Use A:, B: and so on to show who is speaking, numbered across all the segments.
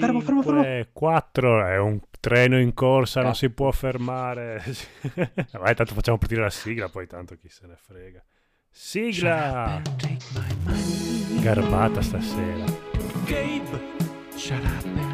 A: fermo, fermo, fermo. 4 è un treno in corsa, non si può fermare. Vai, tanto facciamo partire la sigla, poi tanto chi se ne frega. Sigla! Garbata stasera.
B: Gabe, shut up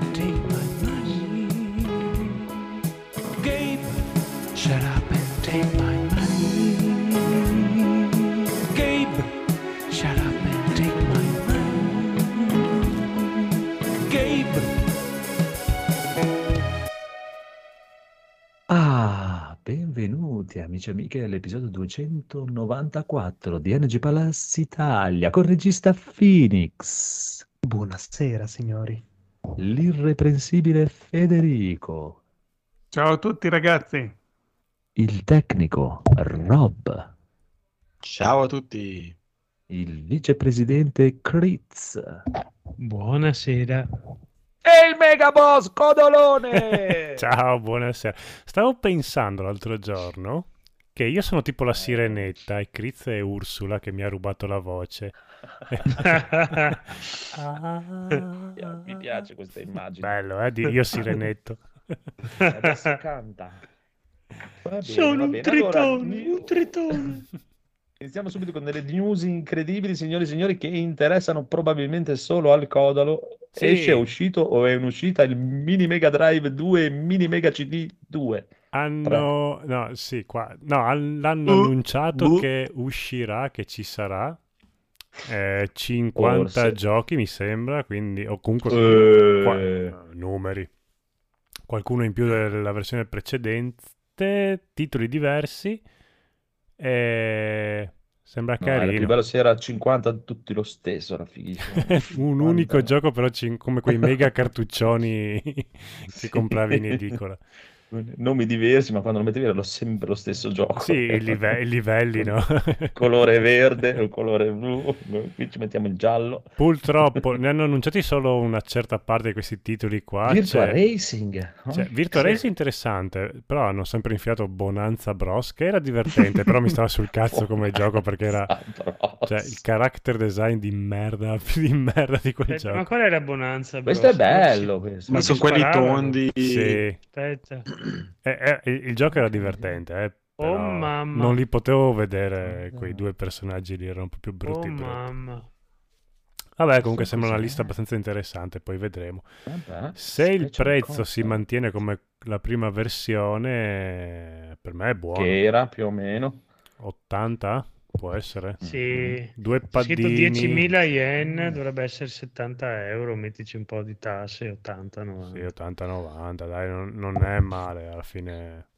C: Ah, benvenuti amici e amiche all'episodio 294 di Energy Palace Italia con il regista Phoenix,
D: Buonasera, signori.
C: l'irreprensibile Federico,
E: Ciao a tutti ragazzi.
C: il tecnico Rob,
F: Ciao a tutti.
C: il vicepresidente Critz
D: Buonasera.
C: E il megaboss Codolone!
A: Ciao, buonasera. Stavo pensando l'altro giorno che io sono tipo la sirenetta e Critz è Ursula che mi ha rubato la voce.
C: Mi piace questa immagine.
A: Bello, eh? Di io sirenetto.
C: Adesso canta. Bene,
D: Sono un
C: bene. Allora,
D: tritone, un tritone.
C: Iniziamo subito con delle news incredibili, signori e signori, che interessano probabilmente solo al Codalo.
A: Sì.
C: Esce, è uscito o è in uscita il Mini Mega Drive 2 e Mini Mega CD 2.
A: Hanno, no, sì, qua, no, han- l'hanno
E: Uh,
A: annunciato
E: uh.
A: che uscirà, che ci sarà. eh, 50
C: Forse.
A: giochi, mi sembra, quindi, o comunque
C: Eh.
A: qua- eh, numeri. Qualcuno in più della versione precedente, titoli diversi. E sembra
C: No, era più
A: carino.
C: bello se era 50 tutti lo stesso, era fighissimo.
A: Un
C: 50.
A: unico gioco, però cin- come quei mega cartuccioni che
C: Sì.
A: compravi in edicola.
C: Nomi diversi, ma quando lo mettevi era lo- sempre lo stesso gioco.
A: Sì, i, live- i livelli, no?
C: Colore verde o colore blu, qui ci mettiamo il giallo.
A: Purtroppo ne hanno annunciati solo una certa parte di questi titoli qua.
C: Virtua
A: C'è-
C: Racing.
A: Cioè,
C: Oh,
A: Virtua
C: sì.
A: Racing è interessante, però hanno sempre infilato Bonanza Bros, che era divertente, però mi stava sul cazzo come gioco perché era
C: Bros.
A: cioè, il character design di merda, di merda di quel
D: ma
A: gioco.
D: qual è la bonanza?
C: Questo è bello. Questo.
F: Ma
D: Ma
F: sono quelli tondi.
A: Sì,
D: Aspetta.
A: Eh, eh, il gioco era divertente, eh,
D: Oh, mamma.
A: non li potevo vedere quei due personaggi lì, erano un po' più brutti.
D: Oh
A: brutti.
D: mamma.
A: Vabbè, comunque sembra una lista abbastanza interessante, poi vedremo. Se il prezzo si mantiene come la prima versione, per me è buono.
C: Che era più o meno.
A: 80? Può essere?
D: Sì.
A: Due
D: C'è Scritto
A: paddini.
D: 10.000 yen, dovrebbe essere 70 euro, mettici un po' di tasse, 80, 90.
A: Sì, 80-90, dai, non, non è male, alla fine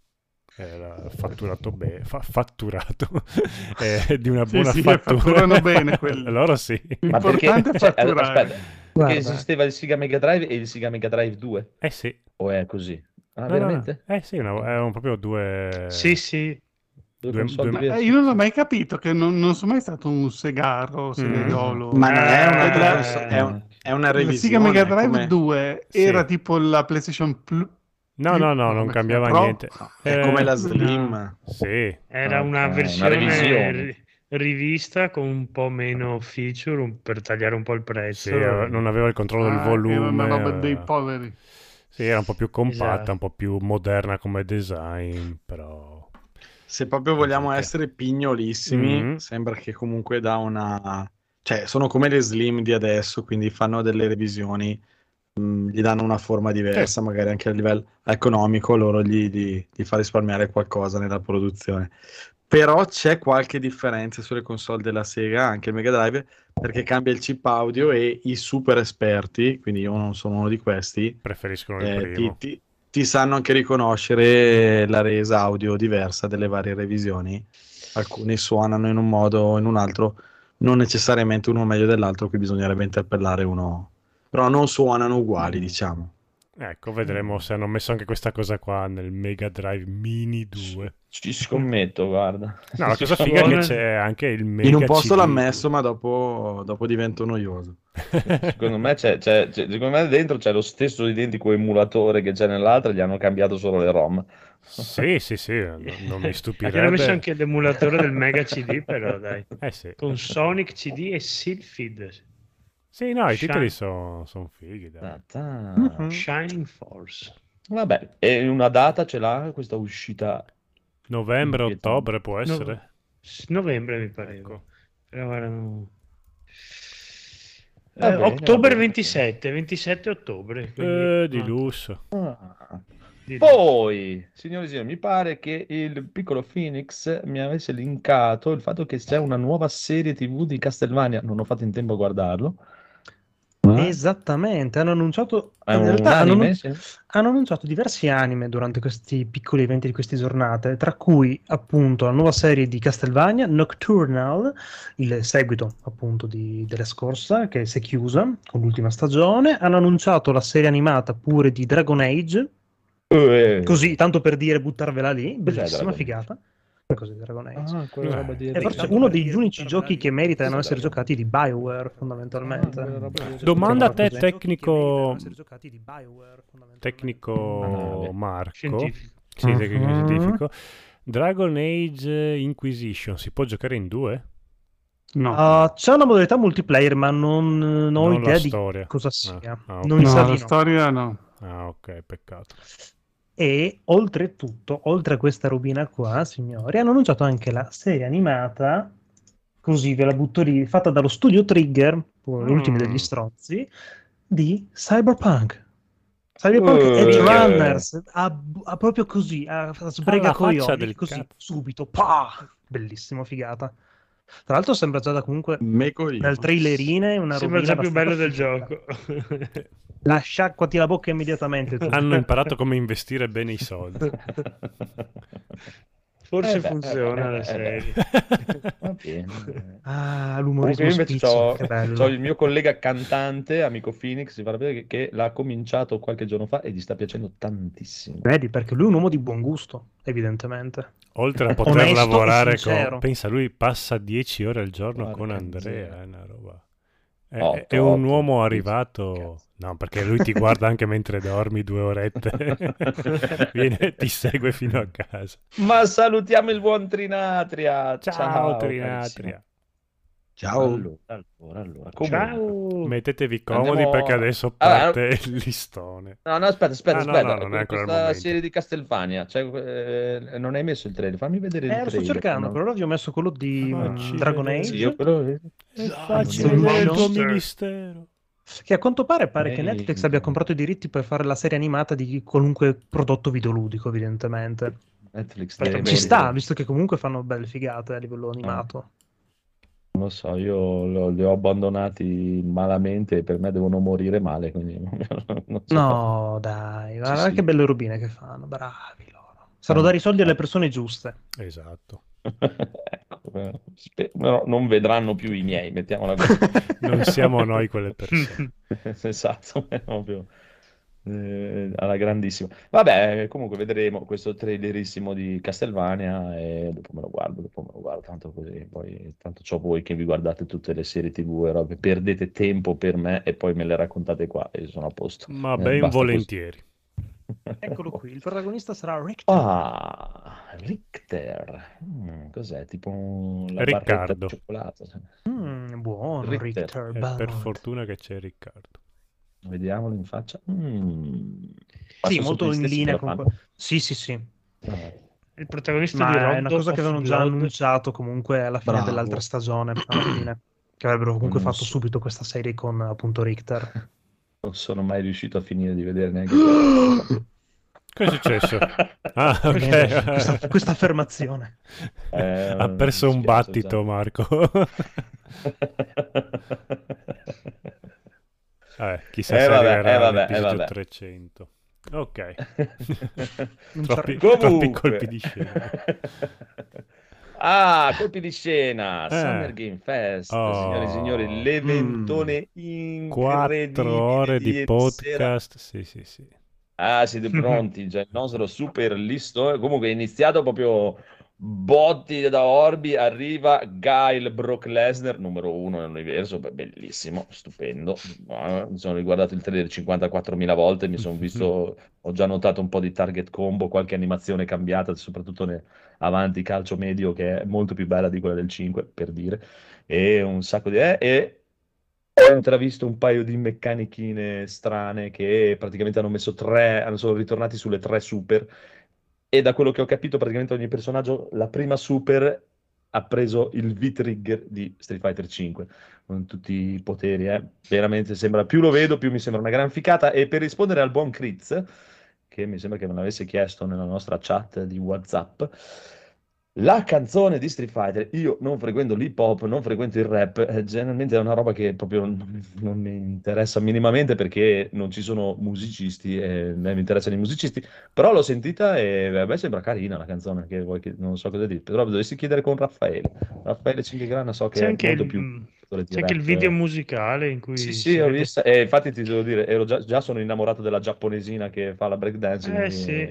A: era fatturato bene, fatturato è di una
E: Sì,
A: buona
E: sì,
A: fattura.
E: fatturano bene quelli.
A: Loro sì.
C: Ma perché
E: è
C: cioè,
E: fatturare.
C: aspetta,
D: Guarda.
C: perché esisteva il Sega Mega Drive e il Sega Mega Drive 2?
A: Eh sì.
C: O è così? Ah,
A: No, no,
C: veramente?
A: no. Eh sì, una- erano proprio due...
D: Sì, sì.
C: Due
A: Due-
E: Eh, io non ho mai capito che non, non sono mai stato un segaro,
A: Mm.
E: segaiolo.
F: Ma non è una,
D: Eh,
F: è un- è una revisione.
E: Sega Mega Drive
F: come-
E: 2
A: Sì.
E: era tipo la PlayStation Plus.
A: No, no, no, non cambiava
E: Pro?
A: niente.
F: È
A: Eh,
F: come la Slim.
A: Sì,
D: Era
C: Ah,
D: una
C: ok, una
D: versione
C: revisione.
D: ri- rivista con un po' meno feature un- per tagliare un po' il prezzo.
A: sì, non aveva il controllo del
E: Ah,
A: volume.
E: Era una roba dei poveri.
A: Sì, era un po' più compatta,
D: Esatto.
A: un po' più moderna come design, però...
F: Se proprio vogliamo
A: Ok.
F: essere pignolissimi,
A: Mhm.
F: sembra che comunque da una... Cioè, sono come le Slim di adesso, quindi fanno delle revisioni, mh, gli danno una forma diversa, magari anche a livello economico, loro gli, gli- gli fa risparmiare qualcosa nella produzione. Però c'è qualche differenza sulle console della Sega, anche il Mega Drive, perché cambia il chip audio e i super esperti, quindi io non sono uno di questi,
A: Preferiscono il
F: eh, ti,
A: primo.
F: ti- ti sanno anche riconoscere la resa audio diversa delle varie revisioni. Alcuni suonano in un modo o in un altro, non necessariamente uno meglio dell'altro, qui bisognerebbe interpellare uno, però non suonano uguali, diciamo.
A: Ecco, vedremo se hanno messo anche questa cosa qua nel Mega Drive Mini 2.
C: Ci scommetto, guarda.
A: No, la cosa figa è che c'è anche il Mega
F: In un posto
A: CD.
F: l'ha messo, ma dopo, dopo diventa noioso.
C: Secondo me, c'è, c'è- c'è- secondo me dentro c'è lo stesso identico emulatore che c'è nell'altra, gli hanno cambiato solo le ROM.
A: Sì, sì, sì, non, non mi
D: Perché hanno messo
A: stupirebbe.
D: anche l'emulatore del Mega CD, però dai.
A: Eh sì.
D: Con Sonic CD e Sylphid.
A: Sì, no, i
D: Shine-
A: titoli sono fighi, dai.
E: Mhm.
D: Shining Force.
C: Vabbè, e una data ce l'ha questa uscita?
A: Novembre, ottobre può essere?
D: S- Novembre mi pareva.
A: Ecco.
D: Però erano... Eh,
C: bene,
D: ottobre
C: va bene.
D: 27, 27 ottobre. quindi-
A: Eh, di lusso.
C: Ah.
D: di-
C: Poi, signori e signori, mi pare che il piccolo Phoenix mi avesse linkato il fatto che c'è una nuova serie TV di Castlevania. Non ho fatto in tempo a guardarlo.
G: Esattamente, hanno annunciato,
C: È
G: in realtà hanno,
C: anime?
G: annun-
C: Sì.
G: hanno annunciato diversi anime durante questi piccoli eventi di queste giornate, tra cui appunto la nuova serie di Castlevania, Nocturnal, il seguito appunto di- della scorsa, che si è chiusa con l'ultima stagione. Hanno annunciato la serie animata pure di Dragon Age,
C: Eh.
G: così tanto per dire buttarvela lì, bellissima,
C: Dragon
G: Figata. Cos'è Dragon Age?
C: Ah, quella
A: Eh.
C: roba di
G: È forse uno degli unici giochi che meritano di essere
C: Dragon
G: giocati di BioWare,
C: Ah,
G: fondamentalmente.
C: roba di-
A: Domanda a te, tecnico,
G: tecnico
A: tecnico
C: Ah,
A: Marco.
D: Scientifico.
A: Sì, tecnico
G: Mhm.
A: scientifico. Dragon Age Inquisition si può giocare in due?
E: No,
G: Uh, c'è una modalità multiplayer, ma non, non ho
A: Non
G: idea
A: la
G: di
A: storia.
G: cosa
A: Ah,
G: sia.
A: ah, ok.
G: Non mi
E: no,
G: sa
E: la
G: di
E: storia no.
A: Ah, ok, peccato.
G: E oltretutto, oltre a questa robina qua, signori, hanno annunciato anche la serie animata, così ve la butto lì, fatta dallo studio Trigger, ultimi
A: Mm.
G: degli stronzi, di Cyberpunk. Cyberpunk
C: Uh,
G: Edge
C: che-
G: Runners, a, a proprio così, a, a sbrega coglioni, così,
A: cazzo.
G: subito, pah! Bellissimo, figata. Tra l'altro sembra già da comunque
F: Me coglione.
G: nel trailerine una
D: Sembra già più bello del gioco.
G: La sciacquati la bocca immediatamente. tu.
A: Hanno imparato come investire bene i soldi.
D: Forse
C: Eh beh,
D: funziona
C: eh
D: la
C: eh
D: serie.
C: Va bene.
G: Ah,
C: Comunque
G: l'umorismo
C: io invece c'ho il mio collega cantante, amico Phoenix, si fa vedere che, che l'ha cominciato qualche giorno fa e gli sta piacendo tantissimo.
G: Vedi, perché lui è un uomo di buon gusto, evidentemente.
A: Oltre a poter
G: Onesto
A: lavorare con... Pensa, lui passa 10 ore al giorno
C: Porca
A: con Andrea, è una roba... È,
C: Otto,
A: è un
C: otto,
A: uomo arrivato...
C: Cazzo.
A: No, perché lui ti guarda anche mentre dormi due orette. Viene e ti segue fino a casa.
C: Ma salutiamo il buon Trinatria.
A: Ciao,
C: carissimo.
A: Trinatria.
F: Ciao.
C: Allora, allora, allora.
D: Ciao.
A: Mettetevi comodi
C: Andiamo-
A: perché adesso
C: Allora,
A: parte il listone.
C: No, no, aspetta, aspetta,
A: Ah, no,
C: aspetta.
A: no, non è ancora il
C: Questa
A: momento.
C: serie di Castelvania, cioè, eh, non hai messo il trailer, fammi vedere il
G: Eh, lo sto
C: trailer.
G: cercando,
C: no?
G: per ora vi ho messo quello di
A: Ma
G: mm, Dragon Age,
C: Sì, io però...
G: Esatto.
A: il tuo ministero.
G: che a quanto pare pare che
C: Ehi.
G: Netflix abbia comprato i diritti per fare la serie animata di qualunque prodotto videoludico, evidentemente.
C: Netflix deve-
G: ci sta, visto che comunque fanno belle figate a livello animato.
C: Non lo so, io lo- li ho abbandonati malamente e per me devono morire male, quindi non so.
G: No, dai, guarda
C: sì.
G: che belle robine che fanno, bravi loro. Sanno dare i soldi alle persone giuste.
A: Esatto.
C: Ecco, eh, spe- no, non vedranno più i miei, mettiamola così.
A: Non siamo noi quelle persone.
C: Esatto, è proprio eh, alla grandissima. Vabbè, comunque vedremo questo trailerissimo di Castlevania e dopo me lo guardo, dopo me lo guardo, tanto così, poi tanto c'ho voi che vi guardate tutte le serie TV e robe, perdete tempo per me e poi me le raccontate qua e sono a posto.
A: Ma
C: Eh,
A: ben
C: basta
A: volentieri.
G: Eccolo qui, il protagonista sarà Richter.
C: Ah, Richter. Mm, cos'è? Tipo la barretta
A: Riccardo.
C: di cioccolato.
G: Mm, buono,
C: Richter.
G: Richter.
A: E
G: bello.
A: per fortuna che c'è Riccardo.
C: Vediamolo in faccia. Mm.
G: Sì, molto in linea
C: che
G: con...
C: fanno?
G: Sì, sì, sì.
C: Eh,
D: Il protagonista di
G: Ma è
D: Rondo
G: una cosa che avevano già
D: Blood.
G: annunciato comunque alla fine
F: Bravo.
G: dell'altra stagione, alla fine. Che avrebbero comunque
C: Non
G: fatto
C: so.
G: subito questa serie con appunto Richter.
C: Non sono mai riuscito a finire di vedere neanche.
A: Cosa è successo? Ah,
G: Bene,
A: ok.
G: questa, questa affermazione.
C: Eh,
A: ha perso un battito,
C: già.
A: Marco. Eh, chissà
C: Eh,
A: se
C: vabbè,
A: arriverà
C: eh, vabbè, eh, vabbè.
A: 300. Ok. Troppi,
G: c'è-
A: troppi
C: Comunque.
A: colpi di scena.
C: Ah, colpi di scena,
A: Eh.
C: Summer Game Fest,
A: Oh.
C: signore e signori, l'eventone incredibile
A: Quattro ore di podcast. Sì, sì, sì.
C: Ah, siete pronti? Già il nostro super listone. Comunque è iniziato proprio botti da Orbi. Arriva Gail Brock Lesnar, numero uno nell'universo. Bellissimo, stupendo. Mi sono riguardato il trailer 54.000 volte. Mi sono visto, ho già notato un po' di target combo, qualche animazione cambiata, soprattutto ne- avanti calcio medio, che è molto più bella di quella del 5, per dire. E un sacco di. eh, e Ho intravisto un paio di meccanichine strane che praticamente hanno messo tre, hanno- sono ritornati sulle tre super e da quello che ho capito praticamente ogni personaggio, la prima super ha preso il V-Trigger di Street Fighter 5 con tutti i poteri, eh. Veramente sembra, più lo vedo più mi sembra una gran ficata e per rispondere al buon Critz, che mi sembra che me l'avesse chiesto nella nostra chat di WhatsApp, la canzone di Street Fighter, io non frequento l'hip hop, non frequento il rap, eh, generalmente è una roba che proprio non, non mi interessa minimamente perché non ci sono musicisti e me mi interessano i musicisti, però l'ho sentita e a me sembra carina la canzone, che vuoi che, non so cosa dire, però dovessi chiedere con Raffaele. Raffaele Cinquegrana so che
D: C'è
C: è
D: anche
C: molto
D: il,
C: più... di
D: c'è anche il video musicale in cui
C: Sì, sì, ho visto, e infatti ti devo dire, ero già, già sono innamorato della giapponesina che fa la breakdance,
D: Eh sì,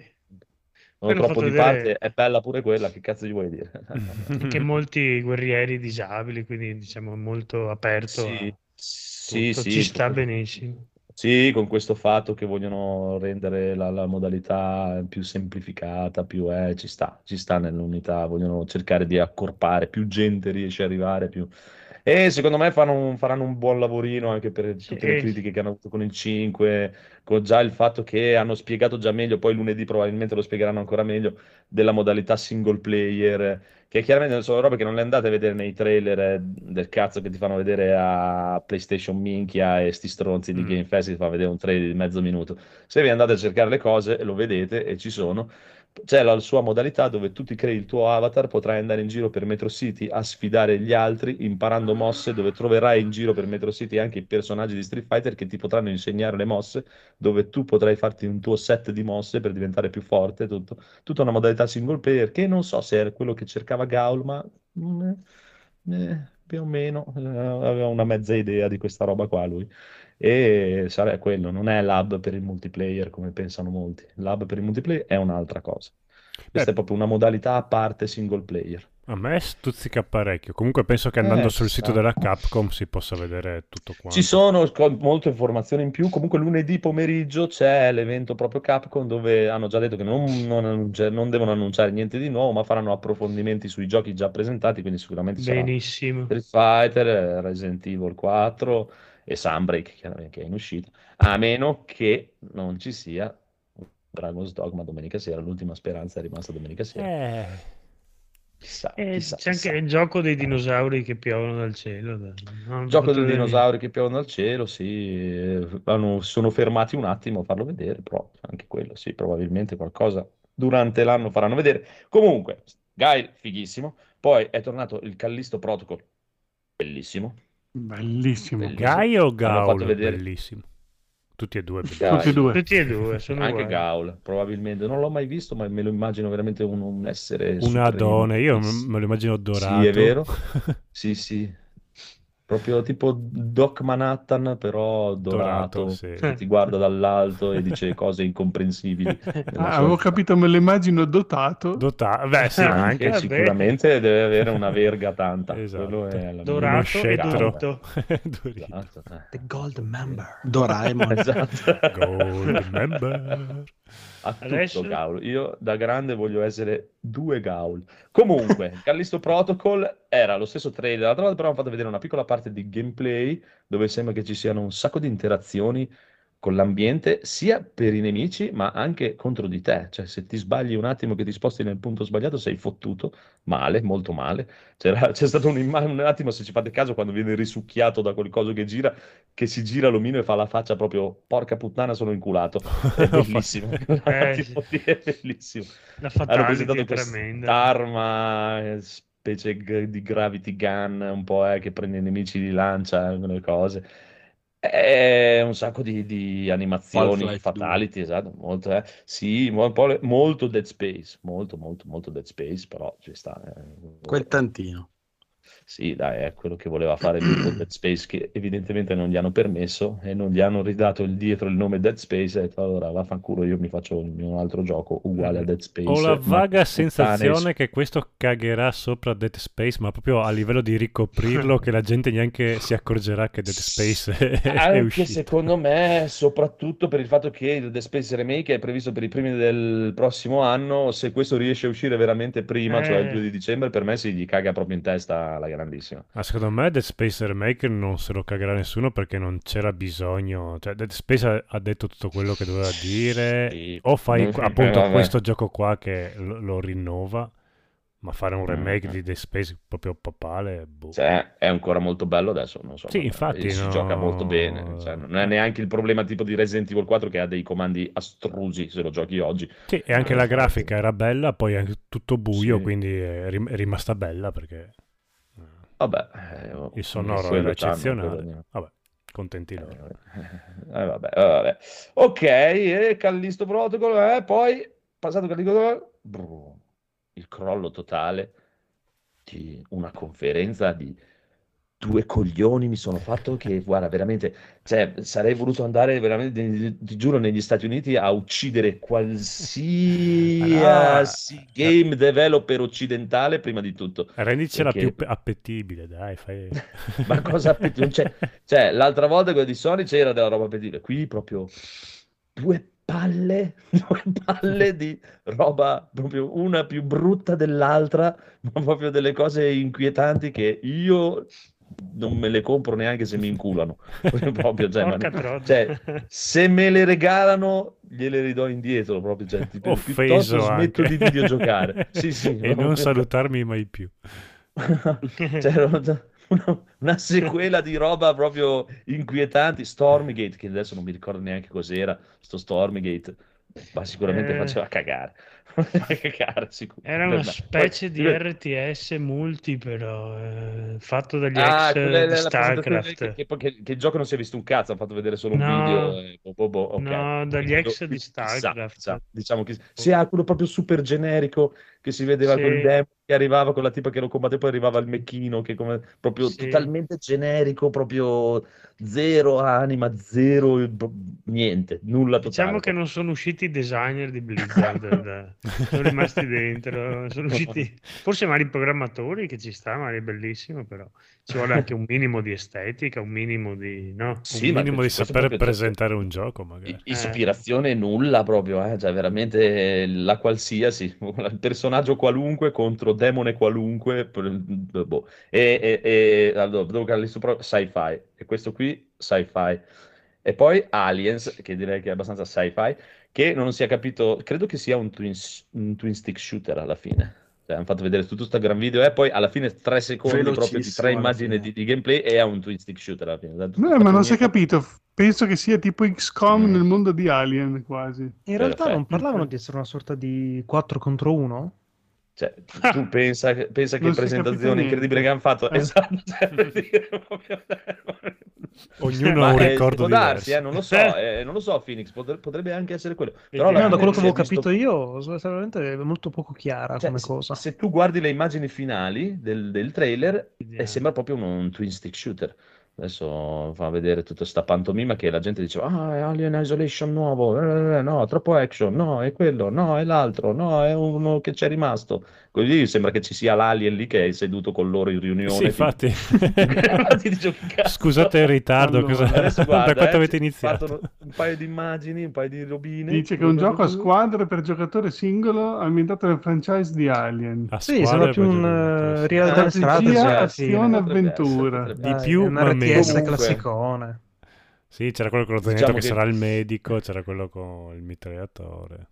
C: non troppo di
D: vedere-
C: parte, è bella pure quella, che cazzo gli vuoi dire?
D: anche molti guerrieri disabili, quindi diciamo molto aperto
C: Sì, sì, sì,
D: Ci sta
C: tutto-
D: benissimo.
C: Sì, con questo fatto che vogliono rendere la, la modalità più semplificata, più eh, ci sta, ci sta nell'unità, vogliono cercare di accorpare, più gente riesce ad arrivare, più... E secondo me un- faranno un buon lavorino anche per tutte le critiche che hanno avuto con il 5, con già il fatto che hanno spiegato già meglio, poi lunedì probabilmente lo spiegheranno ancora meglio, della modalità single player, che chiaramente sono robe che non le andate a vedere nei trailer eh, del cazzo che ti fanno vedere a PlayStation Minchia e sti stronzi di
A: Mm.
C: Game Fest che ti fanno vedere un trailer di mezzo minuto. Se vi andate a cercare le cose, lo vedete e ci sono. C'è la sua modalità dove tu ti crei il tuo avatar, potrai andare in giro per Metro City a sfidare gli altri, imparando mosse, dove troverai in giro per Metro City anche i personaggi di Street Fighter che ti potranno insegnare le mosse, dove tu potrai farti un tuo set di mosse per diventare più forte, tutto. Tutta una modalità single player che non so se era quello che cercava Gaul, ma mm, eh, più o meno eh, aveva una mezza idea di questa roba qua lui. E sarà quello, non è l'hub per il multiplayer come pensano molti. L'hub per il multiplayer è un'altra cosa. Questa
A: Beh.
C: è proprio una modalità a parte single player.
A: A me stuzzica parecchio. Comunque penso che andando
C: Eh,
A: sul sito
C: sta.
A: della Capcom si possa vedere tutto quanto.
C: Ci sono molte informazioni in più. Comunque lunedì pomeriggio c'è l'evento proprio Capcom dove hanno già detto che non, non non devono annunciare niente di nuovo, ma faranno approfondimenti sui giochi già presentati, quindi sicuramente
D: Benissimo.
C: Street Fighter, eh, Resident Evil 4 e Sunbreak chiaramente, che è in uscita, a meno che non ci sia Dragon's Dogma domenica sera, l'ultima speranza è rimasta domenica sera.
A: Eh,
C: Chissà,
D: E
C: chissà,
D: c'è anche
C: chissà.
D: il gioco dei dinosauri che piovono dal cielo. hanno
C: Gioco dei dinosauri che piovono dal cielo, sì, eh, hanno- sono fermati un attimo a farlo vedere, però anche quello, sì, probabilmente qualcosa durante l'anno faranno vedere. Comunque, Guile, fighissimo. Poi è tornato il Callisto Protocol, bellissimo.
E: Bellissimo.
C: Bellissimo.
A: Gai o Gaul?
C: vedere-
A: Bellissimo. Tutti e due.
E: Tutti e due.
D: Tutti e due sono
C: Anche
D: uguali.
C: Gaul, probabilmente. Non l'ho mai visto, ma me lo immagino veramente un, un essere
A: Un
C: supremo.
A: adone, io me lo immagino dorato.
C: Sì, è vero. Sì, sì. Proprio tipo Doc Manhattan, però dorato,
A: Dorato, sì.
C: che ti guarda dall'alto e dice cose incomprensibili.
E: Ah, avevo capito, me lo immagino dotato.
A: Dota- Beh, sì,
D: Ah,
C: Anche,
A: anche
D: vabbè.
C: sicuramente deve avere una verga tanta.
A: Esatto.
C: Quello è la
D: Dorato e
A: scettro.
D: dorito.
A: Dorito.
C: Esatto, eh.
G: The Gold Member.
F: Doraemon.
C: Esatto.
A: Gold member.
C: A tutto
D: Adesso-
C: Gaul. Io da grande voglio essere due Gaul. Comunque, Callisto Protocol era lo stesso trailer, l'altra volta però hanno fatto vedere una piccola parte di gameplay dove sembra che ci siano un sacco di interazioni con l'ambiente, sia per i nemici, ma anche contro di te. Cioè, se ti sbagli un attimo che ti sposti nel punto sbagliato, sei fottuto male, molto male. C'era- c'è stato un, un attimo, se ci fate caso, quando viene risucchiato da quel coso che gira, che si gira l'omino e fa la faccia proprio, porca puttana, sono inculato. È bellissimo.
D: Eh,
C: è bellissimo.
D: La
C: Hanno presentato quest'arma, eh, specie di gravity gun, un po' eh, che prende i nemici di lancia, quelle cose. È un sacco di, di animazioni, fatality, esatto, molto, eh. Sì, mo- un po' le- molto Dead Space, molto, molto, molto Dead Space, però ci sta. eh.
F: Quel tantino.
C: Sì, dai, è quello che voleva fare il Dead Space, che evidentemente non gli hanno permesso e non gli hanno ridato il dietro il nome Dead Space. E ha detto, allora vaffanculo, io mi faccio il mio altro gioco uguale a Dead Space.
A: Ho la vaga sensazione che questo cagherà sopra Dead Space, ma proprio a livello di ricoprirlo, che la gente neanche si accorgerà che Dead Space è, è
C: Anche
A: uscito.
C: secondo me, soprattutto per il fatto che il Dead Space Remake è previsto per i primi del prossimo anno, se questo riesce a uscire veramente prima, cioè il
D: Eh.
C: 2 di dicembre, per me si gli caga proprio in testa la grandissima.
A: Ah, secondo me Dead Space Remake non se lo cagherà nessuno perché non c'era bisogno. Cioè, Dead Space ha, detto tutto quello che doveva dire.
C: Sì.
A: O fai
C: Mm,
A: appunto
C: vabbè.
A: questo gioco qua che lo, lo rinnova, ma fare un remake
C: Mm.
A: di Dead Space proprio papale, boh.
C: Cioè, è ancora molto bello adesso, non so.
A: Sì,
C: ma-
A: infatti,
C: Si
A: no.
C: gioca molto bene. cioè, non è neanche il problema tipo di Resident Evil 4 che ha dei comandi astrusi se lo giochi oggi.
A: Sì, e anche
C: Eh,
A: la
C: infatti.
A: grafica era bella, poi è tutto buio,
C: Sì.
A: quindi è rim- è rimasta bella perché eh,
C: Vabbè, eh,
A: il sonoro era
C: c'hanno,
A: eccezionale. Vabbè, contenti loro.
C: Eh, vabbè, eh, vabbè. Ok, e Callisto Protocol, eh, poi passato Callisto Protocol, brr, il crollo totale di una conferenza di due coglioni mi sono fatto che, guarda, veramente, cioè, sarei voluto andare veramente, ti giuro, negli Stati Uniti a uccidere qualsiasi game developer occidentale prima di tutto.
A: Rendicela
C: Perché-
A: più pe- appetibile, dai, fai...
C: Ma cosa appetibile? Cioè, cioè, l'altra volta quella di Sony c'era della roba appetibile. Qui proprio due palle, due palle di roba proprio una più brutta dell'altra, ma proprio delle cose inquietanti che io non me le compro neanche se mi inculano. proprio, cioè, ma- cioè, se me le regalano, gliele ridò indietro proprio. Cioè, tipo,
A: Offeso
C: piuttosto smetto
A: anche.
C: di videogiocare. Sì, sì,
A: e non salutarmi mai più.
C: Una, una- una sequela di roba proprio inquietanti. Stormgate, che adesso non mi ricordo neanche cos'era, sto Stormgate, ma sicuramente
D: Eh.
C: faceva cagare. Cagare.
D: Era una
C: Poi-
D: specie di RTS multi, però eh, fatto dagli
C: Ah,
D: ex
C: quella
D: di StarCraft.
C: Che, che, che- il gioco non si è visto un cazzo, hanno fatto vedere solo un
D: No.
C: video. e boh, boh, boh, ok.
D: No, dagli ex di
C: Chissà,
D: StarCraft.
C: chissà, diciamo che sì, ha quello proprio super generico che si vedeva
D: Sì.
C: quel demo che arrivava con la tipa che lo combatte, poi arrivava il mecchino che come proprio
D: Sì.
C: totalmente generico, proprio zero anima, zero niente, nulla totale.
D: Diciamo che non sono usciti i designer di Blizzard, sono rimasti dentro, sono usciti forse magari i programmatori che ci sta, magari è bellissimo, però ci vuole anche un minimo di estetica, un minimo di... no?
C: Sì,
A: un
C: ma
A: minimo di sapere presentare un gioco, magari.
C: I- Ispirazione nulla proprio, eh, cioè veramente la qualsiasi, il personaggio qualunque contro demone qualunque, p- boh. E, e, e allora, devo calare sopra sci-fi, e questo qui sci-fi. E poi Aliens, che direi che è abbastanza sci-fi, che non si è capito, credo che sia un twin, un twin stick shooter alla fine. Cioè, hanno fatto vedere tutto questo gran video e poi alla fine tre secondi proprio di tre immagini di, di gameplay e ha un twin stick shooter alla fine. Tutto
E: No, ma non si è capito. Penso che sia tipo XCOM
C: Mm.
E: nel mondo di Alien, quasi.
G: In realtà non
C: Perfetto.
G: parlavano di essere una sorta di 4 contro 1?
C: Cioè, tu pensa, che- pensa che
E: è
C: presentazione incredibile che hanno fatto.
E: Eh.
C: Esatto, cioè, per dire proprio-
A: Ognuno ha un
C: eh,
A: ricordo
C: può darsi,
A: diverso.
C: eh, non lo so, eh, non lo so, Phoenix, potre- potrebbe anche essere quello. Però
G: No, da quello che
C: è
G: avevo
C: visto-
G: capito io, sono state veramente molto poco chiara
C: cioè,
G: come
C: se,
G: cosa.
C: se tu guardi le immagini finali del, del trailer,
D: Vediamo.
C: eh, sembra proprio un, un twin stick shooter. Adesso fa vedere tutta sta pantomima che la gente diceva: Ah, è Alien Isolation nuovo, eh, eh, no, troppo action, no, è quello, no, è l'altro, no, è uno che c'è rimasto. Così sembra che ci sia l'alien lì che è seduto con loro in riunione.
A: Sì, infatti.
C: Infatti dicevo, "Che cazzo?"
A: Scusate il ritardo,
E: Allora,
A: cosa-
C: Adesso
A: da
C: guarda,
A: quanto
C: eh,
A: avete iniziato?
C: un paio di immagini, un paio di robine.
E: Dice che è un gioco a squadre per giocatore singolo ambientato nel franchise di Alien.
A: A
G: Sì, sembra più un
A: giocare,
G: eh,
A: sì.
G: real time
E: Strategia,
G: strategy
E: azione, avventura.
A: Di più,
G: è un
A: ma
G: RTS classicone.
A: Sì, c'era quello con lo zainetto
C: Diciamo
A: che
C: che-
A: sarà il medico, c'era quello con il mitragliatore.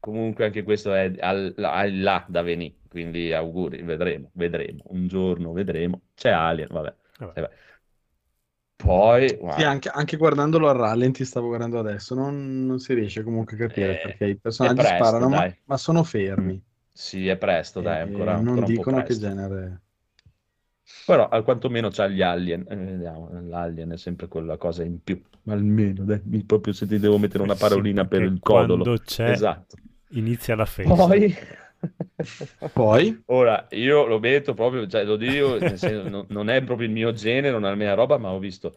C: Comunque anche questo è al, al là da venire, quindi auguri, vedremo, vedremo, un giorno vedremo. C'è Alien, vabbè.
A: Vabbè.
C: Eh. Poi,
F: Sì,
C: guarda,
F: anche, anche guardandolo a rallenti, stavo guardando adesso, non, non si riesce comunque a capire
C: Eh,
F: perché i personaggi
C: presto,
F: sparano, ma, ma sono fermi.
C: sì, è presto, dai, ancora,
F: non
C: ancora un po'
F: dicono che genere.
C: Però al quantomeno c'ha gli alien, eh, vediamo, l'alien è sempre quella cosa in più, almeno, dai, proprio se ti devo mettere una
A: Sì,
C: parolina per
A: perché
C: il codolo.
A: C'è,
C: Esatto.
A: Inizia la festa.
C: Poi...
F: Poi,
C: Ora, io lo metto proprio, cioè lo dico, senso, non, non è proprio il mio genere, non è la mia roba, ma ho visto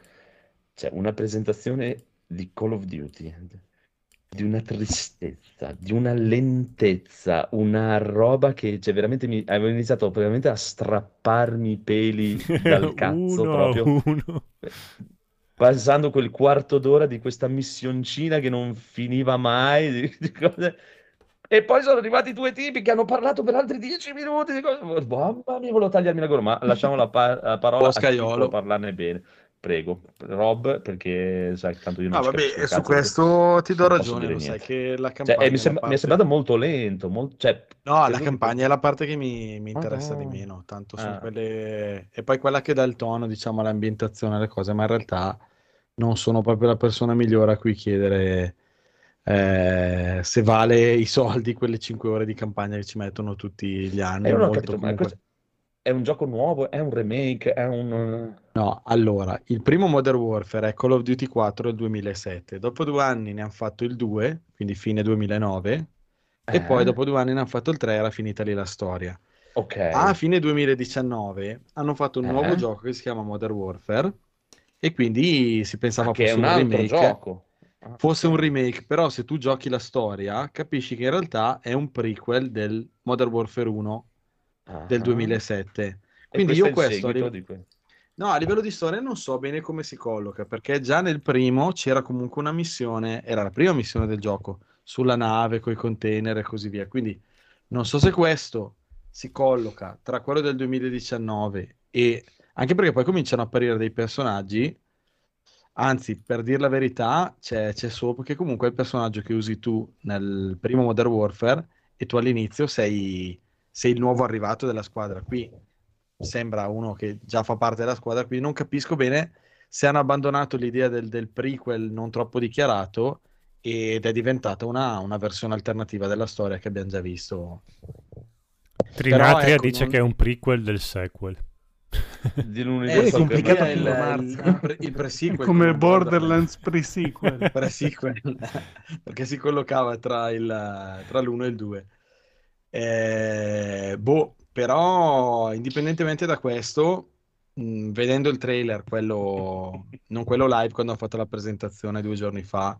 C: cioè, una presentazione di Call of Duty, di una tristezza, di una lentezza, una roba che cioè, veramente mi avevo iniziato veramente a strapparmi i peli dal cazzo
A: Uno
C: proprio,
A: uno.
C: passando quel quarto d'ora di questa missioncina che non finiva mai, di, di cose... E poi sono arrivati due tipi che hanno parlato per altri dieci minuti. Di cose. Mamma mia, volevo tagliarmi la gola, ma lasciamo la, pa- la parola a parlarne bene. Prego, Rob, perché sai, tanto io non
F: No,
C: ci
F: vabbè, e su questo ti do ragione, lo sai che la
C: Cioè,
F: campagna
C: eh, mi,
F: è
C: sem-
F: la
C: mi è
F: parte-
C: sembrato molto lento, mol- cioè,
F: No, la campagna è la parte che mi, mi interessa di
C: Ah.
F: meno, tanto sono
C: Ah.
F: quelle... E poi quella che dà il tono, diciamo, all'ambientazione, alle cose, ma in realtà non sono proprio la persona migliore a cui chiedere eh, se vale i soldi quelle 5 ore di campagna che ci mettono tutti gli anni.
C: Eh, capito,
F: comunque-
C: è un gioco nuovo, è un remake, è un...
F: No, allora, il primo Modern Warfare è Call of Duty 4 del 2007, dopo due anni ne hanno fatto il 2, quindi fine 2009, e
C: Eh?
F: poi dopo due anni ne hanno fatto il 3, era finita lì la storia.
C: Ok.
F: A fine 2019 hanno fatto un
C: Eh?
F: nuovo gioco che si chiama Modern Warfare e quindi si pensava
C: Ah, che
F: fosse
C: un
F: un
C: altro
F: remake,
C: gioco. Ah,
F: fosse un remake, però se tu giochi la storia capisci che in realtà è un prequel del Modern Warfare 1 del
C: Ah.
F: 2007.
C: E
F: Quindi
C: questo
F: io questo a
C: seguito que-
F: No, a livello di storia non so bene come si colloca, perché già nel primo c'era comunque una missione, era la prima missione del gioco, sulla nave, con i container e così via. Quindi non so se questo si colloca tra quello del 2019 e... Anche perché poi cominciano a apparire dei personaggi, anzi, per dire la verità, c'è, c'è Soap che comunque è il personaggio che usi tu nel primo Modern Warfare e tu all'inizio sei, sei il nuovo arrivato della squadra. Qui sembra uno che già fa parte della squadra, quindi non capisco bene se hanno abbandonato l'idea del, del prequel non troppo dichiarato ed è diventata una, una versione alternativa della storia che abbiamo già visto.
A: Trinatria
F: ecco,
A: dice
F: non-
A: che è un prequel del sequel.
C: Di
F: Eh,
C: l'universo
G: è complicato
F: il, il,
G: Marzo.
F: il, pre- il pre-sequel
E: Come
F: come
E: Borderlands pre-sequel.
F: pre-sequel perché si collocava tra, il, tra l'1 e il 2 Eh, boh però indipendentemente da questo mh, vedendo il trailer quello non quello live quando hanno fatto la presentazione due giorni fa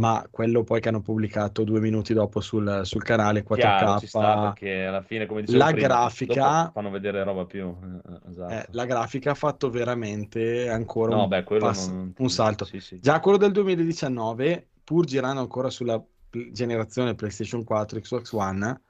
F: ma quello poi che hanno pubblicato due minuti dopo sul, sul canale 4K
C: Chiaro, ci sta perché alla fine, come dicevo
F: La
C: prima,
F: grafica-
C: fanno vedere roba più. eh, esatto.
F: eh, la grafica ha fatto veramente ancora
C: No,
F: un,
C: beh,
F: pass-
C: non-
F: un salto
C: Sì, sì.
F: Già quello del 2019, pur girando ancora sulla generazione PlayStation 4, Xbox One,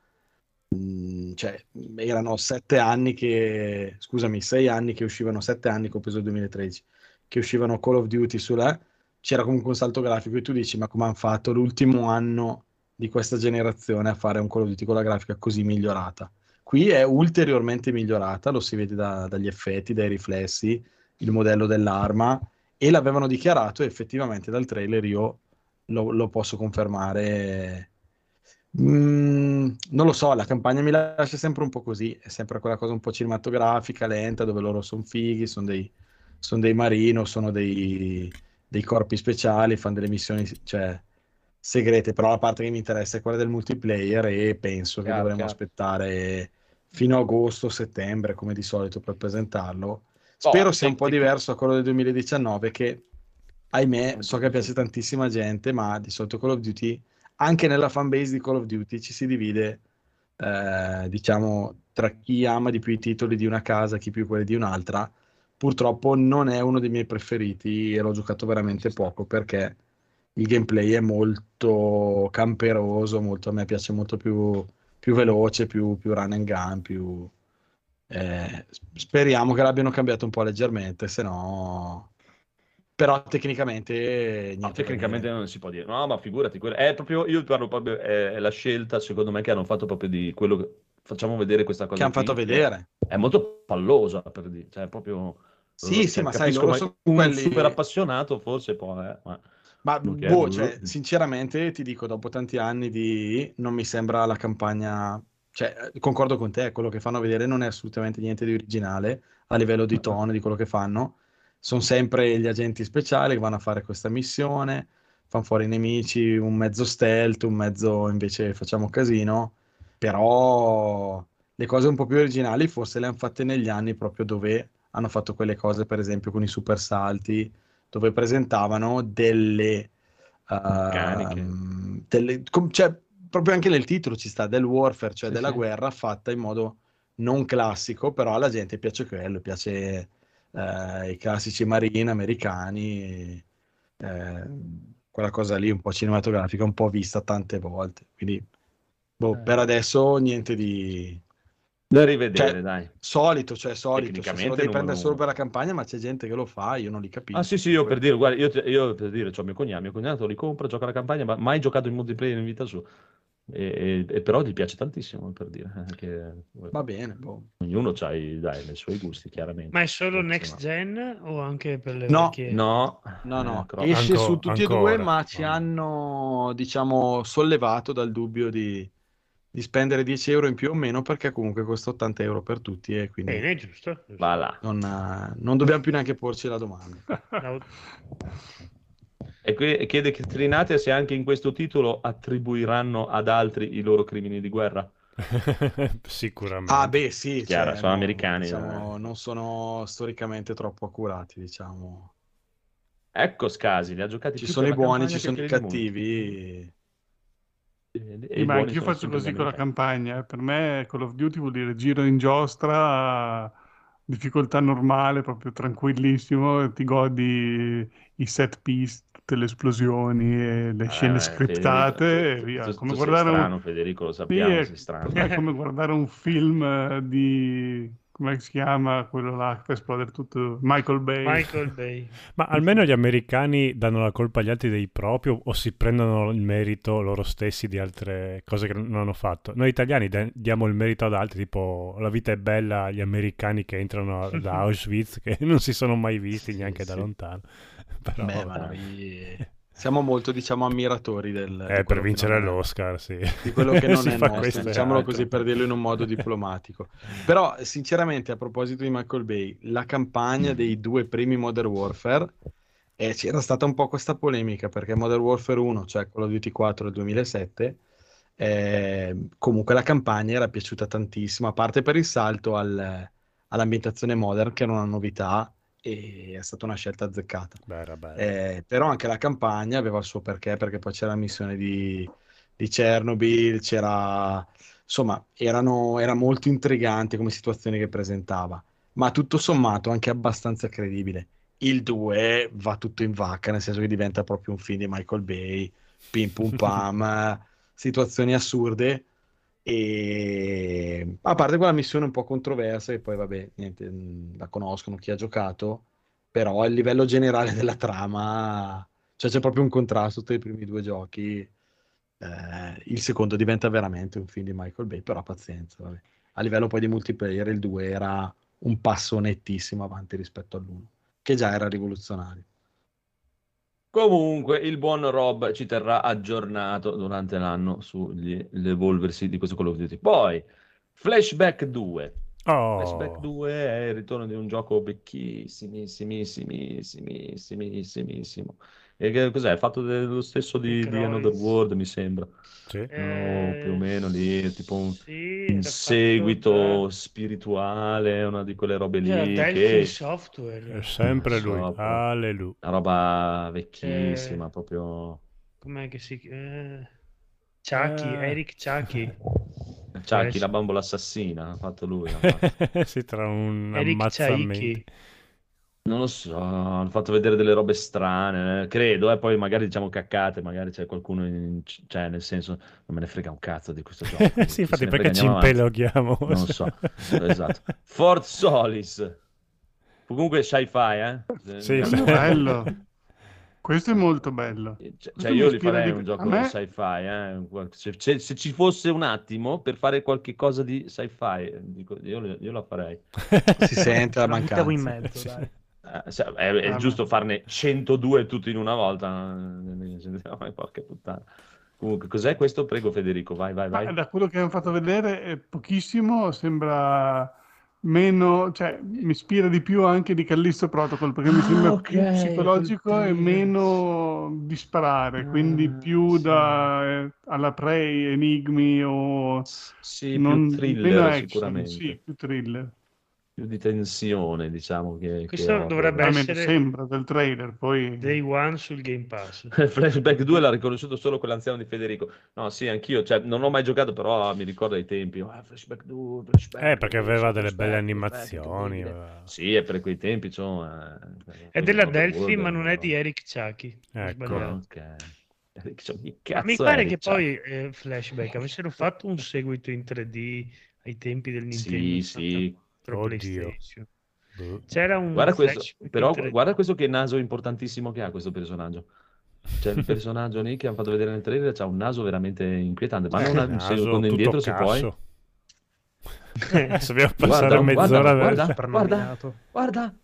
F: mh, cioè erano sette anni che, scusami, sei anni che uscivano, sette anni che ho preso il 2013, che uscivano Call of Duty sulla, c'era comunque un salto grafico e tu dici, ma come hanno fatto l'ultimo anno di questa generazione a fare un Call of Duty con la grafica così migliorata? Qui è ulteriormente migliorata, lo si vede da- dagli effetti, dai riflessi, il modello dell'arma e l'avevano dichiarato e effettivamente dal trailer io lo, lo posso confermare. Mm, non lo so, la campagna mi lascia sempre un po' così, è sempre quella cosa un po' cinematografica, lenta, dove loro sono fighi, sono dei, son dei marino, sono dei, dei corpi speciali, fanno delle missioni, cioè, segrete, però la parte che mi interessa è quella del multiplayer e penso che dovremmo
C: chiaro.
F: aspettare fino a agosto, settembre, come di solito, per presentarlo. Spero sia un po' diverso da quello del 2019 che, ahimè, so che piace tantissima gente, ma di solito Call of Duty, anche nella fanbase di Call of Duty ci si divide, eh, diciamo, tra chi ama di più i titoli di una casa, chi più quelli di un'altra. Purtroppo non è uno dei miei preferiti e l'ho giocato veramente poco perché il gameplay è molto camperoso, molto, a me piace molto più, più veloce, più, più run and gun, più... eh, speriamo che l'abbiano cambiato un po' leggermente, se no... Però tecnicamente
C: No, tecnicamente non si può dire, no, ma figurati, quello- è proprio, io parlo proprio, è, è la scelta, secondo me, che hanno fatto proprio di quello che facciamo vedere questa cosa
F: che hanno fatto vedere.
C: È molto pallosa, per dire, cioè proprio...
F: Sì, sì, ma sai, loro sono
C: un
F: quelli-
C: super appassionato forse può, eh, ma
F: Ma boh, cioè, sinceramente ti dico, dopo tanti anni di... non mi sembra la campagna... Cioè, concordo con te, quello che fanno vedere non è assolutamente niente di originale a livello di tono, di quello che fanno. Sono sempre gli agenti speciali che vanno a fare questa missione, fanno fuori i nemici, un mezzo stealth, un mezzo invece facciamo casino, però le cose un po' più originali forse le hanno fatte negli anni proprio dove hanno fatto quelle cose, per esempio con i super salti, dove presentavano delle, ehm, delle com- cioè, proprio anche nel titolo ci sta del warfare, cioè
C: Sì,
F: della
C: sì.
F: guerra fatta in modo non classico, però alla gente piace quello, piace eh, i classici marine americani, eh, quella cosa lì un po' cinematografica, un po' vista tante volte, quindi Boh,
G: Eh.
F: per adesso niente di
C: Da rivedere,
F: Cioè,
C: dai.
F: solito, cioè solito. Se
C: Tecnicamente
F: lo devi prendere solo per la campagna, ma c'è gente che lo fa, io non li capisco.
C: Ah sì sì, io per dire, guarda, io, io per dire, c'ho mio cognato, mio cognato li compra, gioca la campagna, ma mai giocato in multiplayer in vita sua. E, e- e però gli piace tantissimo, per dire, eh, che
F: Va bene, boh.
C: ognuno ha i, dai, i suoi gusti, chiaramente.
D: Ma è solo next gen o anche per le
F: No,
D: vecchie?
C: No,
F: No, no,
C: eh,
F: esce
A: Anco-
F: su tutti
A: ancora,
F: e due, ma ci
A: no.
F: hanno, diciamo, sollevato dal dubbio di, di spendere 10 euro in più o meno perché comunque costa 80 euro per tutti e quindi
D: Bene, giusto. giusto.
C: va là.
F: non, eh, non dobbiamo più neanche porci la domanda.
D: No,
C: E qui- chiede che Trinate se anche in questo titolo attribuiranno ad altri i loro crimini di guerra.
A: Sicuramente.
F: Ah, beh, sì,
C: Chiaro,
F: cioè,
C: sono
F: no,
C: americani,
F: diciamo,
C: eh.
F: non sono storicamente troppo accurati, diciamo.
C: Ecco Scasi, li ha giocati
F: Ci
C: più
F: sono i buoni, ci sono i cattivi.
C: E- e
E: Sì,
C: i
E: ma anche io faccio così con la campagna. eh. Per me Call of Duty vuol dire giro in giostra, difficoltà normale, proprio tranquillissimo, ti godi i set piece, tutte le esplosioni e le
C: Eh,
E: scene
C: Federico,
E: scriptate
C: tu-
E: e via.
C: tu-
E: Come
C: tu
E: guardare un-
C: strano, Federico, lo
E: Sì,
C: sappiamo,
E: è,
C: sei strano.
E: è come guardare un film eh, di... come si chiama quello là che fa esplodere tutto? Michael Bay.
D: Michael Bay.
A: Ma almeno gli americani danno la colpa agli altri dei propri o, o si prendono il merito loro stessi di altre cose che non hanno fatto. Noi italiani da- diamo il merito ad altri, tipo La vita è bella agli americani che entrano da Auschwitz, che non si sono mai visti
F: Sì,
A: neanche da
F: sì.
A: lontano. Però,
F: Beh, ma noi siamo molto, diciamo, ammiratori del, di
A: eh,
F: quello
A: per vincere
F: non
A: l'Oscar, sì.
F: di quello che non è nostro, diciamolo
A: altro.
F: così per dirlo in un modo diplomatico. Però, sinceramente, a proposito di Michael Bay, la campagna dei due primi Modern Warfare, eh, c'era stata un po' questa polemica perché Modern Warfare 1, cioè Call of Duty 4 del 2007, eh, comunque la campagna era piaciuta tantissimo, a parte per il salto al- all'ambientazione modern, che era una novità e è stata una scelta azzeccata.
A: Beh, era bello.
F: Eh, però anche la campagna aveva il suo perché, perché poi c'era la missione di, di Chernobyl, c'era, insomma, erano, era molto intrigante come situazione che presentava, ma tutto sommato anche abbastanza credibile. Il 2 va tutto in vacca, nel senso che diventa proprio un film di Michael Bay, pim pum pam, eh, situazioni assurde. E a parte quella missione un po' controversa, e poi vabbè, niente, mh, la conoscono chi ha giocato, però a livello generale della trama, cioè c'è proprio un contrasto tra i primi due giochi. Eh, il secondo diventa veramente un film di Michael Bay, però pazienza, vabbè. A livello poi di multiplayer, il 2 era un passo nettissimo avanti rispetto all'1, che già era rivoluzionario.
C: Comunque, il buon Rob ci terrà aggiornato durante l'anno sull'evolversi di questo Call of Duty. Poi, Flashback 2.
A: Oh,
C: Flashback 2 è il ritorno di un gioco vecchissimissimissimo. E che cos'è? Fatto dello stesso di, di Another. World, mi sembra.
A: sì.
C: No,
D: Eh,
C: più o meno lì, tipo un,
D: sì,
C: un seguito
D: fatto
C: spirituale, una di quelle robe
D: da-
C: lì
D: era
C: che
D: Software.
A: È sempre
C: so,
A: lui.
C: però.
A: Alleluia.
C: una roba vecchissima,
D: Eh,
C: proprio
D: Com'è che si chiama? Chucky,
A: Eh.
D: Eric Chucky.
C: Chucky,
D: Eh,
C: la bambola assassina, ha fatto lui. fatto.
A: sì, tra un
D: Eric
A: ammazzamento.
D: Chaiki.
C: Non lo so, hanno fatto vedere delle robe strane, eh, credo, e poi magari diciamo caccate, magari c'è qualcuno in... cioè nel senso, non me ne frega un cazzo di questo gioco.
A: sì, infatti, perché ci impeloghiamo?
C: Non lo so, esatto. Fort Solis, comunque sci-fi, eh?
A: Sì,
C: Eh,
A: sì.
E: Bello. Questo è molto bello.
C: Cioè,
E: Questo
C: cioè, io li farei
E: di-
C: un gioco
E: me-
C: sci-fi, eh? Se, se- se ci fosse un attimo per fare qualche cosa di sci-fi, eh, dico, io, io la farei.
F: Si sente la
G: mettevo in
F: mancanza.
G: mezzo,
A: Sì.
G: dai.
C: Eh, se- è, è
E: Ah,
C: giusto farne 102 tutti in una volta. eh, Porca puttana. Comunque, cos'è questo? Prego, Federico, vai, vai, vai.
E: da quello che hanno fatto vedere è pochissimo, sembra meno, cioè mi ispira di più anche di Callisto Protocol perché mi
D: Ah,
E: sembra
D: ok,
E: più psicologico e meno di sparare, quindi
D: Ah,
E: più
D: sì.
E: da eh, alla Prey, Enigmi o
C: Sì,
E: non,
C: più thriller
E: action,
C: sicuramente.
E: sì, più thriller.
C: Più di tensione, diciamo, che, che
D: Questo
C: horror.
D: dovrebbe essere
E: sembra del trailer, poi
D: Day One sul Game Pass.
C: Flashback 2 l'ha riconosciuto solo quell'anziano di Federico. No, sì, anch'io, cioè, non ho mai giocato, però mi ricordo ai tempi. Ah, Flashback 2, Flashback,
A: Eh, perché aveva delle
C: Flashback,
A: belle
C: Flashback,
A: animazioni. aveva-
C: Sì, e per quei tempi, insomma... eh,
D: È della Delphi, ma non è di Eric Chucky. Ho
A: Ecco.
C: Ok. Dicevo, "Chi
D: Ma
C: cazzo
D: mi
C: è
D: pare che
C: Richard?"
D: poi eh, Flashback avessero fatto un seguito in 3D ai tempi del Nintendo
C: Sì, sì.
D: 64
A: Oddio.
D: PlayStation.
A: Boh.
D: C'era un
C: Guarda questo, però
D: in 3D.
C: guarda questo che naso importantissimo che ha questo personaggio. Cioè il personaggio lì che hanno fatto vedere nel trailer c'ha un naso veramente inquietante. Ma non
A: Eh,
C: un secondo indietro se puoi.
A: Adesso dobbiamo passare
C: Guarda,
A: mezz'ora
C: guarda,
A: per-
C: guarda. Guarda,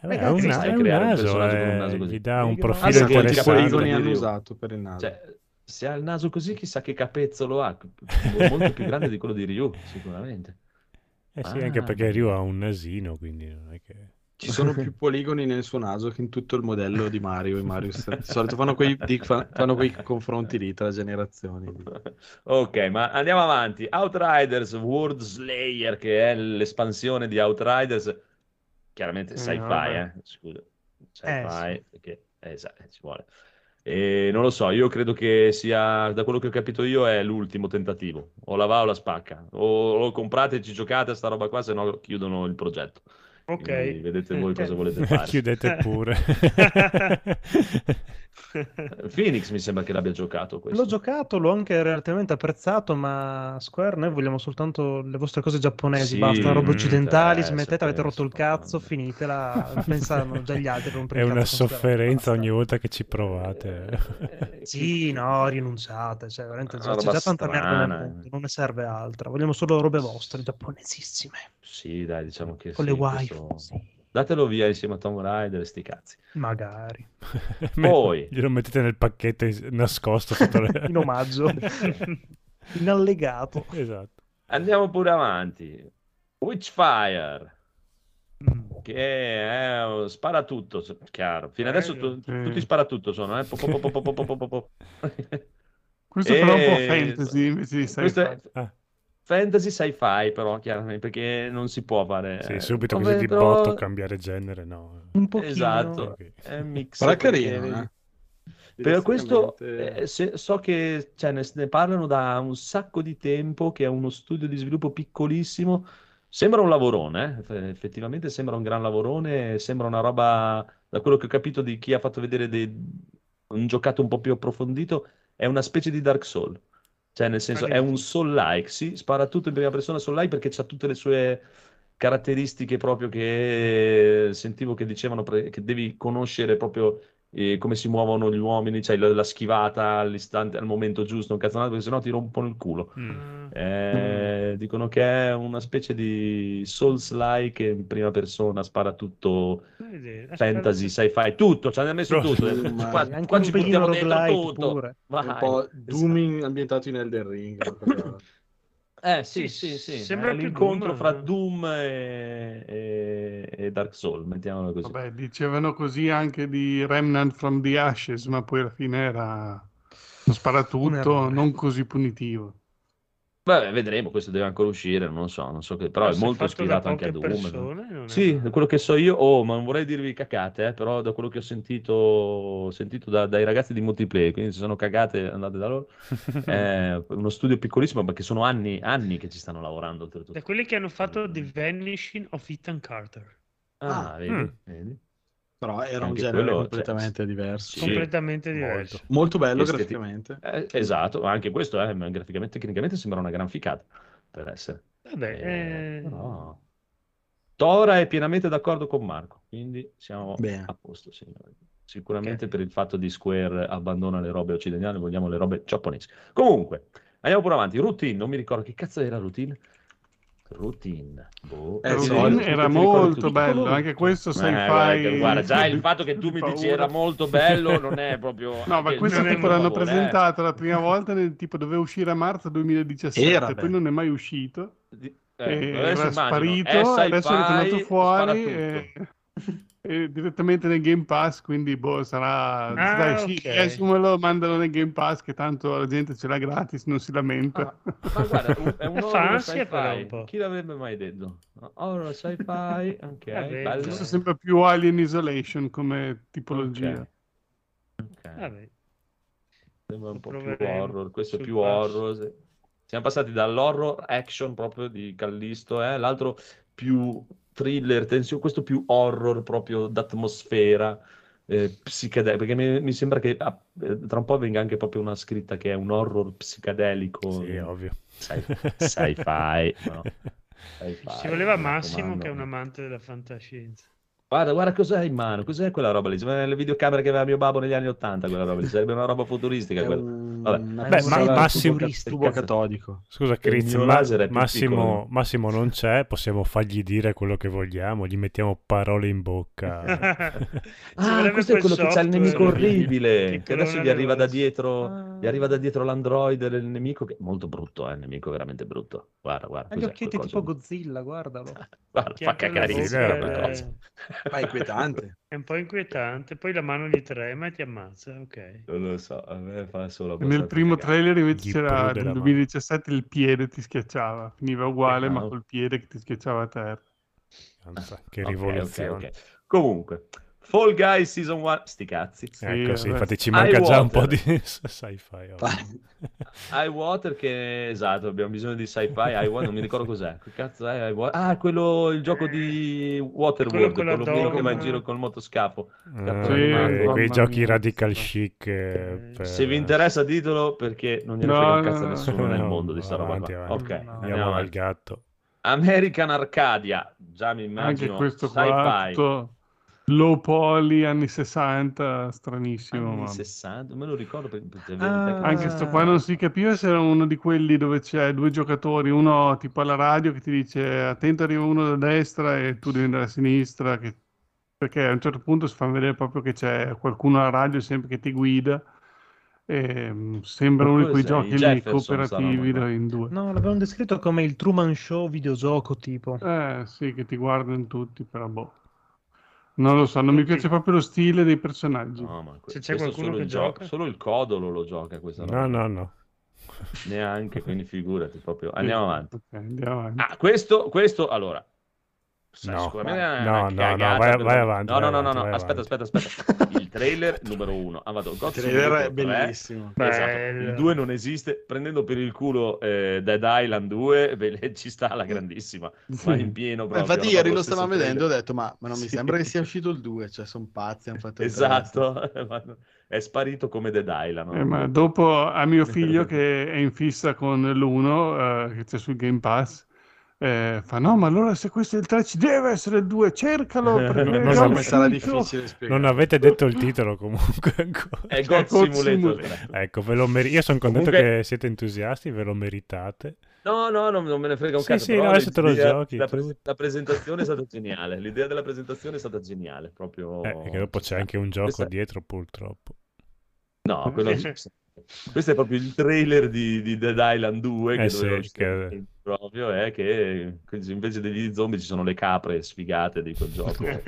A: Eh,
C: Ma
A: è un,
C: stai
A: è un
C: creare un
A: naso,
C: personaggio con un
A: eh,
C: naso così?
A: gli dà un profilo
F: quanti
A: interessante.
F: hanno
C: Ryu.
F: usato per il naso?
C: Cioè, se ha il naso così, chissà che capezzolo ha. Molto più grande di quello di Ryu, sicuramente.
A: Eh sì, anche
C: Ah.
A: perché Ryu ha un nasino, quindi non è che...
F: Ci sono più poligoni nel suo naso che in tutto il modello di Mario e Mario Di solito fanno quei, fanno quei confronti lì tra generazioni.
C: Ok, ma andiamo avanti. Outriders World Slayer, che è l'espansione di Outriders, chiaramente
G: Eh,
C: sci-fi,
G: vabbè.
C: eh? Scusa, sci-fi,
G: Eh,
C: perché eh, esatto, ci vuole. E non lo so, io credo che sia, da quello che ho capito io, è l'ultimo tentativo. O la va o la spacca. O lo comprate e ci giocate a sta roba qua, se no chiudono il progetto.
D: Ok.
C: Quindi vedete voi cosa
D: Ok.
C: volete fare.
A: Chiudete pure.
C: Phoenix mi sembra che l'abbia giocato questo.
G: L'ho giocato, l'ho anche relativamente apprezzato, ma Square, noi vogliamo soltanto le vostre cose giapponesi,
C: Sì,
G: basta, robe
C: mm,
G: occidentali,
C: eh,
G: smettete, avete rotto il cazzo, finitela, pensano già gli altri a rompere
A: È una sofferenza ogni volta che ci provate.
C: Eh,
G: Sì, no, rinunciate, cioè, veramente già- c'è già tanta merda nel mondo, non ne serve altra, vogliamo solo robe vostre, giapponesissime,
C: Sì, dai, diciamo che
G: con
C: sì,
G: le waifu,
C: questo-
G: sì,
C: datelo via insieme a Tom Rider, sti cazzi.
G: Magari.
C: Poi...
A: Glielo mettete nel pacchetto nascosto. Le...
G: in omaggio. in allegato.
A: Esatto.
C: Andiamo pure avanti. Witchfire
G: mm.
C: che è un sparatutto, chiaro. Fino adesso tu,
E: mm.
C: tutti sparatutto sono, eh? po, po, po,
E: Questo e... però è un po' fantasy, invece di
C: questo, è,
A: ah
C: fantasy sci-fi, però, chiaramente, perché non si può fare...
A: sì,
C: eh,
A: subito così di
C: però-
A: botto cambiare genere, no.
G: Un pochino.
C: Esatto,
A: Ok.
C: è un mix.
F: Però è
C: perché
F: carino, eh.
C: Per questo eh, se- so che cioè, ne, ne parlano da un sacco di tempo, che è uno studio di sviluppo piccolissimo. Sembra un lavorone, eh, eff- effettivamente sembra un gran lavorone, sembra una roba, da quello che ho capito di chi ha fatto vedere dei- un giocato un po' più approfondito, è una specie di Dark Soul. Cioè, nel senso, è un Soul-like, sì, spara tutto in prima persona Soul-like perché ha tutte le sue caratteristiche proprio che sentivo che dicevano pre- che devi conoscere proprio eh, come si muovono gli uomini, cioè la, la schivata all'istante, al momento giusto, un cazzonato, perché sennò ti rompono il culo.
A: Mm.
C: Eh, dicono che è una specie di Souls-like in prima persona, spara tutto
D: Vedi,
C: fantasy,
D: aspetta.
C: sci-fi, tutto, ci hanno messo tutto. eh.
F: Ma
C: Qua,
G: Anche
C: qua ci buttiamo dentro tutto. Vai.
F: un po' Doom ambientato in Elden Ring.
C: Eh sì,
D: Sì,
C: sì, sì,
D: sembra
C: è
D: più
C: l'incontro
D: Doom,
C: fra
D: eh.
C: Doom e, e- e Dark Souls, mettiamolo così.
E: Vabbè, dicevano così anche di Remnant from the Ashes, ma poi alla fine era uno
G: Un
E: sparatutto non così punitivo.
C: Vabbè, vedremo, questo deve ancora uscire, non so, non so che, però è
D: Forse
C: molto ispirato anche a Doom.
D: persone, non è
C: Sì, da quello che so io, oh, ma non vorrei dirvi cacate, eh, però da quello che ho sentito, sentito da- dai ragazzi di multiplayer, quindi se sono cagate andate da loro, è uno studio piccolissimo perché sono anni, anni che ci stanno lavorando oltretutto.
D: Da quelli che hanno fatto The Vanishing of Ethan Carter.
C: Ah,
F: Ah,
C: vedi,
A: mm.
C: vedi?
F: Però era un genere
C: quello, cioè,
F: completamente diverso.
C: Sì,
D: completamente
A: molto.
D: diverso.
F: Molto bello
C: Esteti-
F: graficamente.
C: Eh, esatto, anche questo eh, graficamente, tecnicamente sembra una gran ficata per essere.
D: Vabbè,
C: Eh,
D: eh,
C: però- Tora è pienamente d'accordo con Marco, quindi siamo
F: Bene.
C: a posto, signori. Sicuramente
D: Ok.
C: per il fatto di Square abbandona le robe occidentali, vogliamo le robe giapponesi. Comunque, andiamo pure avanti. Routine, non mi ricordo che cazzo era Routine. Routine. Boh.
F: Eh,
E: Routine
C: ti
E: era molto bello, anche questo
C: Eh,
E: sci-fi.
C: guarda, guarda, già il fatto che tu mi dici era molto bello non è proprio...
E: No, ma questo tipo l'hanno
C: favore, eh.
E: presentato la prima volta nel tipo doveva uscire a marzo 2017,
F: Era
E: poi
F: bello.
E: non è mai uscito. E
C: eh, adesso
E: era sparito,
C: è
E: adesso è
C: spara
E: fuori direttamente nel Game Pass, quindi boh, sarà...
D: Ah,
E: dai, sì,
D: ok.
E: assumelo, mandalo nel Game Pass che tanto la gente ce l'ha gratis, non si lamenta.
C: Ah, ma guarda, un- è un horror sci-fi. Chi l'avrebbe mai detto? Horror sci-fi, ok,
D: Vabbè,
C: bello.
E: Questo sembra più Alien Isolation come tipologia.
C: Ok. Ok.
D: vabbè.
C: Sembra un
D: Lo
C: po' più horror, questo è più
D: pass.
C: horror. sì. Siamo passati dall'horror action proprio di Callisto, eh, l'altro più thriller, tensione, questo più horror proprio d'atmosfera. eh, psichedelico, perché mi, mi sembra che ah, eh, tra un po' venga anche proprio una scritta che è un horror psichedelico.
A: Sì, ovvio.
C: Sci- sci-fi, no? Sci-fi,
D: Ci voleva Massimo che è un amante della fantascienza.
C: Guarda, guarda cos'hai in mano, cos'è quella roba lì? Sembra le videocamere che aveva mio babbo negli anni Ottanta, quella roba lì. Sarebbe una roba futuristica
F: È
C: quella.
F: un-
C: Vabbè.
A: Beh, ma- Massimo-
F: tubo, catodico.
A: Scusa, Chris, ma-
C: è
A: Massimo. Massimo non c'è, possiamo fargli dire quello che vogliamo, gli mettiamo parole in bocca.
C: Ah, questo è quello che c'ha il nemico orribile, che adesso gli arriva da dietro,
G: Ah.
C: gli arriva da dietro l'androide del nemico, che è molto brutto, eh, il nemico veramente brutto. Guarda, guarda,
G: Ha gli occhietti tipo? Godzilla, guardalo.
C: Guarda,
D: Che
C: fa quel
A: è-.
F: Ma è inquietante.
D: È un po' inquietante, poi la mano gli trema e ti ammazza, ok.
C: Non lo so, a me fa solo
E: Nel primo
C: cagare.
E: trailer invece
A: Gli
E: c'era nel
A: la
E: 2017 il piede ti schiacciava, finiva uguale ma col piede che ti schiacciava a terra.
A: Che rivoluzione.
C: ok, ok. Comunque, Fall Guys Season 1, sti cazzi.
E: Sì,
A: Ecco, sì, infatti ci manca già un po' di
C: Water.
A: sci-fi.
C: High Water che esatto, abbiamo bisogno di sci-fi. High Water, non mi ricordo cos'è. Che cazzo è High Water? Ah, quello il gioco di Waterworld,
D: Quello
C: quello, quello che va in giro col motoscafo.
A: Eh,
C: Sì,
A: quei
E: mamma
A: giochi
E: mia.
A: radical chic. eh, per-
C: Se vi interessa ditelo perché non gliene
E: No,
C: frega un cazzo a
E: no.
C: nessuno nel
A: No,
C: mondo di sta roba
A: avanti,
C: qua.
A: avanti.
C: Ok,
G: No.
C: andiamo
A: Andiamo al gatto.
C: American Arcadia, già mi
E: Anche
C: immagino
E: questo qua,
C: sci-fi.
E: tutto low poly, anni 60, stranissimo.
C: Anni
E: ma-
C: 60, me lo ricordo per, per
G: Ah.
C: che-
E: Anche sto qua non si capiva se era uno di quelli dove c'è due giocatori, uno tipo alla radio che ti dice attento arriva uno da destra e tu devi andare a sinistra, che- perché a un certo punto si fa vedere proprio che c'è qualcuno alla radio sempre che ti guida. E, mm, sembra uno di quei giochi lì
C: Jefferson
E: cooperativi da- in due.
G: No, l'avevano descritto come il Truman Show videogioco tipo.
E: Eh sì, che ti guardano tutti, però boh. Non lo so, non mi piace proprio lo stile dei personaggi.
C: No, ma que-
D: Se c'è
C: questo
D: qualcuno
C: solo
D: che
C: il gio-
D: gioca.
C: solo il codolo lo gioca questa roba.
A: No, no, no.
C: Neanche, quindi figurati proprio. Andiamo avanti.
E: Ok, andiamo avanti.
C: Ah, questo, questo, allora. Sai,
A: No,
C: sicuramente
A: no, no, no, vai- vai avanti,
C: No,
A: vai
C: no, no, no, no, aspetta, aspetta, aspetta. Il trailer numero uno. Ah, vado,
F: Il trailer è
C: tre.
F: bellissimo.
C: Esatto. Il 2 non esiste, prendendo per il culo eh, Dead Island 2, ve- ci sta alla grandissima, ma in pieno proprio.
F: infatti ieri
C: Lo
F: stavamo vedendo e ho detto ma, ma non mi
C: Sì.
F: sembra che sia uscito il 2, cioè sono pazzi, hanno fatto
C: Esatto, è sparito come Dead Island. no?
E: Eh, ma dopo a mio figlio che è in fissa con l'1 che c'è sul Game Pass eh, fa no ma allora se questo è il 3 ci deve essere il 2 cercalo perché
A: Non so
F: sarà
E: uscito."
F: difficile spiegare.
A: Non avete detto il titolo comunque ancora.
C: È
E: Cioè,
C: God
E: God
C: Simulator
E: Simulator.
C: 3.
A: Ecco, ve lo meri- io sono contento
C: Comunque-
A: che siete entusiasti, ve lo meritate.
C: No, no, non, non me ne frega un
A: Sì,
C: cazzo.
A: sì, no, adesso te lo giochi,
C: La,
A: tu.
C: pres- la presentazione è stata geniale. L'idea della presentazione è stata geniale. Proprio.
A: Eh, che dopo c'è anche un gioco
C: Questa-
A: dietro, purtroppo.
C: No, quello... questo è proprio il trailer di, di Dead Island 2 che
A: Eh sì, che-
C: proprio è che invece degli zombie ci sono le capre sfigate di quel gioco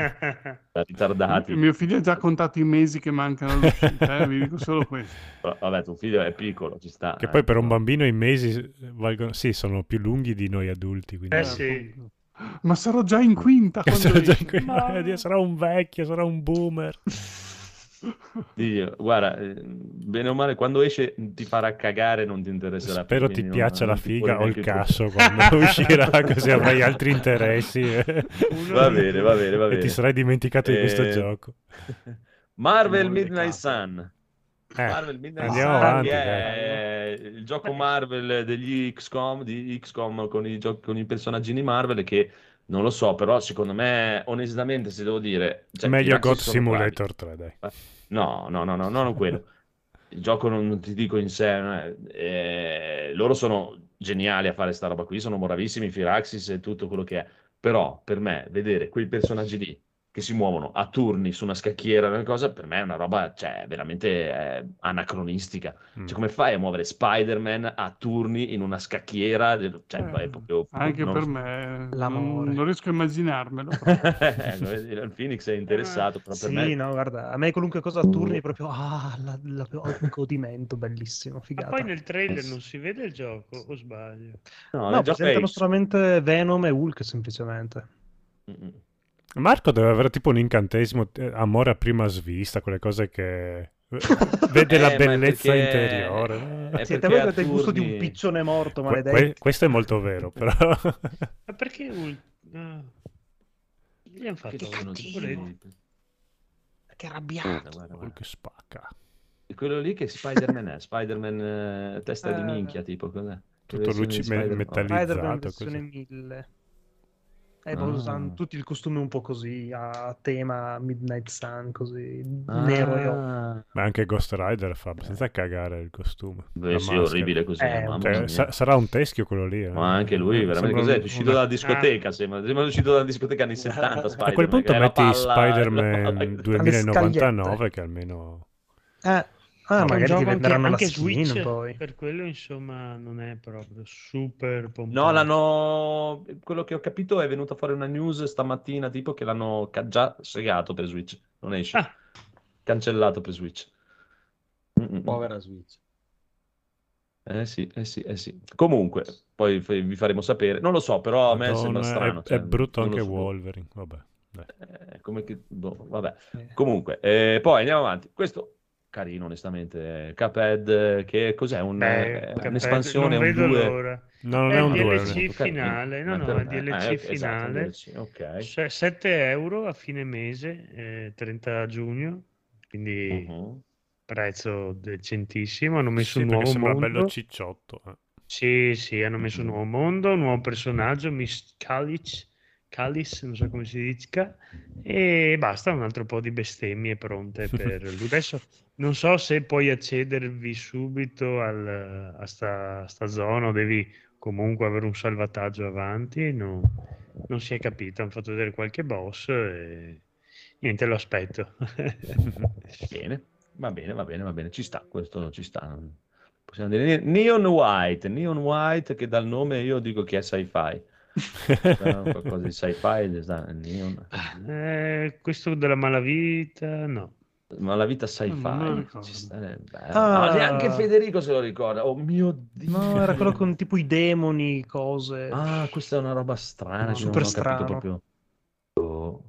C: da ritardati.
E: mio figlio ha già contato i mesi che mancano all'uscita eh, vi dico solo questo
C: Però, vabbè, tuo figlio è piccolo, ci sta.
A: Che
C: eh.
A: poi per un bambino i mesi valgono... Sì, sono più lunghi di noi adulti. Quindi...
D: Eh sì.
E: ma sarò già in quinta quando
A: Sarà, già in que-
G: Ma-
A: Dio, sarà un vecchio, sarà un boomer.
C: Dio, guarda, eh, bene o male, quando esce ti farà cagare, non ti interesserà più,
A: Spero ti piaccia
C: non-
A: la figa o il casso quando uscirà, così avrai altri interessi eh.
C: Va bene, va bene, va
A: e
C: bene.
A: ti sarai dimenticato di questo
C: Eh,
A: gioco.
C: Marvel Midnight Sun.
A: Eh,
C: Marvel Midnight
A: andiamo
C: Sun
A: avanti,
C: è il gioco Marvel degli XCOM, di XCOM con i, giochi, con i personaggini Marvel che non lo so, però secondo me, onestamente, se devo dire... cioè,
A: Meglio God
C: sono bravi.
A: Simulator 3, dai.
C: No, no, no, no, non quello. Il gioco non, ti dico in sé, eh, loro sono geniali a fare sta roba qui, sono bravissimi, Firaxis e tutto quello che è. Però per me vedere quei personaggi lì che si muovono a turni su una scacchiera, una cosa, per me è una roba, cioè, veramente eh, anacronistica.
A: Mm.
C: Cioè, come fai a muovere Spider-Man a turni in una scacchiera? Cioè,
E: Eh,
C: è proprio...
E: anche
C: non-
E: per me
G: L'amore.
E: non, non riesco a immaginarmelo
C: il Phoenix è interessato, però per
G: Sì,
C: me...
G: no, guarda, a me qualunque cosa a turni è proprio ah, la, la- un godimento bellissimo,
D: Ma
G: figata.
D: poi nel trailer non si vede il gioco, o sbaglio?
C: No,
G: No, presentano solamente Venom e Hulk semplicemente.
C: Mm-mm.
A: Marco deve avere tipo un incantesimo, eh, amore a prima svista, quelle cose che eh, vede
C: Eh,
A: la bellezza
C: perché-
A: interiore.
C: è
G: Siete voi che avete il gusto di un piccione morto, maledetti.
A: que- questo è molto vero, però.
D: Ma perché Hulk? Ah. Gli hanno
C: Che
D: fatto volete?
G: Che arrabbiato.
C: guarda,
A: Quello
C: guarda.
A: che spacca.
C: E quello lì che Spider-Man è? Spider-Man eh, testa di minchia, tipo cos'è?
A: Tutto luci-
C: di
A: me-
C: Spider-Man?
A: metallizzato.
G: Spider-Man versione 1000. E
C: Ah.
G: poi usano tutti il costume un po' così, a tema Midnight Sun, così,
C: Ah.
G: nero e occo.
A: Ma anche Ghost Rider fa abbastanza cagare il costume.
C: Beh, sì, orribile così,
G: Eh,
C: mamma
A: Cioè,
C: mia.
A: sa- sarà un teschio quello lì. eh.
C: Ma anche lui,
A: Eh,
C: veramente
A: sembra
C: cos'è?
A: un-
C: È uscito dalla discoteca, sembra. Sembra uscito dalla discoteca anni 70, Spider-Man.
A: A quel punto metti
C: palla-
A: Spider-Man
C: la-
A: 2099 che almeno...
G: Eh, ah, magari ti
D: gioco anche,
G: venderanno la skin
D: Switch,
G: poi.
D: per quello insomma non è proprio super pompato.
C: No, l'hanno. Quello che ho capito è venuta fuori una news stamattina, tipo che l'hanno già segato per Switch. Non esce.
D: Ah.
C: Cancellato per Switch. Mm-mm.
F: Povera Switch.
C: Eh sì, eh sì, eh sì. Comunque, poi f- vi faremo sapere. Non lo so, però a me
A: Madonna,
C: sembra
A: è-
C: strano.
A: è,
C: cioè,
A: brutto
C: non lo
A: anche
C: so.
A: Wolverine. Vabbè.
C: Eh, come che... boh, vabbè.
G: Eh.
C: Comunque, eh, poi andiamo avanti. Questo carino, onestamente. Cuphead, eh, che cos'è? Un,
D: Beh,
C: eh,
D: Cuphead,
C: un'espansione,
D: non
C: un
D: vedo
C: 2?
D: l'ora.
A: No, non
D: È
A: è un 2.
D: DLC
C: Ok,
D: finale, no, no, è DLC
C: eh, esatto,
D: finale.
C: DLC, ok.
D: Se- 7 euro a fine mese, eh, 30 giugno, quindi
C: Mhm.
D: prezzo decentissimo. Hanno messo
A: Sì,
D: un nuovo
A: sembra
D: mondo.
A: bello cicciotto. eh.
D: Sì, sì, hanno messo un
C: Mhm.
D: nuovo mondo, un nuovo personaggio, Miss Kalich, Kalis, non so come si dica, e basta, un altro po' di bestemmie pronte per lui. Adesso non so se puoi accedervi subito al- a sta, sta zona o devi comunque avere un salvataggio avanti, no- non si è capito, hanno fatto vedere qualche boss e niente, lo aspetto.
C: Bene, va bene, va bene, va bene, ci sta, questo ci sta. Possiamo dire Neon White, Neon White che dal nome io dico che è sci-fi. Qualcosa di sci-fi.
D: Eh, questo della malavita, no.
C: Ma la vita
E: Non
C: sci-fi
E: ricordo.
C: ci sta, bello.
G: Ah.
C: No, neanche Federico se lo ricorda. Oh mio Dio.
G: No, era quello con tipo i demoni, cose.
C: Ah, questa è una roba strana,
G: No,
C: che
G: super
C: non
G: strano.
C: proprio. Oh,
G: Un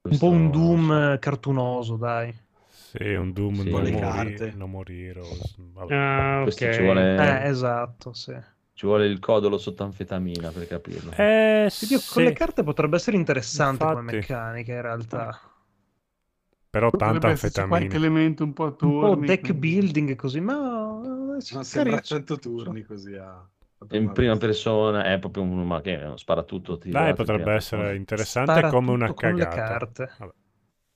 C: questo-
G: po' un Doom cartunoso, dai.
A: Sì, un Doom
C: Sì.
A: non,
F: Le
A: morire,
F: carte.
A: non morire. o-.
D: Ah,
C: Questo
D: ok.
C: ci vuole,
G: Eh, esatto, sì.
C: Ci vuole il codolo sotto anfetamina per capirlo.
A: Eh,
G: Oddio, con le
A: sì,
G: carte potrebbe essere interessante come
A: Infatti.
G: meccanica in realtà.
A: però tanta
E: esserci qualche
A: anfetamina.
E: elemento un po' a
G: Un po'
E: turni.
G: deck
E: quindi-
G: building così, ma... eh,
F: Ma sembra 100 turni così a...
C: In prima persona è proprio un ma che sparatutto. tirato
A: Dai, potrebbe essere interessante
G: Spara
A: come una
G: tutto con le
A: cagata.
G: carte.
A: Vabbè.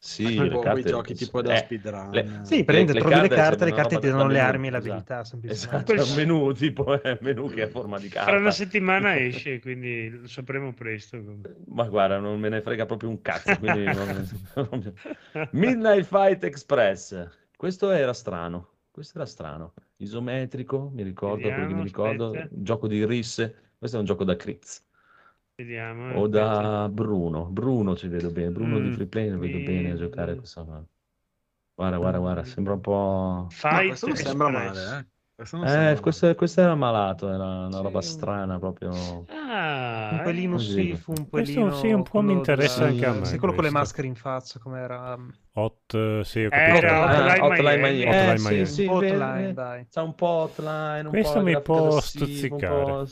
C: Sì, le carte
F: quei giochi tipo da
C: eh,
F: speedrun.
C: le-
G: Sì,
C: Le-
G: prende,
C: le
G: trovi le
C: carte
G: carte, le carte ti
C: da
G: danno le armi e
C: esatto.
G: l'abilità.
C: Esatto, è un menù tipo è un menù che è a forma di
D: Fra
C: carta.
D: una settimana esce, quindi lo sapremo presto.
C: Ma guarda, non me ne frega proprio un cazzo. quindi non- Midnight Fight Express. Questo era strano. Questo era strano. Isometrico, mi ricordo, che mi
D: Vediamo,
C: ricordo. Gioco di risse. Questo è un gioco da Critz.
D: Vediamo.
C: O da Bruno. Bruno ci vedo bene. Bruno di
A: Mm.
C: Free Play lo vedo bene a giocare questa qua. Guarda, guarda, guarda, sembra un po'...
F: No,
D: Fight
F: questo non sembra
D: Express.
F: male, eh. Questo
C: Eh,
F: sembra
C: questo, questo era malato, era una
G: Sì.
C: roba strana proprio.
D: Ah,
G: Un pelino
C: così.
G: Sifu, un
A: Questo
G: pelino...
A: sì, un po' mi interessa
C: anche a me
G: Sì, quello con le maschere in faccia, come era...
A: Hot, eh, sì, ho
D: Era
A: capito.
D: Hotline
C: Ah, Hotline
D: Miami.
A: Hotline
C: Eh, sì,
A: Miami.
C: sì,
G: un hotline, dai.
C: C'ha un po' hotline, un
A: Questo
C: po'
A: mi può
C: un
A: stuzzicare.
C: po'-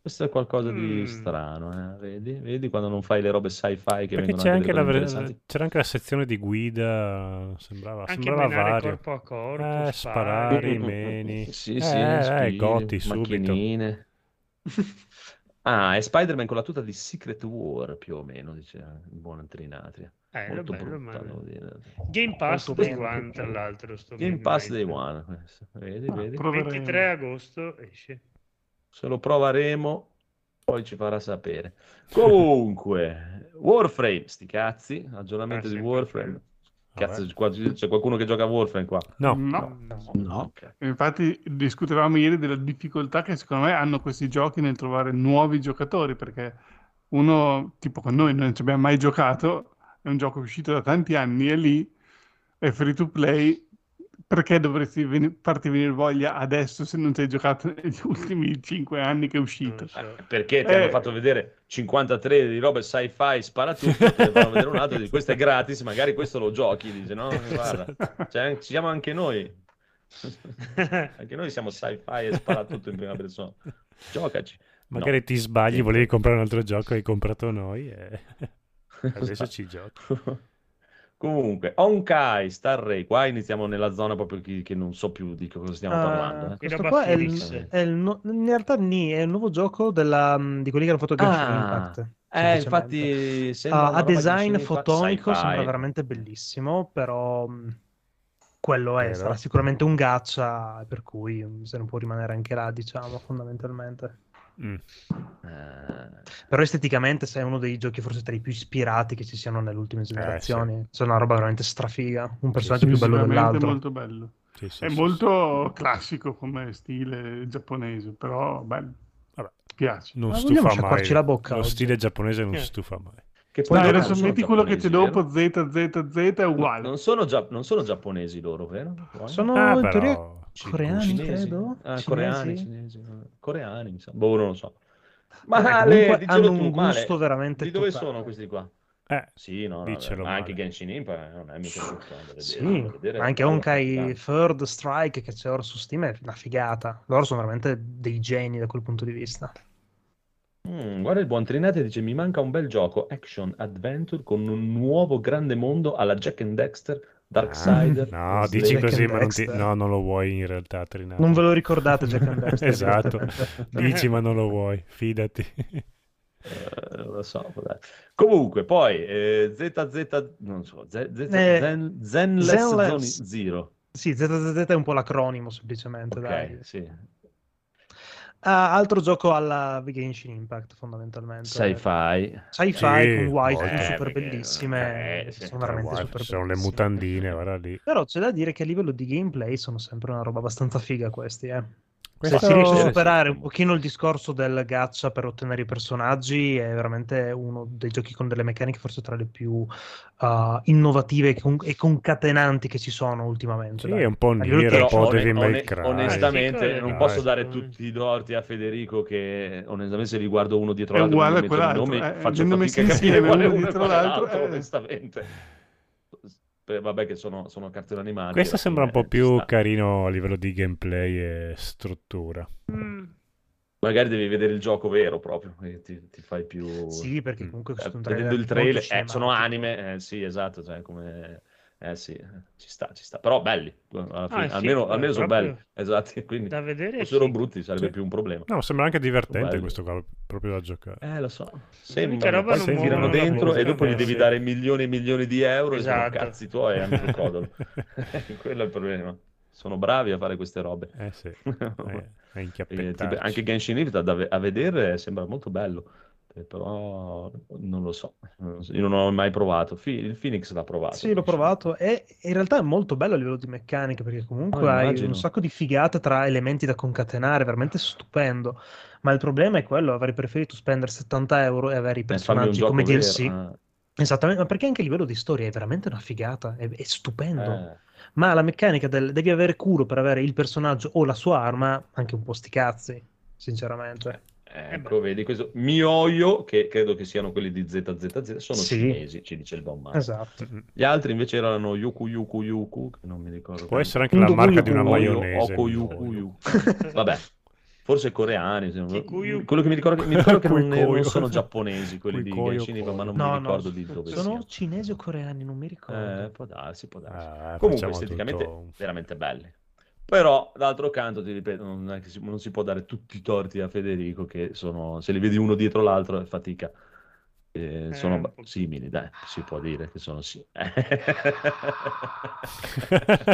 C: Questo è qualcosa di
D: Mm.
C: strano, eh? Vedi? Vedi quando non fai le robe sci-fi che
A: Perché
C: vengono
A: c'è anche, la c'era anche la sezione di guida, sembrava,
D: Anche
A: sembrava vario.
D: corpo a corpo,
A: Eh, sparare i meni.
C: Sì,
A: Eh,
C: sì,
A: eh,
C: spiri,
A: Gotti subito.
C: Ah, è Spider-Man con la tuta di Secret War, più o meno, dice il buon Trinatria.
D: Bello,
C: Molto
D: bello,
C: brutta,
D: ma-
C: devo dire.
D: Game Pass Day. One, tra l'altro. sto
C: Game. Pass Day One, questo. Vedi,
E: Ah,
C: vedi?
E: proveremo.
D: 23 agosto esce.
C: Se lo proveremo, poi ci farà sapere. Comunque, Warframe, sti cazzi, aggiornamento
D: Ah,
C: di Warframe. Cazzo, c'è qualcuno che gioca a Warframe qua?
A: No,
E: No.
F: No.
C: Ok.
E: Infatti discutevamo ieri della difficoltà che secondo me hanno questi giochi nel trovare nuovi giocatori, perché uno, tipo con noi, non ci abbiamo mai giocato, è un gioco uscito da tanti anni, è lì, è free to play, perché dovresti veni- farti venire voglia adesso se non ci hai giocato negli ultimi cinque anni che è uscito?
D: so.
C: Perché ti
E: Eh.
C: hanno fatto vedere 53 di robe sci-fi, spara tutto, te fanno vedere un altro, di questo è gratis, magari questo lo giochi, dice no, guarda, cioè, ci siamo anche noi. Anche noi siamo sci-fi e spara tutto in prima persona. Giocaci.
A: magari ti sbagli, volevi comprare un altro gioco, hai comprato noi e adesso ci giochi.
C: Comunque, Honkai, Star Ray, qua iniziamo nella zona proprio che, che non so più di cosa stiamo
G: Ah,
C: parlando. eh.
G: questo qua è il, è il no- in realtà ni, è il nuovo gioco della, mm, di quelli che hanno fatto Genshin
C: Ah,
G: Impact.
C: Eh,
G: semplicemente.
C: infatti
G: Ah, a design fotonico
C: sci-fi.
G: sembra veramente bellissimo, però mh, quello è,
A: Vero.
G: sarà sicuramente un gacha, per cui mh, se non può rimanere anche là, diciamo, fondamentalmente.
A: Mm.
C: Eh,
G: Però esteticamente se è uno dei giochi forse tra i più ispirati che ci siano nelle ultime generazioni. C'è una roba veramente strafiga, un personaggio più bello dell'altro.
E: molto bello.
A: Sì, sì,
E: È
A: sì,
E: molto classico come stile giapponese, però bello.
A: Vabbè.
E: Piace.
A: sì. Non
G: Ma
A: stufa mai.
G: la bocca
A: Lo
G: oggi?
A: stile giapponese non
D: Eh.
A: stufa mai.
C: Che poi loro
E: adesso metti quello che c'è dopo? ZZZ è uguale.
C: Non sono, gia- non sono giapponesi loro, vero?
G: Sono
A: Ah,
G: in
A: però...
G: teoria
C: Ci-
G: coreani,
C: cinesi?
G: credo.
C: Ah,
G: Cinesi?
C: coreani, cinesi. Coreani, mi sa. Boh, non lo so. Male,
G: comunque
C: dicelo
G: hanno
C: tu,
G: un
C: Male.
G: gusto veramente
C: Di dove
G: totale.
C: sono questi qua?
A: Eh,
C: Sì, no, no, ma anche
A: Male.
C: Genshin Impact non è mica brutto
G: Sì, ma anche Honkai. Third Strike che c'è ora su Steam è una figata. Loro sono veramente dei geni da quel punto di vista.
C: Mm, guarda il buon Trinate dice mi manca un bel gioco action adventure con un nuovo grande mondo alla Jack and Dexter Darksider
A: No,
C: e
A: dici.
G: Jack
A: così, ma non, ti- no, non lo vuoi in realtà, Trinato.
G: Non ve lo ricordate Jack and Dexter?
A: esatto, dici ma non lo vuoi, fidati.
C: Eh, non lo so vabbè. comunque poi eh, ZZ non so Z, Z,
G: Eh,
C: Zen, Zenless
G: Zenless.
C: Zero
G: Sì, ZZZ è un po' l'acronimo semplicemente.
C: ok
G: dai.
C: sì
G: Ah, altro gioco alla Genshin Impact fondamentalmente.
C: sci-fi
G: Sci-fi
A: Sì,
G: con super
C: Eh, perché-
G: bellissime.
C: eh,
G: sono veramente
A: Guarda,
G: super
A: sono le mutandine, guarda lì.
G: Però c'è da dire che a livello di gameplay sono sempre una roba abbastanza figa questi, eh. Se
A: Questo-
G: si riesce a superare un pochino il discorso del gacha per ottenere i personaggi, è veramente uno dei giochi con delle meccaniche forse tra le più uh, innovative e, con- e concatenanti che ci sono ultimamente.
A: Sì,
G: dai.
A: è un po' Nier, un po' Devil May Cry.
C: onestamente non
A: Dai.
C: posso dare
D: Dai.
C: tutti i torti a Federico che onestamente se li guardo uno dietro
E: È
C: l'altro
E: uguale
C: non
E: a quell'altro,
C: nomi,
E: eh,
C: faccio fatica a capire
E: insieme
C: quale
E: uno dietro
C: quale
E: l'altro,
C: l'altro
E: eh.
C: onestamente vabbè che sono, sono cartoni animati
A: Questo sembra un po' più
C: sta.
A: carino a livello di gameplay e struttura.
D: Mm.
C: magari devi vedere il gioco vero proprio e ti, ti fai più
G: Sì, perché
A: Mm.
G: comunque un
C: vedendo il trailer eh, sono anime eh, sì esatto cioè come eh sì ci sta ci sta però belli alla fine,
D: Ah, sì,
C: almeno,
D: eh,
C: almeno sono belli esatto quindi
D: Da vedere
C: se fossero
D: sì.
C: brutti sarebbe
A: Sì.
C: più un problema
A: No, sembra anche divertente questo qua, proprio da giocare.
C: Eh, lo so.
D: Roba
C: poi si tirano dentro
A: bocca,
C: e dopo gli
A: eh,
C: devi
A: sì.
C: dare milioni e milioni di euro e sono
D: Esatto.
C: cazzi tuoi anche il codolo. Quello è il problema. Sono bravi a fare queste robe.
A: Eh sì, è, è
C: Eh, anche Genshin Impact a vedere sembra molto bello, Eh, però non lo so. Io non ho mai provato. Il Phoenix l'ha provato.
G: Sì, l'ho provato e in realtà è molto bello a livello di meccanica perché comunque
C: Ah,
G: hai un sacco di figate tra elementi da concatenare, veramente stupendo. Ma il problema è quello, avrei preferito spendere 70 euro e avere i
C: Eh,
G: personaggi come
C: vero.
G: DLC.
C: ah,
G: Esattamente, ma perché anche a livello di storia è veramente una figata, è, è stupendo.
C: eh.
G: Ma la meccanica del devi avere culo per avere il personaggio o la sua arma, anche un po' sti cazzi, sinceramente.
C: Ecco, vedi questo Mioio, che credo che siano quelli di ZZZ, sono
G: Sì.
C: cinesi, ci dice il buon Mario.
G: Esatto.
C: Gli altri invece erano Yuku Yuku Yuku, che non mi ricordo.
A: Può
C: come-
A: essere anche la marca di una
G: Yuku,
A: maionese.
C: Oko Yuku. Yuku. Vabbè, forse coreani. se non-
D: Kikuyu.
C: Quello che mi ricordo, mi ricordo che non, non sono giapponesi quelli di Genshin Impact, ma non
G: No,
C: mi
G: no,
C: ricordo di dove
G: Sono
C: siano.
G: cinesi o coreani, non mi ricordo.
C: Eh, può darsi, può darsi.
A: Ah,
C: Comunque esteticamente
A: tutto
C: veramente belli. Però, d'altro canto, ti ripeto, non, è che si, non si può dare tutti i torti a Federico, che sono, se li vedi uno dietro l'altro è fatica. Eh, sono ba-
D: po'.
C: simili, dai, si può dire che sono sì.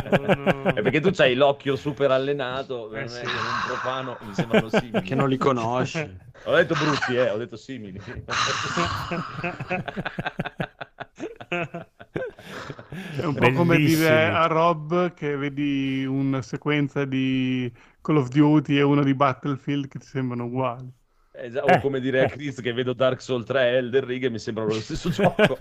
D: Sono-
C: È perché tu hai l'occhio super allenato,
D: Eh,
C: non è
D: sì.
C: un profano mi sembrano simili.
F: Che non li conosci.
C: Ho detto brutti, eh, ho detto simili.
E: È un po' come dire a Rob che vedi una sequenza di Call of Duty e una di Battlefield che ti sembrano uguali.
C: Eh, già,
A: Eh,
C: o come dire a
A: eh.
C: Chris che vedo Dark Souls 3 e Elden Ring e mi sembrano lo stesso gioco.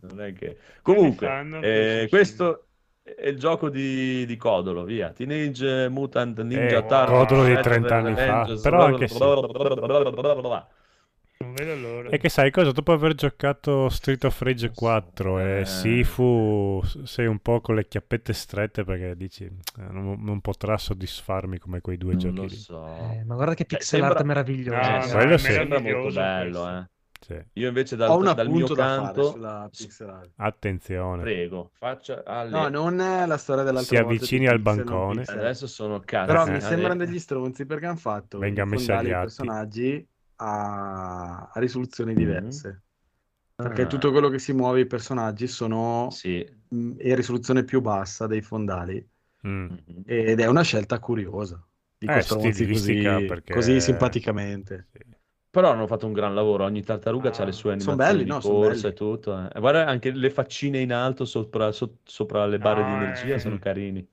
C: non è che... Comunque, eh,
D: questo
C: è il gioco di, di Codolo, via. Teenage Mutant Ninja
A: Eh,
C: Turtles.
A: Codolo di
C: Red
A: 30 anni fa, però anche sì.
D: Non vedo l'ora.
A: E che sai cosa? Dopo aver giocato Street of Rage 4 e
C: Eh.
A: Sifu, sei un po' con le chiappette strette perché dici eh, non, non potrà soddisfarmi come quei due
C: Non
A: giochi
C: lo so.
G: Eh, ma guarda che
C: Cioè,
G: pixel
C: sembra-
G: art meraviglioso.
D: No,
A: Eh,
G: eh.
A: quello sì.
C: Sembra molto bello,
D: questo.
C: eh.
A: Sì.
C: Io invece dal,
F: Ho un
C: dal mio
F: appunto da fare
C: canto,
F: sulla Pixel Art.
A: Attenzione.
C: prego, faccia alle...
F: No, non è la storia dell'altra
A: Si avvicini al bancone.
C: Adesso sono cazzo.
F: Però
A: Eh,
F: mi
C: eh,
F: sembrano
C: eh.
F: degli stronzi perché hanno fatto
A: Venga
F: i personaggi a, a risoluzioni diverse. Perché
C: Ah.
F: tutto quello che si muove i personaggi sono
C: Sì.
F: mh, in risoluzione più bassa dei fondali
A: Mm.
F: Ed è una scelta curiosa. Dico
A: Eh,
F: così,
A: perché-
F: così simpaticamente.
A: Sì.
C: Però hanno fatto un gran lavoro, ogni tartaruga ha le sue
F: Sono
C: animazioni
F: belli,
C: di
F: no, sono
C: corsa
F: belli.
C: e tutto. eh. E guarda anche le faccine in alto sopra, so- sopra le barre di
D: No,
C: energia
D: eh.
C: sono carini.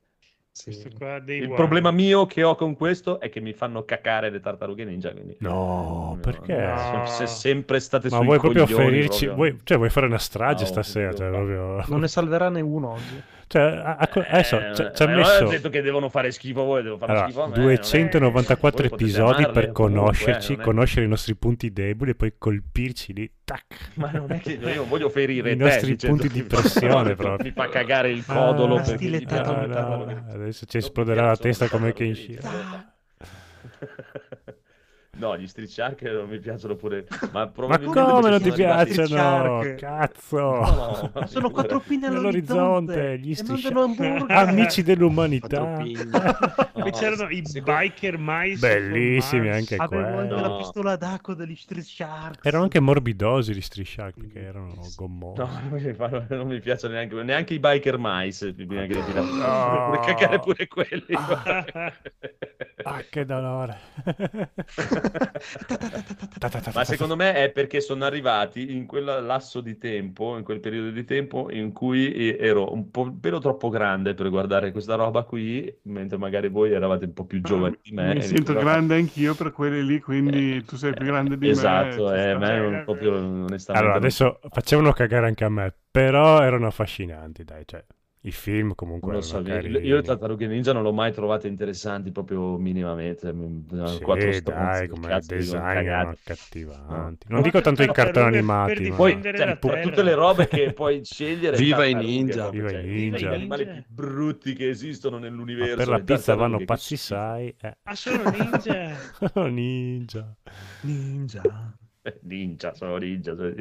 D: Dei
C: Il problema mio che ho con questo è che mi fanno cacare le tartarughe ninja. Quindi...
A: No, perché?
D: No.
C: Se sempre state
A: Ma
C: sui
A: vuoi proprio
C: coglioni,
A: ferirci?
C: proprio.
A: Vuoi, cioè, vuoi fare una strage
C: No,
A: stasera? Cioè, proprio...
G: Non ne salverà né uno oggi.
A: Cioè, a- a- adesso
C: Eh,
A: ci- ci ha
C: eh,
A: messo
C: ho detto che devono fare schifo voi, devo fare
A: allora,
C: schifo a me. non è-
A: 294
C: voi potete
A: episodi
C: amarle
A: per
C: comunque,
A: conoscerci,
C: eh, non è-
A: conoscere i nostri punti deboli e poi colpirci lì. Tac.
C: Ma non è che io voglio ferire
A: I
C: te,
A: nostri
C: dicendo
A: punti di
C: che-
A: pressione proprio.
C: Mi fa cagare il codolo
A: Ah,
G: Tato
C: piace-
A: no, adesso ci esploderà la testa come
C: tartarughe
A: Kenshiro.
C: ninja. No, gli Street Shark non mi piacciono pure. Ma,
A: Ma come non ti piacciono?
G: Shark.
A: Cazzo!
C: No, no,
G: Sono quattro pinne all'orizzonte
A: gli
G: mandano hamburger.
A: Amici dell'umanità.
C: No,
D: c'erano i
C: secondo-
D: biker mice
A: Bellissimi anche.
G: Avevo anche
A: quelli.
G: la pistola d'acqua degli Street Sharks.
A: Erano anche morbidosi gli Street Shark perché erano gommosi.
C: No, non mi piacciono neanche, neanche i biker mice. Prima che ti
A: No.
C: Puoi cagare pure quelli.
A: Ah, che dolore.
C: Ma secondo me è perché sono arrivati in quel lasso di tempo, in quel periodo di tempo in cui eh, ero un po' un pelo troppo grande per guardare questa roba qui, mentre magari voi eravate un po' più giovani di me.
E: Mi sento
C: vi-
E: grande anch'io per quelli lì, quindi tu sei più grande di
C: Esatto,
E: me. ci
C: eh, me proprio onestamente.
A: Allora, adesso facevano cagare anche a me, però erano affascinanti, dai, cioè, i film comunque
C: Non lo so,
A: erano
C: io- le tartarughe ninja non l'ho mai trovate interessanti proprio minimamente. m-
A: Sì,
C: quattro
A: dai, come
C: cazzo
A: design accattivanti.
C: No.
A: Non dico tanto i cartoni animati, ma...
C: Poi cioè, tutte le robe che puoi scegliere.
F: Viva i ninja.
A: Viva
C: cioè,
A: i ninja.
C: gli animali più brutti che esistono
A: Ma
C: nell'universo.
A: per la pizza vanno pazzi, sai? Eh.
D: Ah, sono ninja.
A: Ninja.
G: Ninja.
C: Ninja, sono ninja. sono-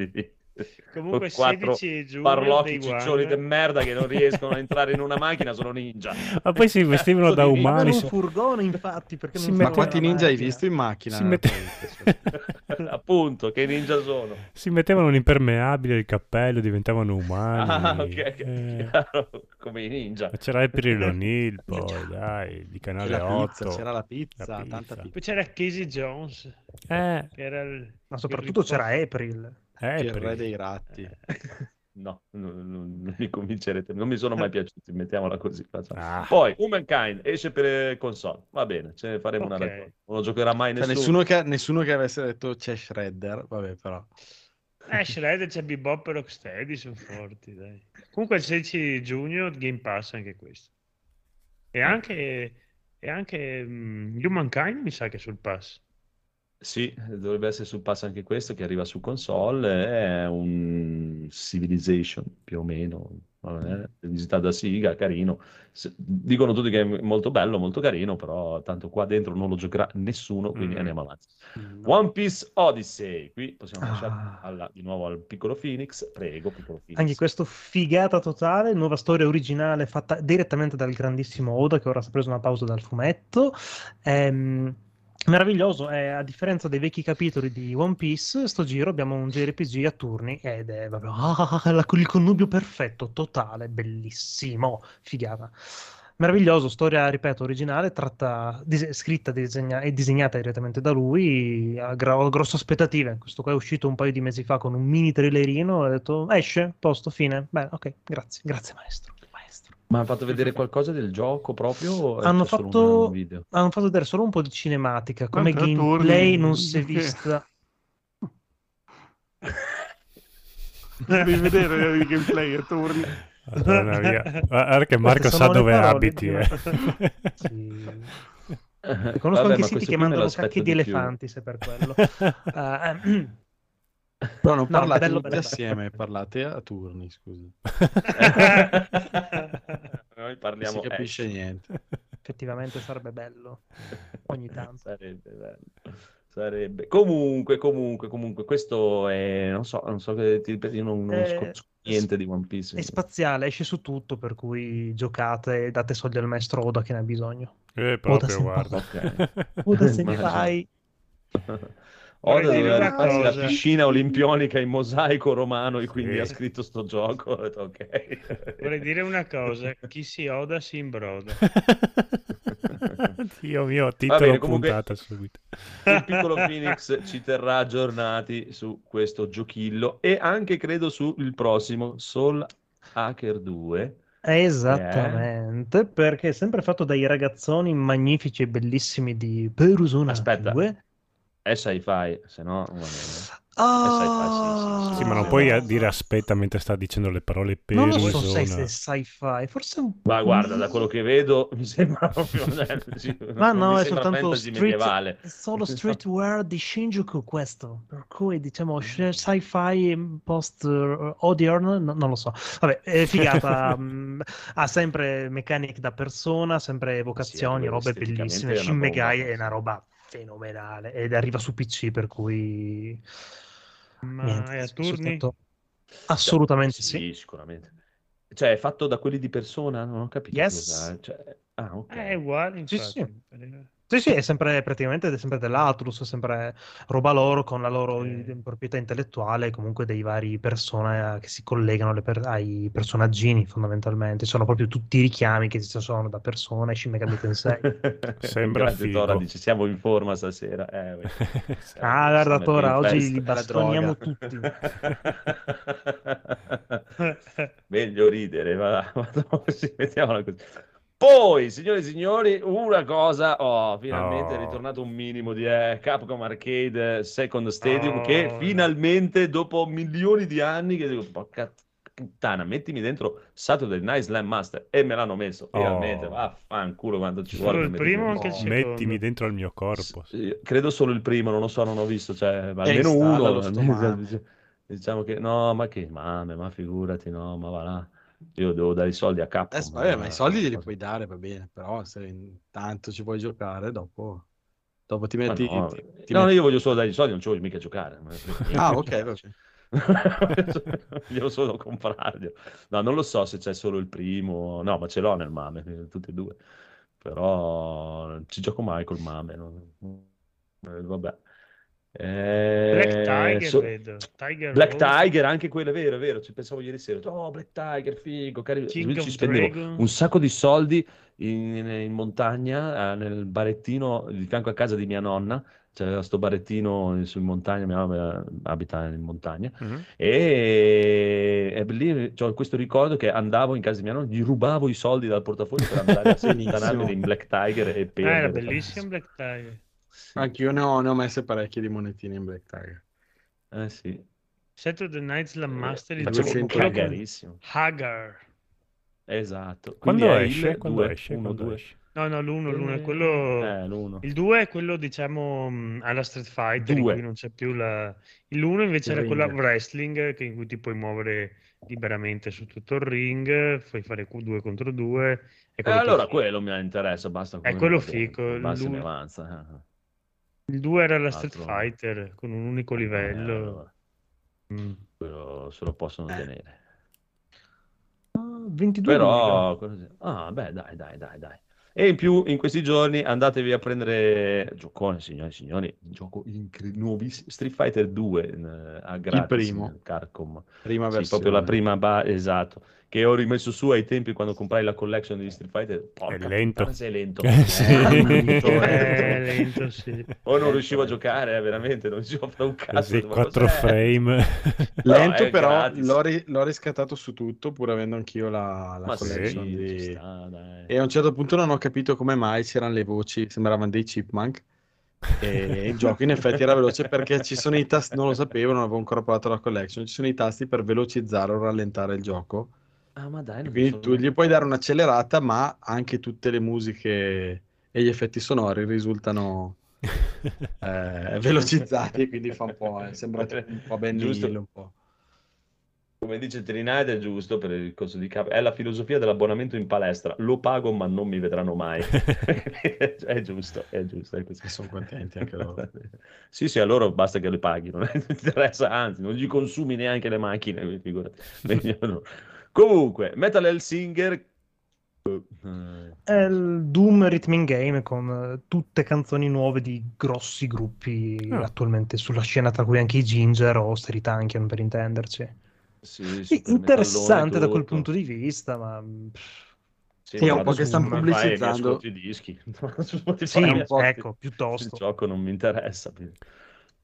D: Comunque
C: Quattro
D: 16 giugno
C: Parlocchi ciccioni di merda che non riescono a entrare in una macchina sono ninja.
A: Ma poi si vestivano da
C: Sono
A: umani.
G: Avevano un furgone, infatti, perché
A: Si
G: non
A: mette-
F: Ma quanti ninja hai
G: macchina.
F: visto in macchina?
A: Si mette-
C: Appunto, che ninja sono.
A: Si mettevano un impermeabile, il cappello, diventavano umani.
C: Ah, ok,
A: Eh,
C: chiaro, come i ninja.
A: ma c'era April O'Neil poi, dai, di canale
F: C'era la
A: 8.
F: pizza, c'era la pizza,
A: La pizza.
F: tanta pizza.
D: Poi c'era Casey Jones,
A: Eh,
D: che era il...
G: Ma soprattutto
D: il
G: c'era April.
F: Che il
A: April.
F: re dei ratti.
C: No, non, non- non mi convincerete, non mi sono mai piaciuti, mettiamola così.
A: Ah,
C: Poi, Humankind esce per console, va bene, ce ne faremo una
D: Ok.
C: raccolta. Non lo giocherà mai
F: Cioè,
C: nessuno.
F: nessuno, che, nessuno che avesse detto c'è Shredder, vabbè però.
D: Eh, Shredder, c'è Bebop e Rocksteady, sono forti, dai. Comunque il 16 giugno Game Pass anche questo. E anche, e anche mm, Humankind mi sa che è sul pass.
C: Sì, dovrebbe essere sul pass anche questo che arriva su console, è un Civilization più o meno, vabbè, visitato da Siga, carino. Se- dicono tutti che è molto bello, molto carino, però tanto qua dentro non lo giocherà nessuno, quindi
A: Mm.
C: andiamo avanti. One Piece Odyssey, qui possiamo lasciare
G: Ah.
C: di nuovo al piccolo Phoenix, prego piccolo Phoenix.
G: Anche questo figata totale, nuova storia originale fatta direttamente dal grandissimo Oda che ora si è preso una pausa dal fumetto. Ehm, meraviglioso, eh, a differenza dei vecchi capitoli di One Piece, sto giro abbiamo un JRPG a turni ed è proprio ah, il connubio perfetto, totale, bellissimo, figata. Meraviglioso, storia, ripeto, originale, tratta, dis- scritta disegna- e disegnata direttamente da lui, ha gra- grosse aspettative. Questo qua è uscito un paio di mesi fa con un mini trailerino, ho detto esce, posto, fine. Beh, ok, grazie, grazie maestro.
C: Ma hanno fatto vedere qualcosa del gioco proprio?
G: Hanno
C: solo
G: fatto-
C: un video?
G: Hanno fatto vedere solo un po' di cinematica, come
E: Quanti
G: gameplay
E: attori?
G: non si è
E: Che-
G: vista.
E: Devi vedere il gameplay a turni.
A: Madonna mia. Guarda che Marco sa dove
G: parole
A: abiti. Eh.
G: Sì.
C: Vabbè,
G: Conosco
C: ma
G: anche siti che mandano cacchi di
C: di più.
G: elefanti, se per quello. Ehm,
F: Però non
G: No,
F: parlate
G: bello,
F: tutti
G: bello.
F: assieme, parlate a turni, scusa.
C: Noi
F: Non
C: parliamo
F: si capisce
C: action.
F: niente.
G: effettivamente sarebbe bello ogni tanto.
C: Sarebbe bello. Sarebbe. Comunque, comunque, comunque, questo è... Non so, non so che ti ripeto, io non, non
G: Eh,
C: niente di One Piece.
G: È spaziale, esce su tutto, per cui giocate e date soldi al maestro Oda che ne ha bisogno.
A: Eh,
G: Oda
A: proprio,
G: senpai.
A: guarda.
G: Oda
C: Immagino.
G: senpai.
C: Oda
D: Vorrei dire
C: doveva
D: una
C: rifarsi la piscina olimpionica in mosaico romano e quindi
A: Sì.
C: ha scritto sto gioco. Ho detto, ok.
D: Vorrei dire una cosa, chi si oda si imbroda.
A: Dio mio, titolo
C: bene, comunque-
A: puntata subito.
C: Il piccolo Phoenix ci terrà aggiornati su questo giochillo e anche credo sul prossimo Soul Hacker 2.
G: Esattamente, perché è sempre fatto dai ragazzoni magnifici e bellissimi di Perusona
C: Aspetta.
G: 2.
C: È sci-fi, se no va bene.
G: Ah,
C: sì,
A: Sì, ma non
C: sì,
A: puoi dire aspetta mentre sta dicendo le parole per
G: Non lo so se è sci-fi, forse un
C: Ma
G: po'.
C: guarda, da quello che vedo mi sembra proprio sì,
G: Ma no, è soltanto street,
C: medievale.
G: è solo streetwear di Shinjuku questo, per cui diciamo sci- sci-fi post uh, odierno, no- non lo so. Vabbè, è figata, mm, ha sempre meccaniche da persona, sempre evocazioni,
C: Sì,
G: robe bellissime. Shin. Megai è una roba fenomenale ed arriva su PC, per cui
D: Ma
G: niente,
D: è a turni?
G: stato- Assolutamente sì.
C: Sì, sicuramente. Cioè, è fatto da quelli di persona? Non ho capito
G: Yes.
C: cosa. Cioè, ah, ok.
D: Eh, È uguale, infatti.
G: sì. Sì, sì, è sempre praticamente è sempre dell'Atlus, è sempre roba loro con la loro i- proprietà intellettuale, comunque dei vari persone che si collegano per- ai personaggini fondamentalmente. Sono proprio tutti i richiami che ci sono da persone, Shin Megami Tensei.
A: Sembra figo.
C: Tora dice siamo in forma stasera. Eh.
G: Ah, guarda, Tora, oggi li bastoniamo tutti.
C: Meglio ridere, ma, ma no, sì, mettiamola così. Poi, signore e signori, una cosa, oh, finalmente è
A: Oh.
C: ritornato un minimo di eh, Capcom Arcade Second Stadium che
D: Oh.
C: finalmente, dopo milioni di anni, che dico, porca puttana, mettimi dentro Saturday Night Slam Master e me l'hanno messo, finalmente,
A: Oh.
C: vaffanculo quanto ci
D: Solo
C: vuole.
D: il
C: per
D: primo anche il secondo?
A: Mettimi dentro al mio corpo.
C: Sì, Credo solo il primo, non lo so, non ho visto, cioè, ma almeno uno. almeno- diciamo che no, ma che mame, ma figurati, no, ma va là. Io devo dare i soldi a Capcom.
F: Adesso, vabbè, ma i soldi glieli
C: cosa-
F: puoi dare, va bene, però se intanto ci vuoi giocare, dopo, dopo ti
C: Ma
F: metti...
C: no,
F: ti- ti
C: no,
F: metti-
C: io voglio solo dare i soldi, non ci voglio mica giocare.
F: Ah, ok, va bene.
C: Glielo solo comprarli. No, non lo so se c'è solo il primo. No, ma ce l'ho nel mame, eh, tutti e due. Però ci gioco mai col mame. eh, vabbè. Eh,
D: Black Tiger,
C: so-
D: vedo. Tiger
C: Black
D: Road,
C: Tiger, anche quello è vero, è vero. Ci pensavo ieri sera. Oh, Black Tiger, figo, carino.
D: King
C: Ci spendevo
D: Dragon.
C: un sacco di soldi in, in montagna, eh, nel barettino di fianco a casa di mia nonna. C'era sto barettino su in montagna, mia mamma abita in montagna.
A: Mhm.
C: E, e lì ho questo ricordo che andavo in casa di mia nonna, gli rubavo i soldi dal portafoglio per andare a
F: Benissimo.
C: in Black Tiger e
D: Ah,
C: perdere.
D: era bellissimo Black Tiger.
C: Sì.
F: Anch'io ne ho, ne ho messe parecchie di monetine in Black Tiger.
C: Eh sì.
D: Saturday Night Slam Master, il
C: Facevo
D: primo,
F: 200
D: quello con
C: cagarissimo.
D: Hagar.
C: Esatto.
A: Quando
C: Quindi è
A: esce?
C: il
A: Quando
C: due,
A: esce?
C: uno,
A: Quando
C: due.
A: esce?
D: No, no, l'uno, l'uno è
C: Eh,
D: quello...
C: Eh, l'uno.
D: Il 2 è quello, diciamo, mh, alla Street Fighter, in
C: Due.
D: cui non c'è più la... Il 1 invece
F: Il
D: era quella
F: ring.
D: wrestling, che in cui ti puoi muovere liberamente su tutto il ring, puoi fare 2 contro 2. E
C: Eh,
D: quello
C: allora quello mi interessa, basta.
D: È
C: quello
D: quello figo,
C: Basta e
D: lui-
C: ne avanza. Eh.
D: Il 2 era la Street
C: Altro-
D: Fighter, con un unico
C: Eh,
D: livello.
C: allora,
D: Mm.
C: quello se lo possono
F: Eh.
C: tenere.
G: Ah, 22 luglio.
C: Però, ah, beh, dai, dai, dai, dai. E in più, in questi giorni andatevi a prendere giocone, signori e signori, gioco incre- nuovissimo, Street Fighter 2 eh, a gratis
F: primo.
C: in Carcom.
F: Prima
C: Sì,
F: versione.
C: proprio la prima ba- esatto, che ho rimesso su ai tempi quando comprai la collection di Street Fighter. Porca
A: lento.
C: puttana, sei lento.
A: Eh, sì.
C: lento,
D: Eh,
C: eh.
D: lento, sì.
C: O non riuscivo a giocare, eh, veramente, non riuscivo a fare un cazzo.
A: Così,
C: ma
A: 4
C: cos'è?
A: frame.
F: Lento,
C: No, è
F: però l'ho, ri- l'ho riscattato su tutto, pur avendo anch'io la, la
C: sì,
F: collection
C: ci
F: di...
C: sta.
F: E a un certo punto non ho capito come mai c'erano le voci, sembravano dei chipmunk. E il gioco in effetti era veloce perché ci sono i tasti, non lo sapevo, non avevo ancora provato la collection, ci sono i tasti per velocizzare o rallentare il gioco.
C: Ah, ma dai,
F: quindi tu gli puoi dare un'accelerata, ma anche tutte le musiche e gli effetti sonori risultano eh, velocizzati, quindi fa un po', eh, sembra un po' Ben
C: Giusto.
F: Un po'.
C: come dice Trinide è giusto per il corso di capo, è la filosofia dell'abbonamento in palestra, lo pago ma non mi vedranno mai. è giusto, è giusto. È.
F: E sono contenti anche loro.
C: sì, sì, a loro basta che le paghi, non interessa, anzi, non gli consumi neanche le macchine, figurati. Comunque, Metal Hellsinger...
G: È il Doom Rhythm Game con eh, tutte canzoni nuove di grossi gruppi
A: Ah.
G: attualmente sulla scena, tra cui anche i Ginger o Stary Tankian per intenderci.
C: Sì,
G: Sì, interessante da quel punto di vista, ma
C: Sì,
F: Sì, è un po' che stanno pubblicizzando.
C: i dischi.
G: Sì, ecco,
C: Il
G: piuttosto.
C: gioco non mi interessa.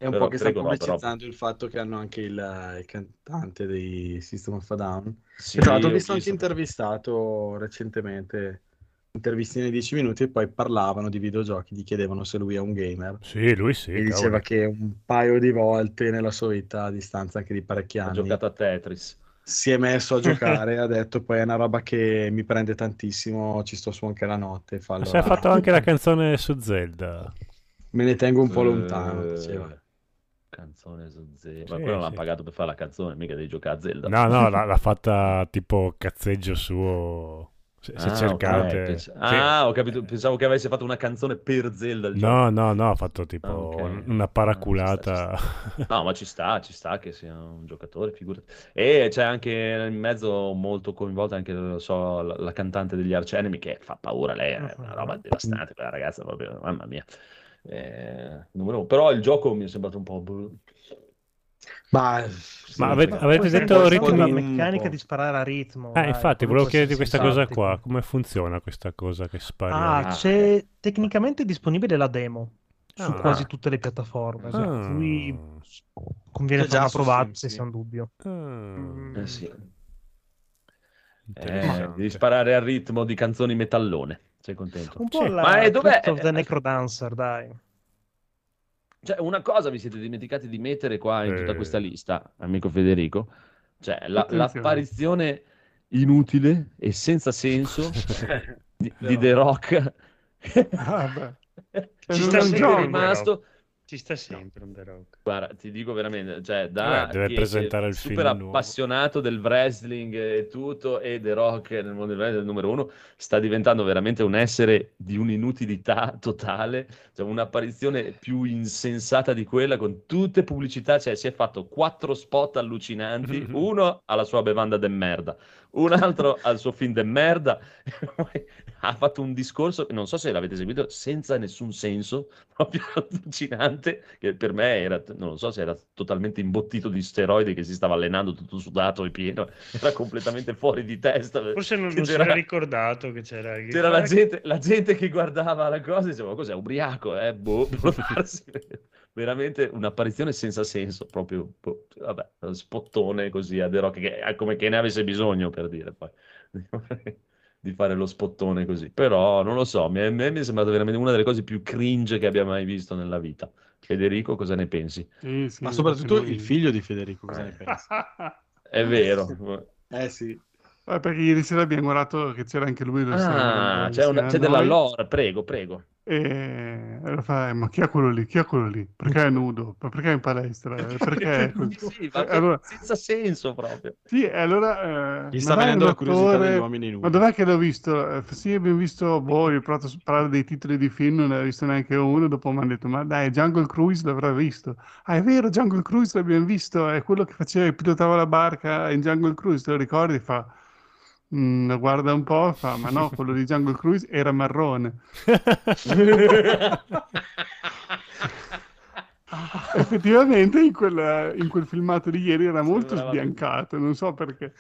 F: È un
C: Però
F: po' che sta
C: prego, no, però-
F: pubblicizzando il fatto che hanno anche il, il cantante dei System of a Down.
C: Sì,
F: tra l'altro ho visto anche intervistato recentemente, intervistine di 10 minuti e poi parlavano di videogiochi, gli chiedevano se lui è un gamer.
A: Sì, lui sì.
F: e
A: cavolo.
F: diceva che un paio di volte nella sua vita, a distanza anche di parecchi
C: Ha
F: anni,
C: giocato a Tetris.
F: si è messo a giocare e ha detto poi è una roba che mi prende tantissimo, ci sto su anche la notte, fa
A: Ma si è fatto anche la canzone su Zelda.
F: me ne tengo un po'
C: Eh,
F: lontano, diceva.
C: Canzone su Zelda. Ma
A: Sì,
C: quello l'hanno
A: sì.
C: pagato per fare la canzone, mica devi giocare a Zelda.
A: No, no, l'ha, l'ha fatta tipo cazzeggio suo. Se, se
C: Ah,
A: cercate.
C: ok, pens-
A: Sì.
C: ah, ho capito. Pensavo che avesse fatto una canzone per Zelda. gioco.
A: No, no, no, ha fatto tipo
C: Ah, ok.
A: una
C: Ah,
A: paraculata.
C: ci sta, No, ma ci sta, ci sta che sia un giocatore, figurati. E c'è anche in mezzo molto coinvolta anche, lo so, la, la cantante degli Arch Enemy che fa paura, lei è una roba devastante, quella ragazza proprio, mamma mia. Eh, numero uno. Però il gioco mi è sembrato un po'...
F: Ma,
A: Ma avete, avete detto
G: una
F: un
G: meccanica di sparare a ritmo.
A: Eh, infatti, volevo chiederti questa cosa
G: simpatico.
A: qua. Come funziona questa cosa che spari a
G: Ah,
A: ritmo?
G: c'è tecnicamente disponibile la demo su
A: Ah.
G: quasi tutte le piattaforme, per
A: Ah.
G: cui conviene
F: già
G: farla
F: su Steam,
G: se
F: sì.
G: c'è un dubbio.
A: Ah,
C: Eh sì. Eh, devi sparare al ritmo di canzoni metallone. Sei contento?
G: Un po'
A: Sì.
G: la
C: Ma è dov'è?
G: Of the Necrodancer, dai.
C: Cioè, una cosa vi siete dimenticati di mettere qua in tutta
A: Eh.
C: questa lista, amico Federico. Cioè, la- l'apparizione inutile e senza senso di, di The Rock.
E: Ah, beh.
C: Ci sta sempre rimasto.
D: Ci sta sempre un The Rock.
C: Guarda, ti dico veramente, cioè, da
A: Vabbè, deve presentare il film
C: super
A: nuovo.
C: appassionato del wrestling e tutto, e The Rock nel mondo del wrestling numero uno, sta diventando veramente un essere di un'inutilità totale, cioè un'apparizione più insensata di quella, con tutte pubblicità, cioè si è fatto quattro spot allucinanti, uno alla sua bevanda de merda, un altro al suo film de merda, ha fatto un discorso, non so se l'avete seguito, senza nessun senso, proprio allucinante, che per me era, non lo so se era totalmente imbottito di steroidi che si stava allenando tutto sudato e pieno, era completamente fuori di testa.
D: Forse non, non si era ricordato che c'era...
C: C'era la gente, la gente che guardava la cosa e diceva, cos'è, ubriaco? Eh, boh, può darsi." Veramente un'apparizione senza senso, proprio, boh, vabbè, spottone così a The Rock, che è come che ne avesse bisogno per dire poi, di fare lo spottone così. Però, non lo so, mi è, a me mi è sembrato veramente una delle cose più cringe che abbia mai visto nella vita. Federico, cosa ne pensi?
E: Sì, sì,
F: ma soprattutto il figlio di Federico, cosa ne
C: Eh.
F: pensi?
C: È vero.
F: Eh sì.
E: Eh, perché ieri sera abbiamo guardato che c'era anche lui.
C: Ah, c'è, una- c'è della lore, prego, prego.
E: E allora fa, "Eh, ma chi è quello lì? Chi è quello lì? Perché è nudo? Ma perché è in palestra? Perché?
C: Sì,
E: allora-
C: senza senso proprio.
E: Sì, allora... eh,
F: Gli sta venendo la curiosità
E: attore-
F: degli uomini nudi.
E: Ma dov'è che l'ho visto? Eh, Sì, abbiamo visto, boh, io ho provato a parlare dei titoli di film, non ne ho visto neanche uno, dopo mi hanno detto, ma dai, Jungle Cruise l'avrà visto. Ah, è vero, Jungle Cruise l'abbiamo visto, è quello che faceva, pilotava la barca in Jungle Cruise, te lo ricordi? Fa, "Mm, lo guarda un po', fa, ma no, quello di Jungle Cruise era marrone. Effettivamente in, quella- in quel filmato di ieri era molto
C: Sembrava-
E: sbiancato, non so perché.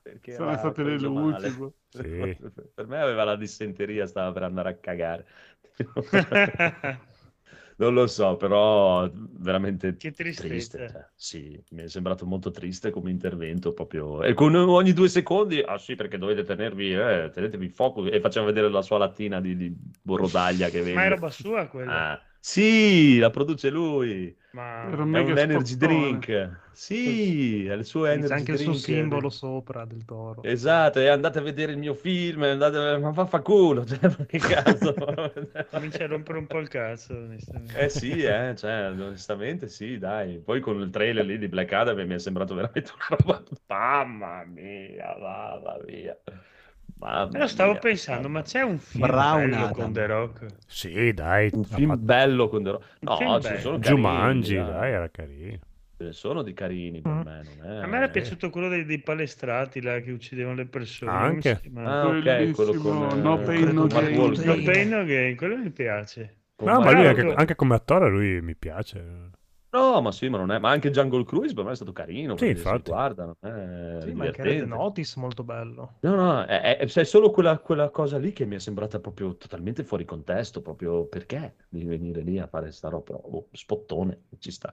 C: Perché
E: Sono state le luci. boh.
A: Sì.
C: Per me aveva la dissenteria, stava per andare a cagare. Non lo so, però veramente
D: Che tristezza.
C: triste. cioè, sì, mi è sembrato molto triste come intervento proprio. E con ogni due secondi, ah sì, perché dovete tenervi, eh, tenetevi il fuoco e faceva vedere la sua lattina di, di borodaglia che vende.
D: Ma è roba sua quella.
C: Ah, Sì, la produce lui.
D: Ma
C: È un energy drink. Sì, è il suo
G: C'è
C: energy
G: anche il suo
C: drink.
G: simbolo sopra del toro.
C: Esatto, e andate a vedere il mio film, andate... ma vaffanculo, cioè, ma che cazzo.
D: comincia a rompere un po' il cazzo, onestamente.
C: Eh sì, eh, cioè, onestamente sì, dai. Poi con il trailer lì di Black Adam mi è sembrato veramente una roba... Mamma mia, mamma mia. Mamma
D: Però stavo
C: mia,
D: pensando, ma c'è un film
F: Brown
D: bello
F: Adam.
D: con The Rock?
A: Sì, dai.
C: Un film
A: fatto-
C: bello con The Rock. No, ce ne
D: bello.
C: sono carini,
A: Jumanji,
C: dai.
A: dai, era carino.
C: Ce ne sono di carini per
G: Mm.
C: me, non è...
D: A me era piaciuto quello dei, dei palestrati là che uccidevano le persone.
A: Ah, anche?
C: Ah, ok, quello con...
E: No
C: eh,
E: Pain, No
C: con Mark
E: Gain.
D: No Pain No Gain, quello mi piace.
A: No, ma lui anche, anche come attore lui mi piace.
C: No, ma sì, ma non è... Ma anche Jungle Cruise per me è stato carino.
A: Sì, infatti.
C: guardano, è
G: Sì, ma anche Red. Notice molto bello.
C: No, no, è, è- è solo quella, quella cosa lì che mi è sembrata proprio totalmente fuori contesto, proprio perché di venire lì a fare sta roba, oh, spottone, ci sta.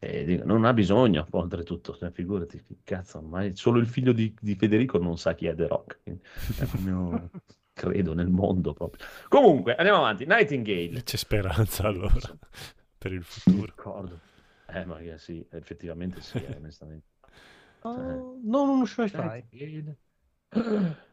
C: E dico, non ha bisogno, poi, oltretutto, cioè, figurati, cazzo, ormai solo il figlio di, di Federico non sa chi è The Rock, è proprio, credo, nel mondo proprio. Comunque, andiamo avanti, Nightingale.
A: C'è speranza allora per il futuro.
C: ricordo. Eh, ma che sì, effettivamente sì, eh, onestamente.
G: Oh, no, non
C: Eh,
G: fai.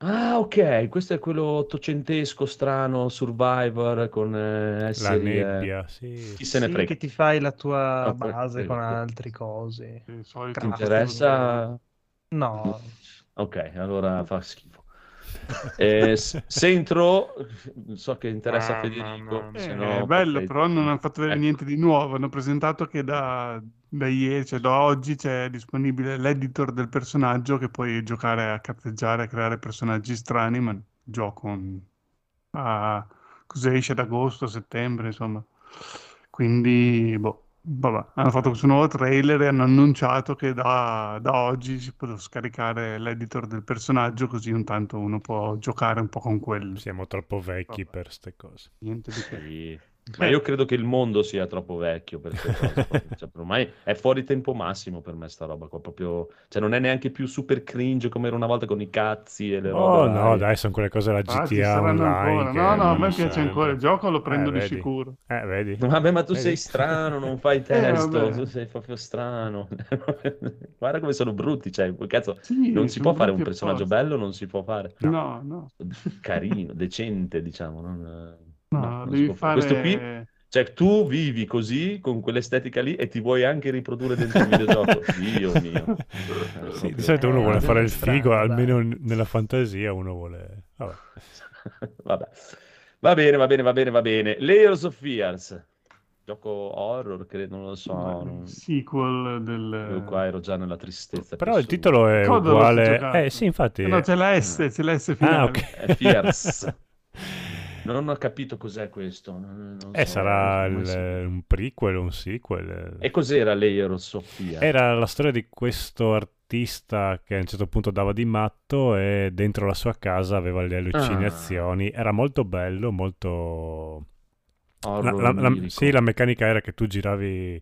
C: Ah, ok, questo è quello ottocentesco strano Survivor con eh,
A: La
C: esseri, eh,
A: nebbia, sì.
C: chi se ne
G: Sì,
C: frega.
G: che ti fai la tua
C: No,
G: base
C: prego.
G: con altre cose.
E: Solito
C: Ti interessa?
G: No,
C: Ok, allora fa schifo. Eh, s- se entro, so che interessa a
D: Mamma,
C: Federico,
D: mamma.
C: se
E: Eh,
C: no
E: è bello,
C: potrei-
E: però non hanno fatto vedere
C: Ecco.
E: niente di nuovo. Hanno presentato che da, da ieri, cioè da oggi, c'è disponibile l'editor del personaggio che puoi giocare a carteggiare, a creare personaggi strani, ma gioco a, cosa esce ad agosto, settembre, insomma. Quindi, boh, vabbè, hanno fatto questo nuovo trailer e hanno annunciato che da, da oggi si può scaricare l'editor del personaggio, così intanto uno può giocare un po' con quello.
A: Siamo troppo vecchi
E: Vabbè.
A: per queste cose.
E: Niente di che.
C: Sì. Ma io credo che il mondo sia troppo vecchio per queste cose. proprio. Cioè, ormai è fuori tempo massimo per me sta roba qua. Proprio... Cioè, non è neanche più super cringe come era una volta con i cazzi e le robe.
A: Oh no, dai, sono quelle cose della
E: Ah,
A: GTA online.
E: No, no, a me piace
A: sempre.
E: ancora il gioco, lo prendo
A: Eh,
E: di
A: vedi.
E: sicuro.
A: Eh, vedi?
C: Vabbè, ma tu
A: Vedi?
C: sei strano, non fai testo,
E: vabbè.
C: tu sei proprio strano. Guarda come sono brutti, cioè, cazzo,
E: Sì,
C: non si può fare un personaggio
E: apposta.
C: bello, non si può fare.
E: No, no,
C: Carino, decente, diciamo. Non,
E: no,
C: no,
E: devi
C: fare. Questo qui, cioè, tu vivi così, con quell'estetica lì, e ti vuoi anche riprodurre dentro un videogioco. Dio mio.
A: Sì, di solito uno
G: Eh,
A: vuole fare il figo, almeno nella fantasia uno vuole... Vabbè.
C: Vabbè. Va bene, va bene, va bene, va bene. Layers of Fears. Gioco horror, credo, non lo so. non-
E: sequel del...
C: Io qua ero già nella tristezza.
A: Però il titolo è
E: l'ho
A: uguale... Eh sì, infatti...
E: Eh, No, c'è la S, c'è la S finale.
A: Ah, ok.
C: È Fears. Non ho capito cos'è questo. non- non
A: Eh,
C: so,
A: sarà il-
C: sentito.
A: un prequel o un sequel.
C: E cos'era of Fears?
A: Era la storia di questo artista che a un certo punto dava di matto e dentro la sua casa aveva le allucinazioni. Era molto bello, molto... La,
C: Horror
A: la- la-
C: lirico.
A: sì, la meccanica era che tu giravi...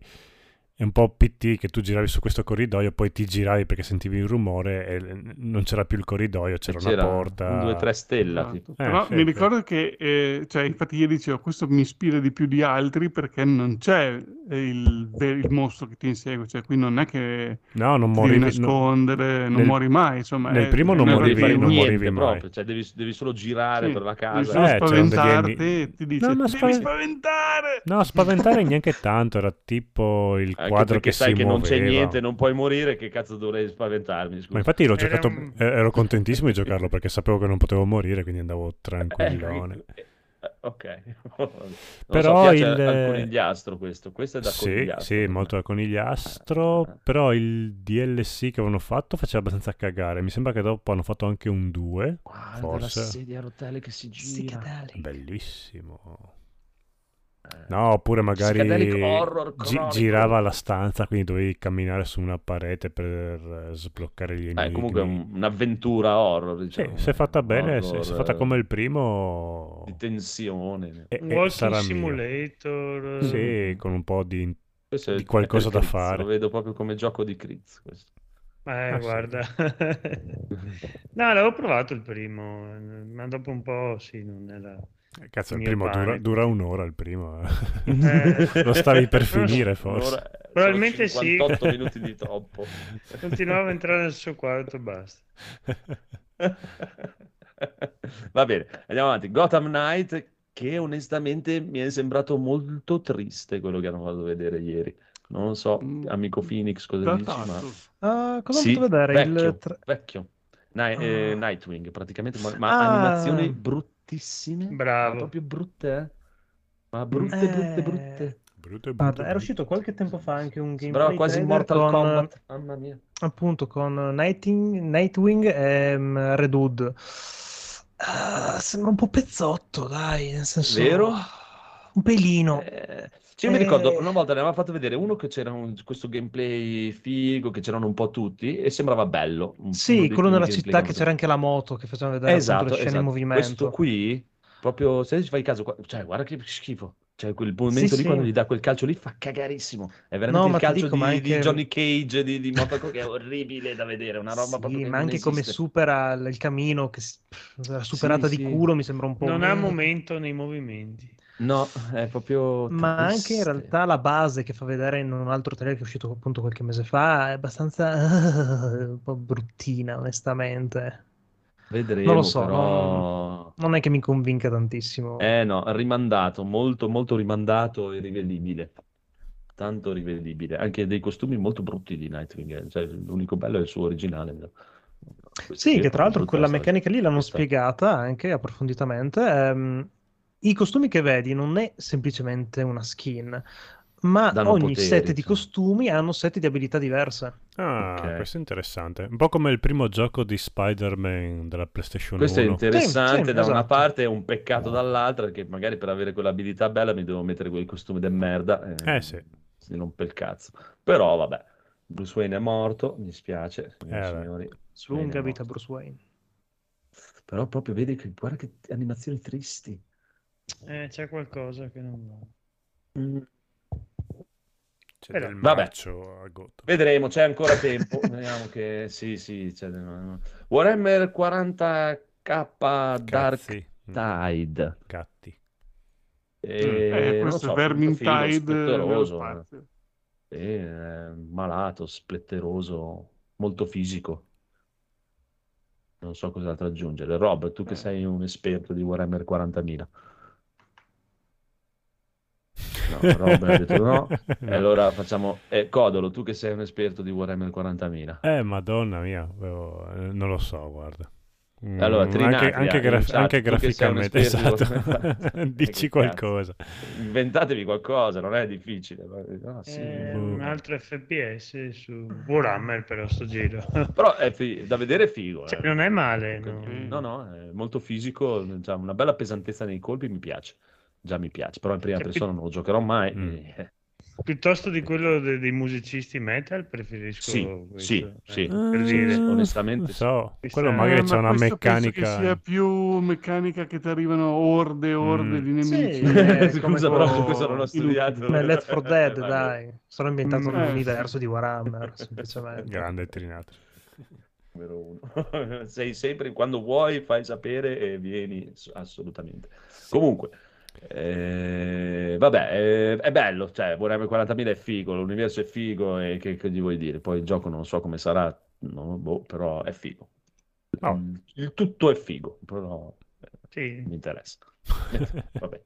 A: È un po' PT che tu giravi su questo corridoio, poi ti giravi perché sentivi un rumore e non c'era più il corridoio, c'era,
C: C'era
A: una porta.
C: un 2-3 stella.
E: Esatto.
C: tipo.
E: Però
A: sì,
E: mi ricordo che, eh, cioè, infatti ieri dicevo, questo mi ispira di più di altri perché non c'è eh, il, il mostro che ti insegue, cioè qui non è che
A: No, non
E: ti devi nascondere, non
A: nel-
E: muori mai, insomma.
A: nel
E: è-
A: primo
E: è
A: non
C: Non devi
A: morivi- non
C: niente
A: morivi mai.
C: proprio, cioè devi, devi solo girare
E: Sì,
C: per la
E: devi
C: casa.
E: solo
A: Eh, c'erano degli
E: spaventarti e ti dice
A: No, ma
E: devi
A: spaven-
E: spaventare!
A: No, spaventare neanche tanto, era tipo il
C: Anche
A: quadro
C: perché
A: che
C: sai che non c'è
A: muoveva.
C: niente, non puoi morire, che cazzo dovrei spaventarmi? Scusa.
A: Ma infatti l'ho
D: Era
A: giocato,
D: un-
A: eh, ero contentissimo di giocarlo perché sapevo che non potevo morire, quindi andavo tranquillone.
C: Eh, eh, ok. Non
A: Però
C: so, piace
A: il-
C: al conigliastro questo. Questo è da
A: Sì,
C: conigliastro.
A: sì, molto da conigliastro,
C: Eh, eh.
A: però il DLC che avevano fatto faceva abbastanza cagare. Mi sembra che dopo hanno fatto anche un 2,
C: Guarda
A: forse.
C: la sedia a rotelle che si gira.
A: Bellissimo.
C: Eh.
A: No, oppure magari
C: horror
A: gi- girava la stanza, quindi dovevi camminare su una parete per eh, sbloccare gli
C: Eh,
A: enigmi.
C: comunque è un- un'avventura horror,
A: Sì,
C: diciamo.
A: se è fatta bene, se,
C: Horror,
A: se è fatta
C: eh,
A: come il primo,
C: Di tensione.
A: e-
D: Un walking simulator.
A: Sì, con un po' di...
C: Questo
A: di qualcosa da
C: Critz,
A: fare.
C: Lo vedo proprio come gioco di Critz. questo.
D: Eh,
A: Ah, sì.
D: guarda. no, l'avevo provato il primo, ma dopo un po' sì, non era...
A: Eh, Cazzo, il primo dura, dura un'ora il primo.
D: Eh.
A: Lo stavi per finire forse.
C: Un'ora-
D: Probabilmente
C: sono
D: sì.
C: 58 minuti di troppo.
D: Continuava a entrare nel suo quarto, basta.
C: Va bene, andiamo avanti. Gotham Knight, che onestamente mi è sembrato molto triste quello che hanno fatto vedere ieri. Non lo so,
E: Mm,
C: amico Phoenix, cosa
E: Da
C: dici? Ma...
G: Ah, cosa
C: Sì,
G: vedere?
C: vecchio,
G: Il
C: vecchio. Ni- eh,
G: Ah.
C: Nightwing, praticamente, ma, ma
G: Ah.
C: animazioni bruttissime.
D: Bravo.
C: Ma proprio brutte, eh? Ma brutte,
G: Eh.
C: brutte, brutte.
A: E
G: Guarda,
A: brutto.
G: era uscito qualche tempo fa anche un gameplay
C: quasi
G: trailer
C: Mortal
G: con,
C: Kombat. Mamma mia.
G: appunto con Nighting- Nightwing e um, Red Hood. Ah, sembra un po' pezzotto, dai, nel senso...
C: Vero?
G: Un pelino.
C: Eh, cioè, io mi ricordo
G: Eh.
C: una volta ne aveva fatto vedere uno che c'era un- questo gameplay figo, che c'erano un po' tutti e sembrava bello. un-
G: Sì, quello nella città che c'era anche la moto che faceva vedere appunto
C: Esatto,
G: le scene
C: esatto.
G: in movimento.
C: Questo qui, proprio se ci fai caso, cioè, guarda che schifo. Cioè, quel momento
G: Sì,
C: lì quando
G: sì.
C: gli dà quel calcio lì fa cagarissimo. È veramente
G: No,
C: il calcio
G: dico,
C: di,
G: ma
C: di
G: anche-
C: Johnny Cage, di, di Kombat, che è orribile da vedere, una roba
G: Sì,
C: proprio
G: ma anche come supera il camino, che la superata
C: Sì,
G: di
C: sì.
G: culo mi sembra un po'...
D: Non ha
G: Mm.
D: momento nei movimenti.
C: No, è proprio
G: Ma anche in realtà la base che fa vedere in un altro trailer che è uscito appunto qualche mese fa è abbastanza un po' bruttina, onestamente.
C: Vedremo,
G: Non lo so,
C: però...
G: Non è che mi convinca tantissimo.
C: Eh no, rimandato, molto molto rimandato e rivedibile. Tanto rivedibile. Anche dei costumi molto brutti di Nightwing. eh. Cioè, l'unico bello è il suo originale. Questo
G: Sì, che tra l'altro quella meccanica lì l'hanno spiegata anche approfonditamente. Ehm, I costumi che vedi non è semplicemente una skin, ma
C: Danno
G: ogni
C: poteri,
G: set di
C: insomma.
G: costumi hanno set di abilità diverse.
A: Ah,
C: Ok.
A: questo è interessante. Un po' come il primo gioco di Spider-Man della PlayStation
C: Questo è
A: 1.
C: interessante
G: Sì, sì,
C: da una
G: esatto.
C: parte e un peccato dall'altra, perché magari per avere quell'abilità bella mi devo mettere quel costume de merda.
A: Eh sì.
C: Si rompe il cazzo. Però vabbè, Bruce Wayne è morto, mi spiace,
A: Eh,
C: signori. Bruce Wayne
G: Lunga vita. Bruce Wayne.
C: Però proprio vedi che guarda che animazioni tristi.
D: Eh, c'è qualcosa che non va.
C: Mm.
A: C'è
D: Però-
A: del
C: Vabbè.
A: a Gotham.
C: Vedremo, c'è ancora tempo. Vediamo che sì, sì, c'è Warhammer 40k Dark
A: Cazzi. Mm,
C: Tide.
A: Gatti.
C: E,
E: Eh,
C: non
E: questo
C: so,
E: Vermintide spazio.
C: sì, eh, malato, spletteroso, molto fisico. Non so cos'altro aggiungere. Rob, tu che sei un esperto di Warhammer 40.000. No, Rob ha detto no. E allora facciamo... Eh, Codolo, tu che sei un esperto di Warhammer 40.000.
A: Eh, madonna mia, eh, non lo so, guarda. Mm,
C: Allora,
A: anche,
C: Trinatria,
A: anche,
C: in
A: graf-
C: chat,
A: anche graficamente, esatto. Dici qualcosa.
C: Inventatevi qualcosa, non è difficile. No, sì.
D: Eh,
A: boh.
D: un altro FPS su Warhammer però sto giro.
C: Però è fi- da vedere figo.
D: Cioè,
C: eh.
D: non è male.
C: No,
D: no.
C: no, è molto fisico, c'ha una bella pesantezza nei colpi, mi piace. Già mi piace, però in prima
D: Cioè,
C: persona non lo giocherò mai.
A: Mm.
C: eh.
D: Piuttosto di quello de- dei musicisti metal preferisco
C: Sì,
D: questo.
C: sì,
D: Eh,
C: sì.
D: per
C: Sì,
D: dire.
C: sì, onestamente sì.
A: so, quello
D: Eh,
A: magari
E: Eh,
A: c'è
E: ma
A: una meccanica...
E: che sia più meccanica che ti arrivano orde e orde
A: Mm.
E: di nemici.
G: Sì, eh,
C: Scusa,
G: come
C: però
G: con-
C: su questo non ho
E: inutili.
C: studiato.
G: Come Left 4 Dead, dai. Sono ambientato
E: Mm, eh,
G: nell'universo di Warhammer, semplicemente.
A: Grande trinato.
C: Numero uno. Sei sempre, quando vuoi, fai sapere e vieni assolutamente. Comunque, eh, vabbè, eh, è bello, cioè, Warhammer 40.000 è figo, l'universo è figo e che, che gli vuoi dire? Poi il gioco non so come sarà, no, boh, però è figo.
A: No.
C: Mm, Il tutto è figo, però eh,
D: Sì.
C: mi interessa. Vabbè.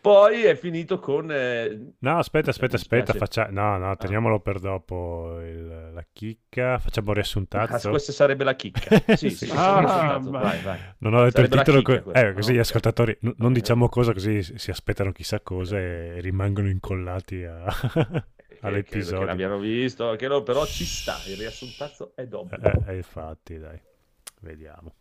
C: Poi è finito con... eh,
A: No, aspetta, aspetta, aspetta, faccia... no, no, teniamolo per dopo il- la chicca, facciamo un
C: Ah,
A: riassuntazzo.
C: questa sarebbe la chicca. Sì, sì,
A: Sì.
E: Ah, beh.
C: vai, vai.
A: Non ho detto il
C: Sarebbe la
A: titolo,
C: chicca
A: co- eh, così
C: no?
A: gli ascoltatori n- non
C: Ok.
A: diciamo cosa, così si aspettano chissà cosa e rimangono incollati a-
C: Che-
A: all'episodio.
C: Che l'abbiano visto, che no, però ci sta, il riassuntazzo è doppio.
A: Eh, eh, infatti, dai, vediamo.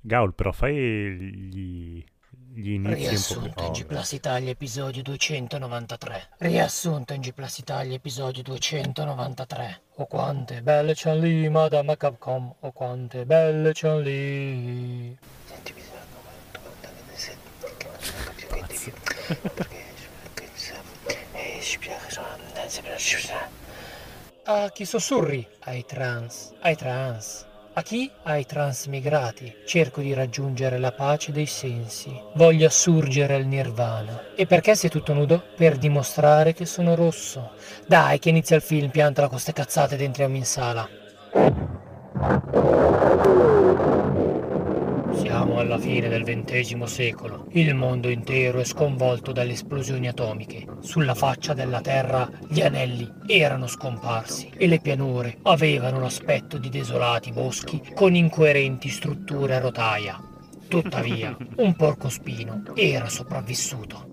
A: Gaul, però fai gli, gli inizi
H: Riassunto
A: più...
H: in
A: oh,
H: G Plus Italia episodio 293. Riassunto in G Plus Italia episodio 293. O quante belle c'han lì, Madame Capcom. O quante belle c'han lì. Senti, bisogna che non sono più che devi. Perché eh, ci piace, sono Ah, chi sussurri? Ai trans, ai trans.
I: A chi? Ai transmigrati. Cerco di raggiungere la pace dei sensi. Voglio assurgere al nirvana. E perché sei tutto nudo? Per dimostrare che sono rosso. Dai, che inizia il film, piantala con ste cazzate ed entriamo in sala. Siamo alla fine del XX secolo. Il mondo intero è sconvolto dalle esplosioni atomiche. Sulla faccia della Terra gli anelli erano scomparsi e le pianure avevano l'aspetto di desolati boschi con incoerenti strutture a rotaia. Tuttavia, un porcospino era sopravvissuto.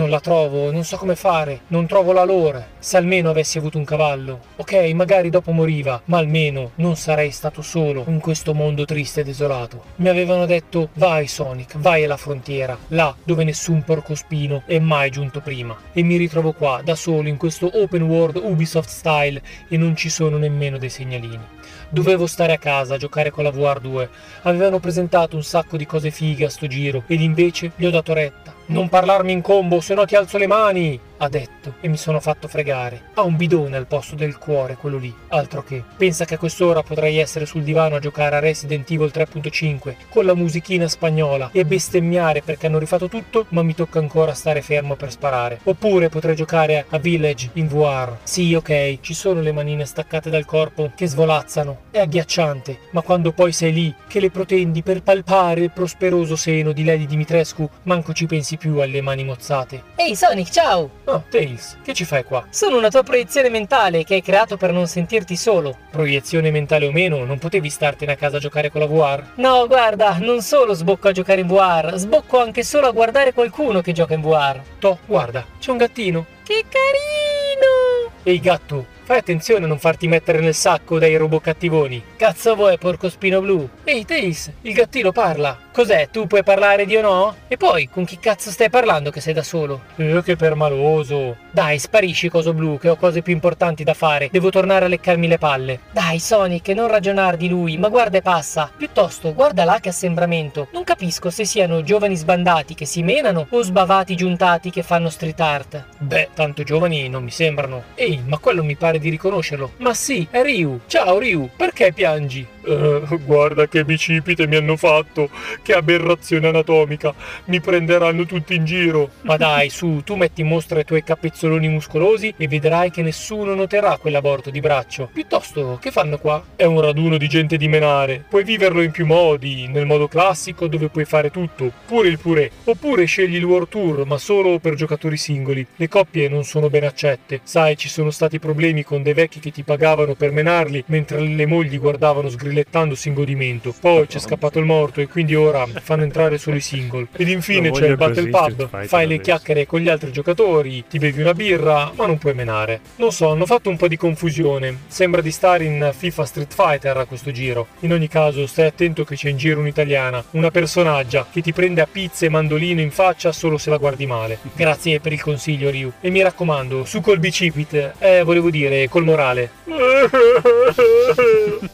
I: Non la trovo, non so come fare, non trovo la lore. Se almeno avessi avuto un cavallo. Ok, magari dopo moriva, ma almeno non sarei stato solo in questo mondo triste e desolato. Mi avevano detto, vai Sonic, vai alla frontiera, là dove nessun porcospino è mai giunto prima. E mi ritrovo qua, da solo, in questo open world Ubisoft style e non ci sono nemmeno dei segnalini. Dovevo stare a casa a giocare con la VR2. Avevano presentato un sacco di cose fighe a sto giro ed invece gli ho dato retta. Non parlarmi in combo, se no ti alzo le mani! ha detto e mi sono fatto fregare. Ha un bidone al posto del cuore, quello lì. Altro che. Pensa che a quest'ora potrei essere sul divano a giocare a Resident Evil 3.5 con la musichina spagnola e bestemmiare perché hanno rifatto tutto, ma mi tocca ancora stare fermo per sparare. Oppure potrei giocare a Village in VR. Sì, ok, ci sono le manine staccate dal corpo che svolazzano. È agghiacciante, ma quando poi sei lì, che le protendi per palpare il prosperoso seno di Lady Dimitrescu, manco ci pensi più alle mani mozzate.
J: Ehi Sonic, ciao!
H: Oh, Tails, che ci fai qua?
J: Sono una tua proiezione mentale che hai creato per non sentirti solo.
H: Proiezione mentale o meno, non potevi startene a casa a giocare con la VR?
J: No, guarda, non solo sbocco a giocare in VR, sbocco anche solo a guardare qualcuno che gioca in VR.
H: Toh, guarda, c'è un gattino.
J: Che carino!
H: Ehi gatto, fai attenzione a non farti mettere nel sacco dai robot cattivoni.
J: Cazzo vuoi, porco spino blu?
H: Ehi Tails, il gattino parla.
J: Cos'è, tu puoi parlare di o no? E poi, con chi cazzo stai parlando che sei da solo?
H: Eh, che permaloso.
J: Dai, sparisci, coso blu, che ho cose più importanti da fare. Devo tornare a leccarmi le palle. Dai, Sonic, non ragionar di lui, ma guarda e passa. Piuttosto, guarda là che assembramento. Non capisco se siano giovani sbandati che si menano o sbavati giuntati che fanno street art.
H: Beh, tanto giovani non mi sembrano. Ehi, ma quello mi pare di riconoscerlo. Ma sì, è Ryu. Ciao Ryu, perché piangi? Eh, guarda che bicipite mi hanno fatto. Che aberrazione anatomica. Mi prenderanno tutti in giro.
J: Ma dai, su, tu metti in mostra i tuoi capezzoloni muscolosi e vedrai che nessuno noterà quell'aborto di braccio.
H: Piuttosto, che fanno qua? È un raduno di gente di menare. Puoi viverlo in più modi, nel modo classico dove puoi fare tutto, pure il purè. Oppure scegli il World Tour, ma solo per giocatori singoli. Le coppie non sono ben accette. Sai, ci sono stati problemi con dei vecchi che ti pagavano per menarli, mentre le mogli guardavano sgrillettandosi in godimento. Poi c'è scappato il morto e quindi ora fanno entrare solo i single. Ed infine c'è il Battle Pub, fai le chiacchiere con gli altri giocatori, ti bevi una birra, ma non puoi menare. Non so, hanno fatto un po' di confusione. Sembra di stare in FIFA Street Fighter a questo giro. In ogni caso, stai attento che c'è in giro un'italiana, una personaggia che ti prende a pizze e mandolino in faccia solo se la guardi male. Grazie per il consiglio, Ryu. E mi raccomando, su col bicipit, eh, volevo dire, col morale.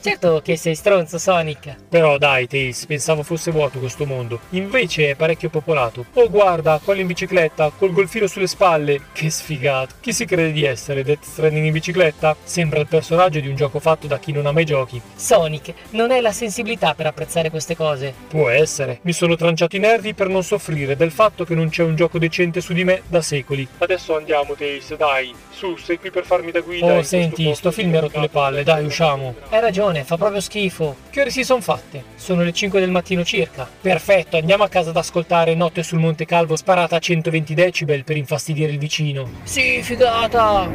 J: Certo che sei stronzo, Sonic.
H: Però dai, Tails, pensavo fosse vuoto questo mondo. Invece è parecchio popolato. Oh, guarda, quello in bicicletta, col golfino sulle spalle. Che sfigato. Chi si crede di essere? Death Stranding in bicicletta? Sembra il personaggio di un gioco fatto da chi non ha mai giochi.
J: Sonic, non hai la sensibilità per apprezzare queste cose.
H: Può essere. Mi sono tranciato i nervi per non soffrire del fatto che non c'è un gioco decente su di me da secoli. Adesso andiamo, Tails, dai. Su, sei qui per farmi da guida.
J: Oh, senti, sto film mi ha rotto le palle, dai, usciamo. Hai ragione, fa proprio schifo. Che ore si sono fatte? Sono le 5 del mattino circa. Perfetto, andiamo a casa ad ascoltare Notte sul Monte Calvo sparata a 120 decibel per infastidire il vicino. Sì, figata!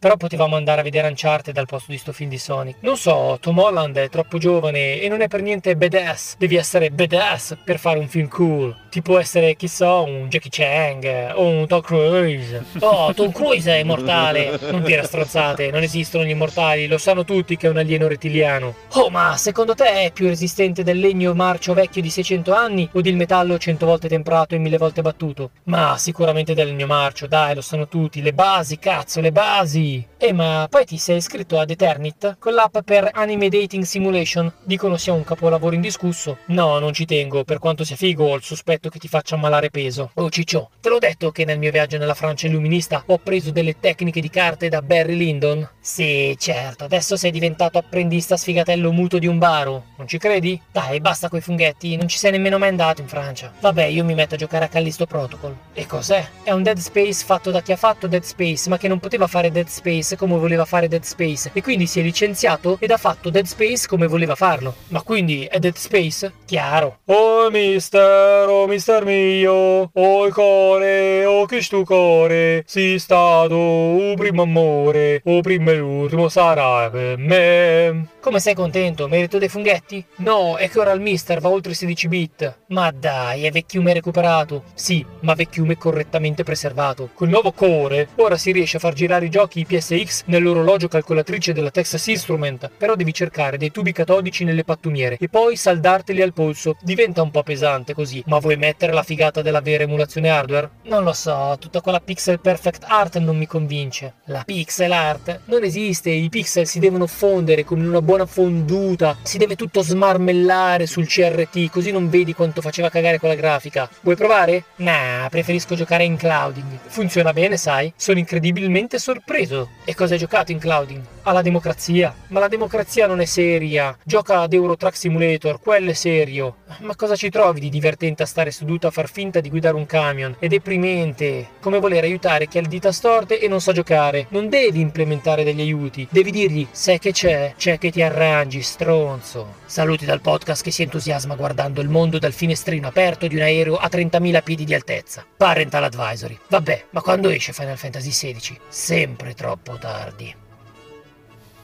J: Però potevamo andare a vedere Uncharted al posto di sto film di Sonic. Non so, Tom Holland è troppo giovane e non è per niente badass. Devi essere badass per fare un film cool. Ti può essere, chi so, un Jackie Chan eh, o un Tom Cruise. Oh, Tom Cruise è immortale. Non dire strozzate, non esistono gli immortali, lo sanno tutti che è un alieno rettiliano. Oh, ma secondo te è più resistente del legno marcio vecchio di 600 anni o del metallo 100 volte temperato e 1000 volte battuto? Ma sicuramente del legno marcio, dai, lo sanno tutti. Le basi, cazzo, le basi. Eh, ma poi ti sei iscritto ad Eternit con l'app per Anime Dating Simulation? Dicono sia un capolavoro indiscusso. No, non ci tengo, per quanto sia figo ho il sospetto che ti faccia ammalare peso. Oh Ciccio, te l'ho detto che nel mio viaggio nella Francia illuminista ho preso delle tecniche di carte da Barry Lyndon? Sì, certo, adesso sei diventato apprendista sfigatello muto di un baro. Non ci credi? Dai, basta coi funghetti, non ci sei nemmeno mai andato in Francia. Vabbè, io mi metto a giocare a Callisto Protocol. E cos'è? È un Dead Space fatto da chi ha fatto Dead Space, ma che non poteva fare Dead Space come voleva fare Dead Space, e quindi si è licenziato ed ha fatto Dead Space come voleva farlo. Ma quindi è Dead Space? Chiaro. Oh mister, oh mister mio, oh il core, oh che stu core, si stato un primo amore, o primo e l'ultimo sarà per me. Come sei contento? Merito dei funghetti? No, è che ora il mister va oltre 16 bit. Ma dai, è vecchiume recuperato. Sì, ma vecchiume correttamente preservato. Col nuovo core, ora si riesce a far girare i giochi PSX nell'orologio calcolatrice della Texas Instrument. Però devi cercare dei tubi catodici nelle pattumiere e poi saldarteli al polso. Diventa un po' pesante così. Ma vuoi mettere la figata della vera emulazione hardware? Non lo so, tutta quella pixel perfect art non mi convince. La pixel art non esiste, i pixel si devono fondere come una buona fonduta, si deve tutto smarmellare sul CRT, così non vedi quanto faceva cagare quella grafica. Vuoi provare? Nah, preferisco giocare in clouding. Funziona bene, sai? Sono incredibilmente sorpreso. E cosa hai giocato in clouding? Alla democrazia. Ma la democrazia non è seria. Gioca ad Euro Truck Simulator, quello è serio. Ma cosa ci trovi di divertente a stare seduto a far finta di guidare un camion? È deprimente. Come voler aiutare chi ha le dita storte e non sa giocare. Non devi implementare degli aiuti. Devi dirgli, sai che c'è? C'è che ti arrangi, stronzo. Saluti dal podcast che si entusiasma guardando il mondo dal finestrino aperto di un aereo a 30.000 piedi di altezza. Parental Advisory. Vabbè, ma quando esce Final Fantasy XVI? Sempre troppo tardi.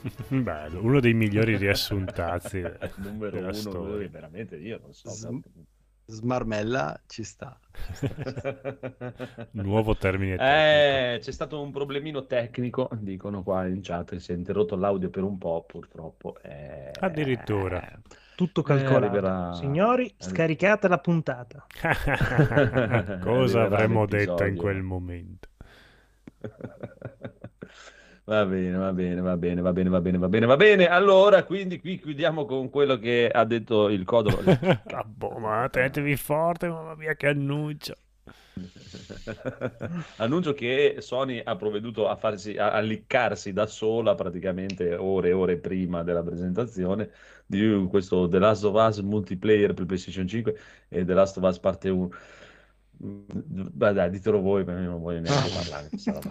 A: Bello, uno dei migliori riassuntazzi
C: numero
A: della
C: uno,
A: storia.
C: veramente io non so.
F: Sm- Smarmella ci sta.
A: Nuovo termine tecnico.
C: Eh, c'è stato un problemino tecnico, dicono qua in chat, si è interrotto l'audio per un po', purtroppo. eh,
A: Addirittura.
G: Tutto
C: Eh,
G: calcolato.
C: arriverà-
G: Signori, scaricate la puntata.
A: Cosa avremmo detto in quel momento?
C: Va bene, va bene, va bene, va bene, va bene, va bene, va bene. Allora, quindi qui chiudiamo con quello che ha detto il Codolo.
A: Boh, ma tenetevi forte, mamma mia che annuncio.
C: Annuncio che Sony ha provveduto a farsi a, a liccarsi da sola praticamente ore e ore prima della presentazione di questo The Last of Us multiplayer per PlayStation 5 e The Last of Us parte 1. Mm, Beh, dai, ditelo voi, perché io non voglio neanche parlare.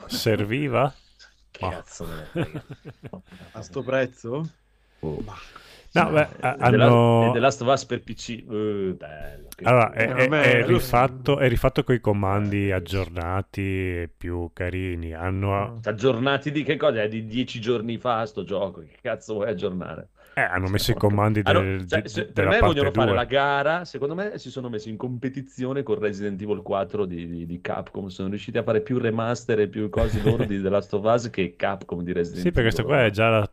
A: Serviva?
C: Che cazzo me ne frega.
F: A sto prezzo?
C: Oh.
A: No, beh,
C: Eh,
A: hanno-
C: The Last of Us per PC. Eh, bello. che-
A: Allora, è,
E: Eh,
A: è- è
E: quello
A: rifatto, è rifatto con i comandi aggiornati e più carini. Hanno,
C: Aggiornati di che cosa? È di dieci giorni fa sto gioco. Che cazzo vuoi aggiornare?
A: Eh, hanno messo i comandi
C: Ah,
A: del-
C: cioè, se- per
A: della
C: me
A: parte
C: vogliono fare
A: 2.
C: la gara. Secondo me si sono messi in competizione con Resident Evil 4 di, di- di Capcom. Sono riusciti a fare più remaster e più cose loro di The Last of Us che Capcom di Resident
A: Sì, perché
C: Evil.
A: questo qua è già la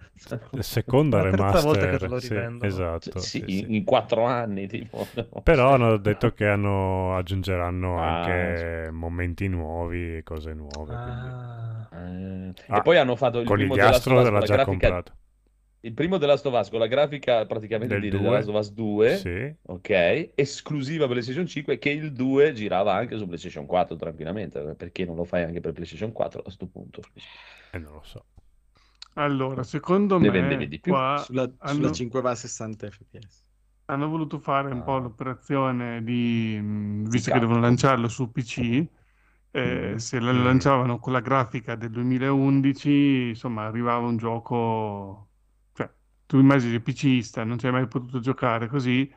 A: la seconda
G: La terza volta che
A: remaster.
G: te lo
A: sì, esatto.
C: Cioè, sì,
A: sì, sì.
C: in, quattro anni, tipo.
A: Però hanno detto che hanno, aggiungeranno
C: Ah,
A: anche momenti nuovi e cose nuove.
G: Ah.
C: Eh,
A: Ah,
C: e poi hanno fatto il primo The Last
A: Conigliastro
C: of Us con
A: l'ha
C: la
A: già
C: grafica
A: comprato.
C: Il primo The Last of Us con la grafica praticamente
A: Del
C: di The
A: 2.
C: Last of Us 2,
A: Sì.
C: ok, esclusiva PlayStation 5, che il 2 girava anche su PlayStation 4 tranquillamente, perché non lo fai anche per PlayStation 4 a questo punto?
A: E non lo so.
E: Allora, secondo
C: Ne
E: me
C: di più.
E: qua
F: Sulla,
E: hanno,
F: sulla 5 va a 60 fps.
E: hanno voluto fare un po'
C: Ah.
E: l'operazione di, mh, visto che
C: Capcom.
E: devono lanciarlo su PC, eh,
C: Mm.
E: se lo
A: Mm.
E: lanciavano con la grafica del 2011, insomma, arrivava un gioco, tu immagini il PCista, non ci hai mai potuto giocare così,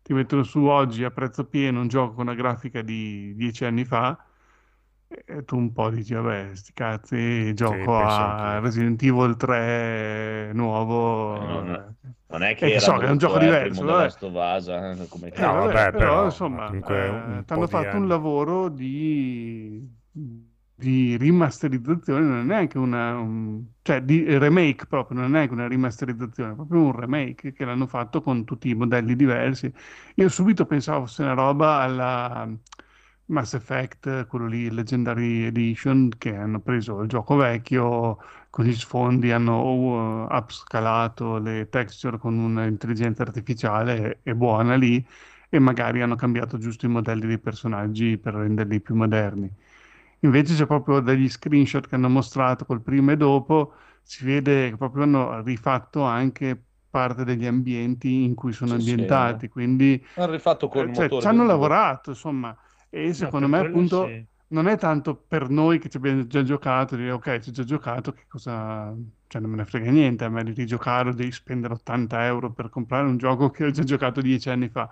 E: ti mettono su oggi a prezzo pieno un gioco con una grafica di dieci anni fa, e tu un po' dici, vabbè, sti cazzi, gioco
A: penso
E: a
A: anch'io.
E: Resident Evil 3 nuovo.
C: Eh, non-. Non è che
E: Eh, che so che è un gioco
C: eh,
E: diverso, vabbè.
C: Last of Us, eh, come
E: Eh,
A: No,
E: vabbè, però,
A: però,
E: insomma, eh,
A: un
E: t'hanno
A: po' di
E: fatto un
A: anni.
E: lavoro di, di rimasterizzazione, non è neanche una, un- cioè di remake proprio, non è neanche una rimasterizzazione, è proprio un remake che l'hanno fatto con tutti i modelli diversi. Io subito pensavo fosse una roba alla Mass Effect, quello lì, Legendary Edition, che hanno preso il gioco vecchio con gli sfondi, hanno uh, upscalato le texture con un'intelligenza artificiale e buona lì e magari hanno cambiato giusto i modelli dei personaggi per renderli più moderni. Invece c'è proprio degli screenshot che hanno mostrato col prima e dopo, si vede che proprio hanno rifatto anche parte degli ambienti in cui sono
C: Sì, sì,
E: ambientati, quindi
C: Hanno rifatto col
E: eh, cioè, ci hanno lavorato, insomma, e secondo me appunto
D: sì.
E: non è tanto per noi che ci abbiamo già giocato, dire ok, ci ho già giocato, che cosa... cioè non me ne frega niente, a me di rigiocare o devi spendere 80 euro per comprare un gioco che ho già giocato dieci anni fa.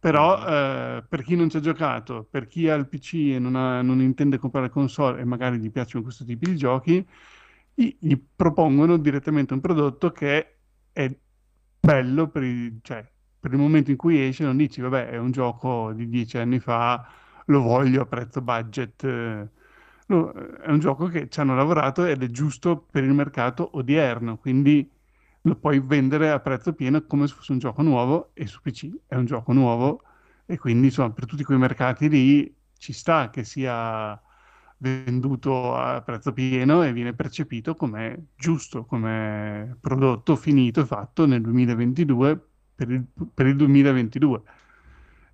E: Però
C: Mm-hmm.
E: eh, per chi non ci ha giocato, per chi ha il PC e non, ha- non intende comprare console e magari gli piacciono questo tipo di giochi, gli, gli propongono direttamente un prodotto che è bello per il, cioè, per il momento in cui esce, non dici, vabbè, è un gioco di dieci anni fa, lo voglio a prezzo budget. No, è un gioco che ci hanno lavorato ed è giusto per il mercato odierno, quindi lo puoi vendere a prezzo pieno come se fosse un gioco nuovo e su PC è un gioco nuovo e quindi insomma per tutti quei mercati lì ci sta che sia venduto a prezzo pieno e viene percepito come giusto, come prodotto finito e fatto nel 2022 per il, per il 2022.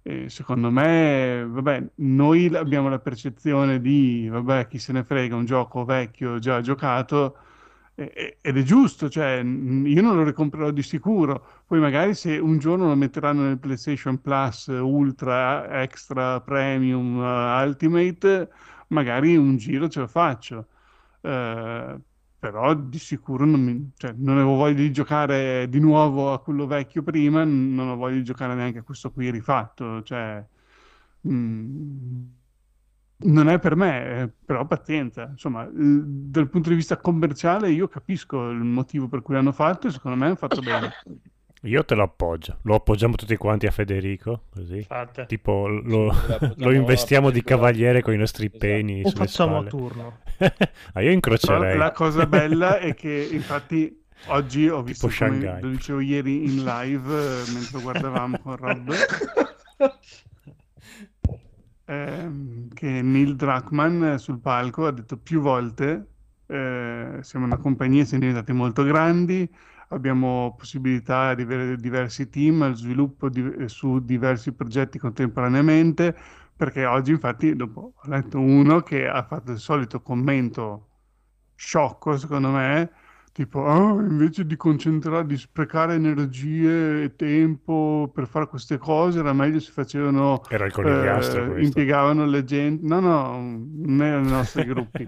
E: E secondo me, vabbè, noi abbiamo la percezione di, vabbè, chi se ne frega, un gioco vecchio già giocato, ed è giusto, cioè, mh, io non lo ricomprerò di sicuro. Poi magari se un giorno lo metteranno nel PlayStation Plus Ultra, Extra, Premium, eh, Ultimate, magari un giro ce lo faccio. Eh, però di sicuro non, mi- cioè, non avevo voglia di giocare di nuovo a quello vecchio prima, non ho voglia di giocare neanche a questo qui rifatto. Cioè, mm, non è per me, eh, però pazienza. Insomma, dal punto di vista commerciale io capisco il motivo per cui l'hanno fatto e secondo me hanno fatto bene.
A: Io te lo appoggio. Lo appoggiamo tutti quanti a Federico, così.
D: Fatta.
A: Tipo lo,
C: Sì, lo
A: investiamo di cavaliere con i nostri
C: Esatto.
A: peni
G: O
A: sulle
G: facciamo a
A: spalle.
G: turno.
A: ah, io
E: Però
A: incrocerei.
E: la cosa bella è che infatti oggi ho visto,
A: Tipo
E: come
A: Shanghai.
E: lo dicevo ieri in live, eh, mentre guardavamo con Rob, ehm, che Neil Druckmann eh, sul palco ha detto più volte, eh, siamo una compagnia, siamo diventati molto grandi, abbiamo possibilità di avere diversi team, al sviluppo di- eh, su diversi progetti contemporaneamente, perché oggi infatti dopo ho letto uno che ha fatto il solito commento sciocco, secondo me, tipo, "Ah, invece di concentrare, di sprecare energie e tempo per fare queste cose, era meglio se facevano,
A: Era il conigliastro
E: eh, impiegavano le gente, no, no, non erano i nostri gruppi,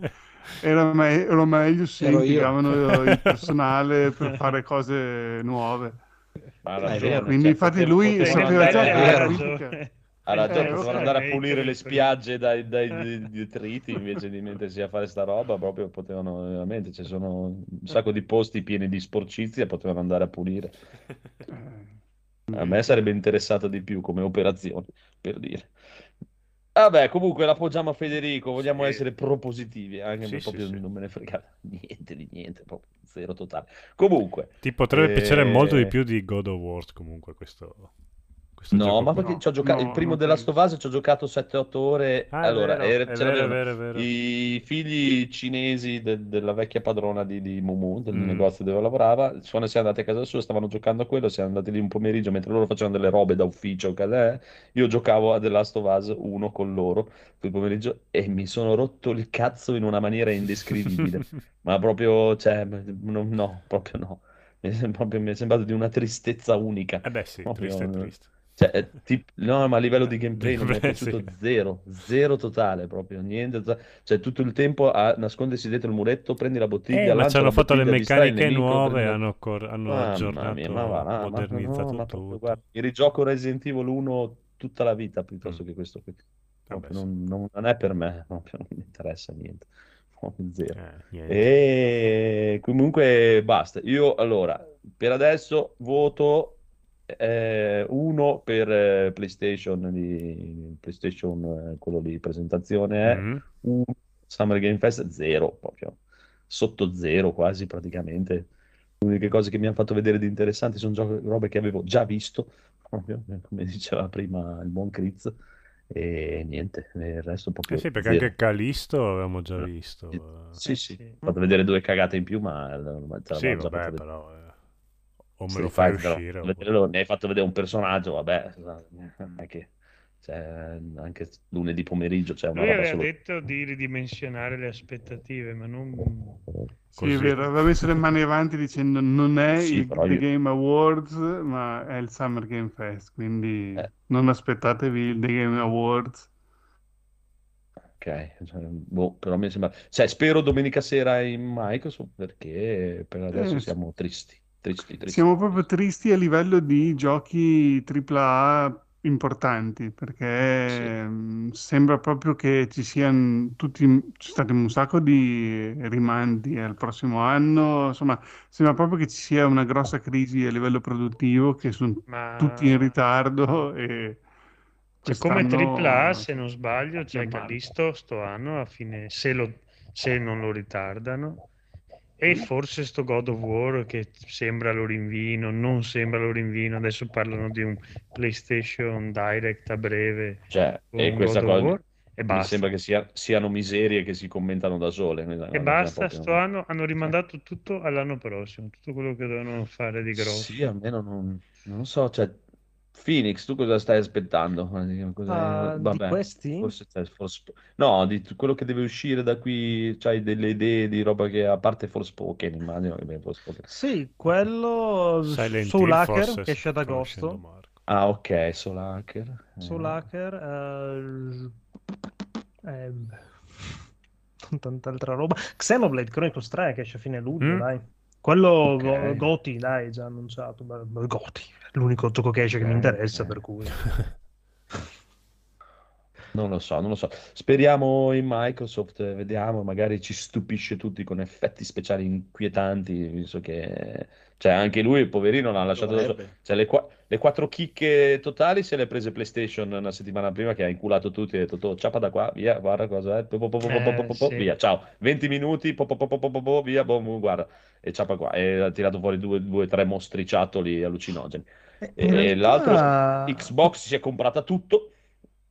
E: era, me- era meglio se
F: Ero io.
E: impiegavano il personale per fare cose nuove.
C: Ma
F: vero.
E: Quindi
C: cioè,
E: infatti lui sapeva già che critica...
C: Ha ragione,
E: Eh,
C: potevano andare a pulire le spiagge dai, dai- dai detriti invece di mettersi a fare sta roba, proprio potevano veramente, ci sono un sacco di posti pieni di sporcizia, potevano andare a pulire.
E: Eh,
C: A me sarebbe interessato di più come operazione, per dire. Vabbè, comunque l'appoggiamo a Federico, vogliamo
A: Sì.
C: essere propositivi, anche
A: Sì,
C: proprio
A: sì.
C: non me ne frega niente di niente, proprio zero totale. Comunque,
A: Ti potrebbe piacere molto di
C: Eh,
A: più di God of War comunque questo
C: No,
A: gioco
C: ma perché ci ho giocato,
E: No,
C: il primo della. Stovaz ci ho giocato 7-8 ore.
A: Ah, è
C: allora,
A: vero,
C: era-
A: vero, è vero, vero.
C: i figli cinesi de- della vecchia padrona di, di Mumu, del
A: Mm.
C: negozio dove lavorava. Sono siamo andati a casa sua, stavano giocando a quello. Siamo andati lì un pomeriggio mentre loro facevano delle robe da ufficio. che è, Io giocavo a The Last of Us 1 con loro quel pomeriggio e mi sono rotto il cazzo in una maniera indescrivibile. Ma proprio, cioè, no, no, proprio no. Mi è, proprio- mi è sembrato di una tristezza unica.
A: Eh beh sì,
C: Proprio,
A: triste,
C: no.
A: triste.
C: Cioè, è tip- no, ma a livello di gameplay non mi è piaciuto
A: sì.
C: zero, zero totale proprio, niente, to- cioè tutto il tempo a nascondersi dietro il muretto, prendi la bottiglia,
A: Eh, ma ci hanno fatto le meccaniche
C: nemico,
A: nuove,
C: prendi
A: hanno, cor- hanno
C: Mamma
A: aggiornato,
C: mia, ma va, ma-
A: modernizzato
C: no, ma proprio,
A: tutto.
C: guarda, mi rigioco Resident Evil 1 tutta la vita piuttosto che questo qui.
A: Vabbè, sì.
C: non, non- non è per me, non mi interessa niente, zero.
A: Eh.
C: E comunque basta. Io allora, per adesso voto 1 per eh, PlayStation, di, PlayStation eh, quello di presentazione è
A: Mhm.
C: 1, Summer Game Fest 0, proprio sotto 0 quasi praticamente. Le uniche cose che mi hanno fatto vedere di interessanti sono giochi, robe che avevo già visto, proprio, come diceva prima il buon Critz. E niente, il resto un più
A: Eh sì, perché
C: zero.
A: anche Calisto avevamo già
C: Eh.
A: visto. eh.
C: Sì,
D: Eh
C: sì,
D: sì.
C: ho fatto vedere due cagate in più, ma eh, ma
A: Sì, vabbè, però... O me lo fai uscire. o-
C: vederlo, ne hai fatto vedere un personaggio, vabbè, non è che cioè, anche lunedì pomeriggio c'è una
D: Lui
C: roba
D: aveva
C: solo...
D: detto di ridimensionare le aspettative, ma non...
E: Sì,
A: Così.
E: è vero, aveva messo le mani avanti dicendo non è
C: Sì,
E: il The
C: io-
E: Game Awards, ma è il Summer Game Fest, quindi
C: Eh.
E: non aspettatevi il The Game Awards.
C: Ok, cioè, boh, però mi sembra... Cioè, spero domenica sera in Microsoft perché per adesso
E: Eh,
C: siamo tristi, tristi, tristi.
E: Siamo proprio tristi a livello di giochi AAA importanti, perché
C: Sì.
E: mm, sembra proprio che ci siano tutti, ci sono stati un sacco di rimandi al prossimo anno, insomma, sembra proprio che ci sia una grossa crisi a livello produttivo, che sono
D: Ma...
E: tutti in ritardo e
D: Cioè, come AAA, se non sbaglio, c'è
E: male.
D: Callisto sto anno, a fine, se, lo- se non lo ritardano, e forse sto God of War che sembra lo rinvino, non sembra lo rinvino, adesso parlano di un PlayStation Direct a breve
C: Cioè, e questa
D: God
C: cosa
D: e
C: mi
D: basta.
C: sembra che sia- siano miserie che si commentano da sole.
D: E basta,
C: proprio-
D: sto anno hanno rimandato tutto all'anno prossimo, tutto quello che dovevano fare di grosso.
C: Sì, almeno non, non so, cioè, Phoenix, tu cosa stai aspettando? Cosa-
G: Ah, di
C: vabbè,
G: questi?
C: forse forse- no, di quello che deve uscire da qui, c'hai delle idee di roba che, a parte Forspoken, immagino che beh, Forspoken.
G: Sì, quello
A: Silent
G: Soul
A: Hill,
G: Hacker che esce ad agosto.
C: Ah, ok, Soul Hacker. Eh,
G: Soul Hacker, eh, eh, non tanta altra roba. Xenoblade Chronicles 3 che esce a fine luglio,
A: Mm.
G: dai. Quello
C: Ok.
G: Go- Goti, dai, già annunciato. Goti, è l'unico gioco che esce che mi interessa, per cui.
C: Non lo so, non lo so. Speriamo in Microsoft, vediamo, magari ci stupisce tutti con effetti speciali inquietanti, visto che cioè, anche lui, poverino, l'ha lasciato da solo. Cioè, le, qua- le quattro chicche totali se le ha prese PlayStation una settimana prima che ha inculato tutti e ha detto, "Oh, ciapa da qua, via, guarda cosa è, po- po- po-
D: Eh, sì.
C: via, ciao, 20 minuti, via, boh, guarda, e ciapa qua, e ha tirato fuori due, due tre mostriciattoli allucinogeni.
G: Eh,
C: E
G: realtà-
C: l'altro, Xbox si è comprata tutto,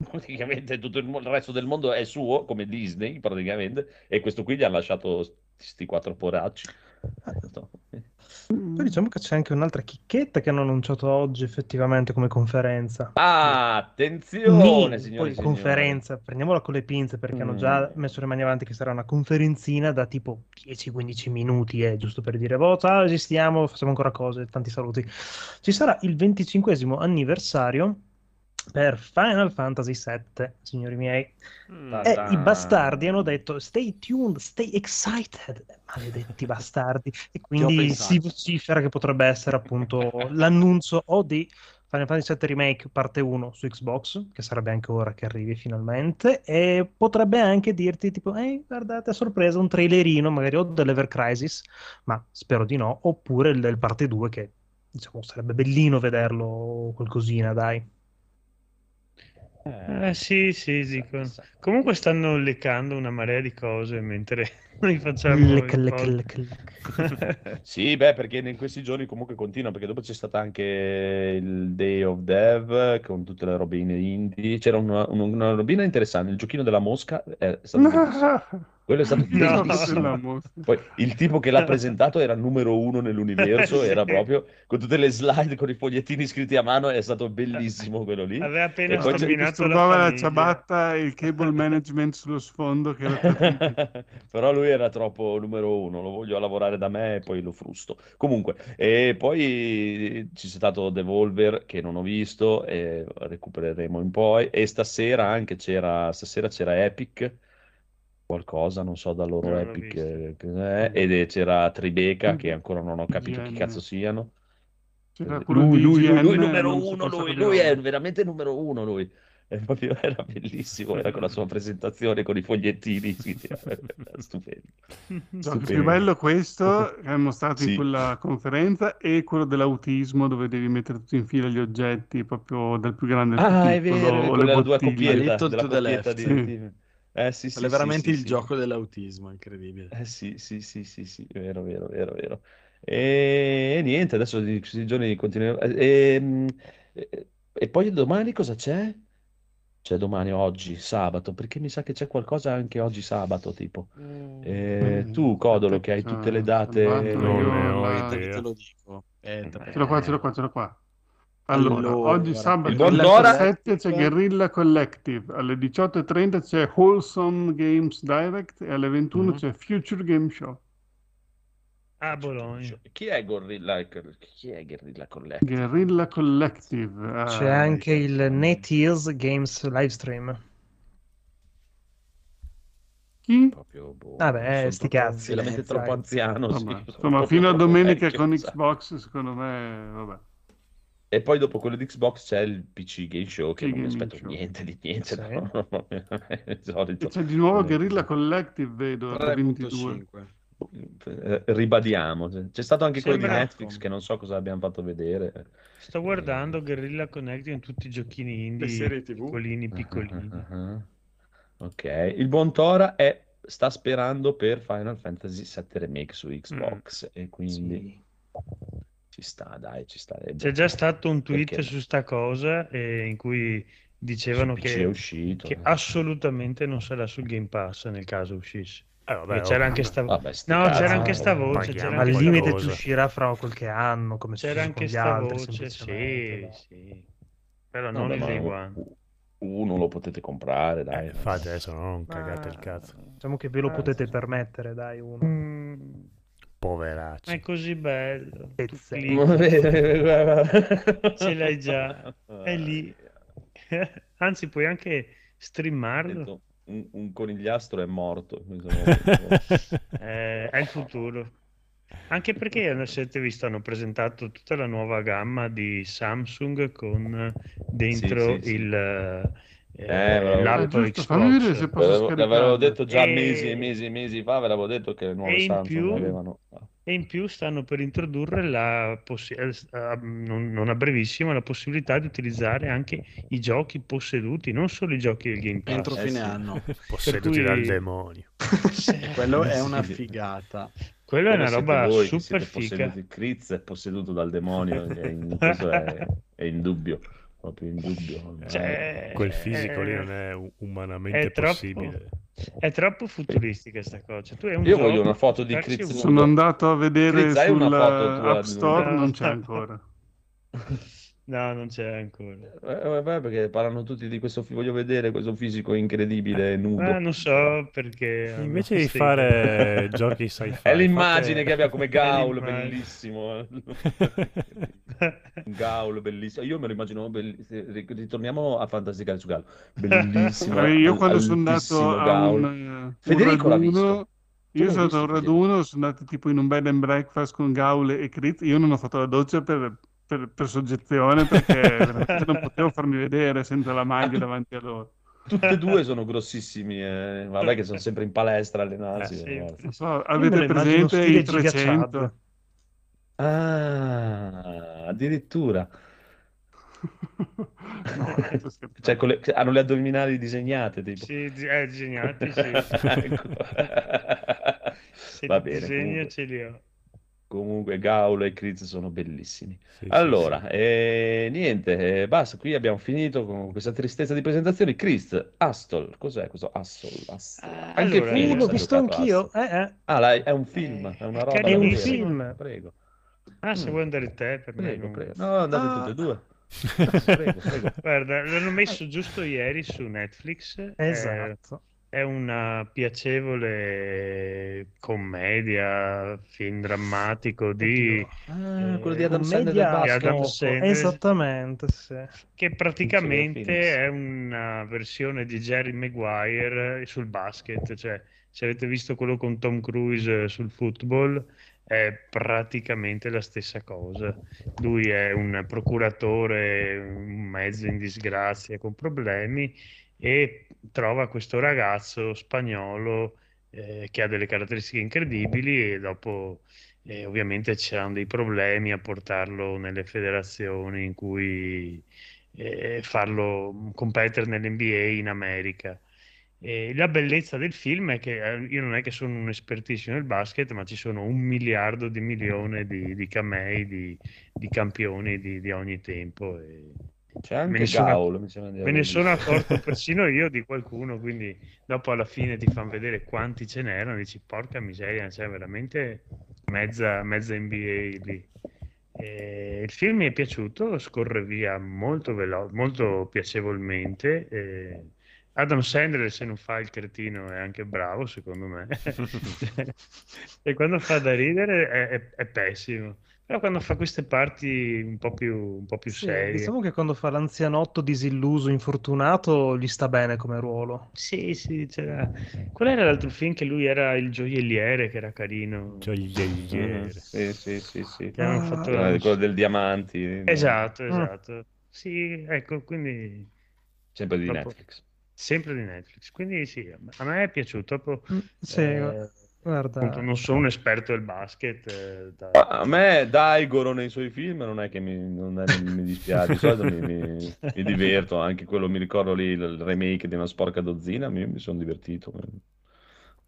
C: praticamente tutto il, il resto del mondo è suo, come Disney, praticamente, e questo qui gli ha lasciato questi quattro poracci.
G: Poi diciamo che c'è anche un'altra chicchetta che hanno annunciato oggi effettivamente come conferenza.
C: Ah, attenzione, signori
G: poi
C: signori.
G: conferenza, prendiamola con le pinze perché hanno già
C: Mm.
G: messo le mani avanti che sarà una conferenzina da tipo 10-15 minuti, eh, giusto per dire, boh, ciao, esistiamo, facciamo ancora cose, tanti saluti. Ci sarà il 25 anniversario per Final Fantasy VII, signori miei.
A: Mm.
G: E
C: Ta-da.
G: i bastardi hanno detto stay tuned, stay excited, maledetti bastardi. E quindi si vocifera che potrebbe essere appunto l'annuncio o di Final Fantasy VII Remake parte 1 su Xbox, che sarebbe anche ora che arrivi finalmente, e potrebbe anche dirti tipo, ehi, guardate, a sorpresa, un trailerino magari o dell'Ever Crisis, ma spero di no, oppure del parte 2 che diciamo sarebbe bellino vederlo qualcosina, dai.
D: Eh, sì, sì, dicono.
C: chissà.
D: Comunque stanno leccando una marea di cose mentre noi facciamo
G: Lec, lec, lec, lec.
C: Sì, beh, perché in questi giorni comunque continua, perché dopo c'è stato anche il Day of Dev con tutte le robine indie. C'era una, una- una robina interessante, il giochino della mosca è stato. Quello è stato
D: No.
C: bellissimo. Poi il tipo che l'ha presentato era numero uno nell'universo,
D: Sì.
C: era proprio con tutte le slide con i fogliettini scritti a mano, è stato bellissimo quello lì.
D: Aveva appena
C: E poi
D: la
E: la ciabatta e il cable management sullo sfondo che era.
C: Però lui era troppo numero uno, lo voglio a lavorare da me e poi lo frusto. Comunque, e poi c'è stato Devolver che non ho visto, e recupereremo in poi. E stasera anche c'era, stasera c'era Epic, qualcosa, non so da loro
D: Non
C: Epic eh, cos'è, ed c'era Tribeca che ancora non ho capito chi
E: IGN.
C: cazzo siano.
E: C'era quello
C: Lui, lui, lui, lui numero uno, lui, lui è veramente numero uno, lui. È proprio, era bellissimo, era con la sua presentazione, con i fogliettini, stupendo.
E: No, il
C: Stupendo.
E: più bello è questo che hanno mostrato
C: Sì.
E: in quella conferenza e quello dell'autismo dove devi mettere tutti in fila gli oggetti proprio dal più grande al più
C: Ah, è
E: piccolo
C: vero,
E: o le
C: due
F: Little
C: della coppietta
F: left.
C: di...
E: Sì.
C: Eh sì, sì,
F: è veramente
C: sì,
F: il
C: sì.
F: gioco dell'autismo, incredibile.
C: Eh sì, sì, sì, sì, sì, vero, vero, vero, vero. E, e niente, adesso di questi giorni continuiamo. E, e- e poi domani cosa c'è? Cioè domani, oggi, sabato, perché mi sa che c'è qualcosa anche oggi sabato, tipo. Eh,
E: Mm,
C: tu, Codolo, che hai tutte le
E: c'ho
C: date...
A: Non ne ho idea.
F: te lo dico.
E: Ce l'ho qua, ce l'ho qua, ce l'ho qua. Allora,
F: Allora,
E: oggi sabato alle
C: buon'ora-
E: 17 c'è Guerrilla Collective, alle 18.30 c'è Wholesome Games Direct e alle 21
F: Mhm.
E: c'è Future Game Show.
D: A Bologna.
C: Chi è Gorilla? Chi è Guerrilla Collective?
E: Guerrilla Collective. ah,
G: C'è anche il NetEase Games livestream.
E: Chi?
C: Proprio, boh,
G: Vabbè, sti
C: troppo-
G: cazzi,
C: veramente
G: eh,
C: troppo
G: sai.
C: anziano. sì,
E: insomma, fino a
C: troppo
E: domenica
C: vecchio,
E: con. Xbox, secondo me, vabbè.
C: E poi dopo quello di Xbox c'è il PC Game Show che
E: Sì,
C: non mi aspetto
E: Show.
C: niente di niente.
G: Sì.
C: no?
E: E c'è di nuovo
C: Eh,
E: Guerrilla Collective, vedo, alle 22.
F: 3.5.
C: Eh, Ribadiamo, c'è stato anche quello di
D: Sembra-
C: Netflix che non so cosa abbiamo fatto vedere.
D: Sto guardando Guerrilla Connect in tutti i giochini indie,
F: serie TV?
D: piccolini, piccolini.
C: Ah, Ok, il buon Tora è, sta sperando per Final Fantasy VII Remake su Xbox e quindi ci sta, dai, ci sta. Eh,
D: C'è già stato un tweet
C: Perché
D: su sta cosa eh, in cui dicevano che,
C: è uscito.
D: che assolutamente non sarà sul Game Pass nel caso uscisse.
A: Eh, vabbè,
D: c'era anche sta,
C: Vabbè,
D: no,
C: cazzi,
D: c'era anche sta voce, c'era
G: Ma al
D: anche,
A: qualcosa.
G: limite ci uscirà fra qualche anno, come
D: c'era anche sta
G: altri,
D: voce, sì, sì. Però
C: No,
D: non il
C: ma
D: Day
C: u-
D: One.
C: u- uno lo potete comprare, dai.
A: Eh, fate adesso, no? non
G: Ma-
A: cagate il cazzo.
G: Diciamo che ve lo
D: Ah,
G: potete
D: sì.
G: permettere, dai, uno.
D: Mm,
A: Poveracci.
D: ma è così bello. Ce l'hai già, è lì. Anzi, puoi anche streamarlo.
C: Un, un conigliastro è morto.
D: Eh, è il futuro. Anche perché se avete visto hanno presentato tutta la nuova gamma di Samsung con dentro
C: Sì, sì, sì.
D: il eh,
C: Eh,
E: Ah, giusto, fammi vedere se posso
C: L'avevo detto già
D: E-
C: mesi e mesi e mesi fa, ve l'avevo detto che le nuove
D: E in
C: Samsung
D: più-
C: avevano...
D: E in più stanno per introdurre la possi- eh, a- non, non a brevissimo la possibilità di utilizzare anche i giochi posseduti, non solo i giochi del Game Pass.
F: Entro
C: Eh,
F: fine
C: sì.
F: anno.
A: Posseduti
D: cui-
A: dal demonio.
F: Quello è una figata.
D: Quello è una roba
C: voi
D: super figa.
C: posseduti. Kriz è posseduto dal demonio, è in- questo è, è indubbio, proprio indubbio.
D: Cioè,
A: Quel fisico lì
D: eh,
A: non è umanamente
D: è troppo-
A: possibile.
D: È troppo futuristica sta cosa. Tu hai un
C: Io voglio una foto di
D: un-
E: Sono andato a vedere
C: Chris, hai una
E: sul
C: foto tua
E: App
C: di-
E: Store, non c'è ancora.
D: No, non c'è ancora.
C: Eh, vabbè, perché parlano tutti di questo, voglio vedere questo fisico incredibile, nudo.
D: Ah, non so perché.
A: Invece di
D: sì.
A: fare giochi sci-fi,
C: È l'immagine
A: fate-
C: che abbia come Gaul, bellissimo. eh. Gaul, bellissimo. Io me lo immagino bellissimo. Ritorniamo a fantasticare su Gaul. Bellissimo.
E: Eh, Io quando sono andato a un, eh, un
C: Federico l'ha visto.
E: Io sono andato a un raduno, sono andato tipo in un bed and breakfast con Gaul e Crit, io non ho fatto la doccia per, per- per soggezione perché non potevo farmi vedere senza la maglia davanti a loro.
C: Tutti e due sono grossissimi. eh. Vabbè, che sono sempre in palestra a allenarsi.
D: Eh, sì.
E: Non so, avete presente i
G: Giga
E: 300?
G: Chad.
C: Ah, addirittura.
E: No.
C: Cioè, con le- hanno le addominali disegnate, tipo.
D: Sì, eh, disegnati, sì.
C: Ecco.
D: Se
C: Va bene,
D: disegno
C: comunque.
D: ce li ho.
C: Comunque Gaul e Kriz sono bellissimi.
A: Sì, sì,
C: Allora, eh, niente, eh, basta, qui abbiamo finito con questa tristezza di presentazioni. Chris, Astol, cos'è questo Astol? Astol?
D: Ah,
C: Anche
D: allora,
G: Sì, l'ho
C: ha
G: visto
C: giocato
G: anch'io. Eh, eh.
C: Ah, là, è un film, è una roba
G: È un film.
C: Prego,
D: Ah, se
C: Mm.
D: vuoi andare te, per me
C: prego,
D: non-
C: prego. No, andate
G: Ah.
C: tutte e due. Prego, prego.
D: Guarda, l'hanno messo giusto ieri su Netflix. eh,
G: Esatto.
D: È una piacevole commedia, film drammatico di...
C: Ah, quello di
D: Eh,
C: Adam Sandler
D: Di. Adam Sandler.
G: Esattamente, sì.
D: che praticamente è una versione di Jerry Maguire sul basket, cioè se avete visto quello con Tom Cruise sul football è praticamente la stessa cosa. Lui è un procuratore, un mezzo in disgrazia con problemi e trova questo ragazzo spagnolo eh, che ha delle caratteristiche incredibili e dopo eh, ovviamente c'erano dei problemi a portarlo nelle federazioni in cui eh, farlo competere nell'NBA in America. E la bellezza del film è che eh, io non è che sono un espertissimo nel basket, ma ci sono un miliardo di milioni di, di camei, di, di campioni di, di ogni tempo. E,
C: C'è
D: Me
C: anche
D: ne sono-
C: Gaul, mi sembra
D: Me ne sono accorto persino io di qualcuno, quindi dopo alla fine ti fanno vedere quanti ce n'erano, dici porca miseria, c'è veramente mezza, mezza NBA lì. E il film mi è piaciuto, scorre via molto, velo- molto piacevolmente. e Adam Sandler, se non fa il cretino, è anche bravo, secondo me. e quando fa da ridere è, è- è pessimo. Però quando fa queste parti un po' più, un po' più
G: Sì,
D: serie.
G: diciamo che quando fa l'anzianotto disilluso, infortunato, gli sta bene come ruolo.
D: Sì, sì, c'era... Qual era l'altro film che lui era il gioielliere, che era carino?
A: Gioielliere.
C: Mm, sì, sì, sì, sì.
D: Che
G: Ah,
D: fatto
C: Quello
D: la-
C: quello del diamanti.
D: Esatto,
G: Mm.
D: esatto. Sì, ecco, quindi
C: Sempre di
D: Dopo-
C: Netflix.
D: sempre di Netflix. Quindi sì, a me è piaciuto. Proprio,
G: Mm, Sì,
D: eh,
G: guarda.
D: appunto, non sono un esperto del basket. eh, da-
C: A me Daigoro nei suoi film non è che mi, non è- mi dispiace, di solito mi, mi- mi diverto, anche quello mi ricordo lì il remake di una sporca dozzina, mi, mi sono divertito,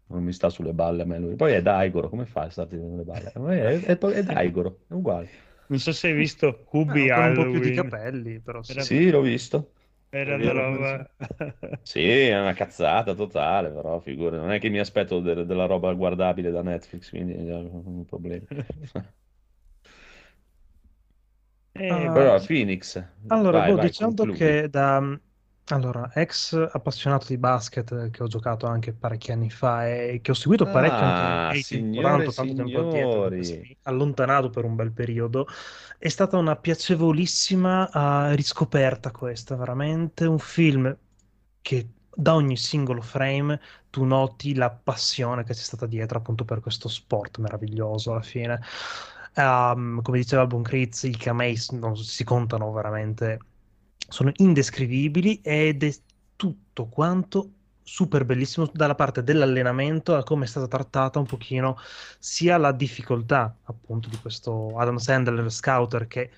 C: non mi sta sulle balle a me lui. Poi è Daigoro, come fa a starti sulle balle? È, è, è Daigoro, è uguale.
D: Non so se hai visto Kubi
G: Ah, con un po' più di
D: Halloween.
G: capelli, però Sì,
C: l'ho visto.
D: Era una roba...
C: Sì, è una cazzata totale, però figura, non è che mi aspetto de- della roba guardabile da Netflix, quindi è un problema.
D: Eh,
G: Ah,
C: Però Phoenix,
G: Allora,
C: vai,
G: boh,
C: vai,
G: diciamo
C: concludi.
G: che da allora, ex appassionato di basket eh, che ho giocato anche parecchi anni fa e che ho seguito parecchio
C: Ah,
G: anche
C: signore e
G: tanto tempo addietro, allontanato per un bel periodo. È stata una piacevolissima eh, riscoperta questa, veramente un film che da ogni singolo frame tu noti la passione che c'è stata dietro appunto per questo sport meraviglioso alla fine. Ehm, come diceva Bon Critz, i camei non si contano veramente, sono indescrivibili ed è tutto quanto super bellissimo dalla parte dell'allenamento a come è stata trattata un pochino sia la difficoltà appunto di questo Adam Sandler scouter che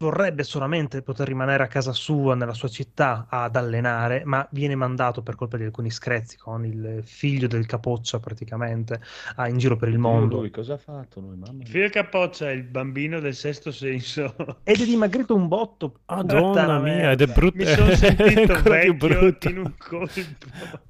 G: vorrebbe solamente poter rimanere a casa sua, nella sua città, ad allenare, ma viene mandato per colpa di alcuni screzi con il figlio del capoccia praticamente ah, in giro per il mondo.
C: lui cosa ha fatto lui, mamma mia.
D: Phil Capoccia è il bambino del sesto senso.
G: Ed è dimagrito un botto.
A: Madonna mia, ed è brutto.
D: Mi sono sentito
A: più
D: vecchio
A: brutto.
D: in un colpo.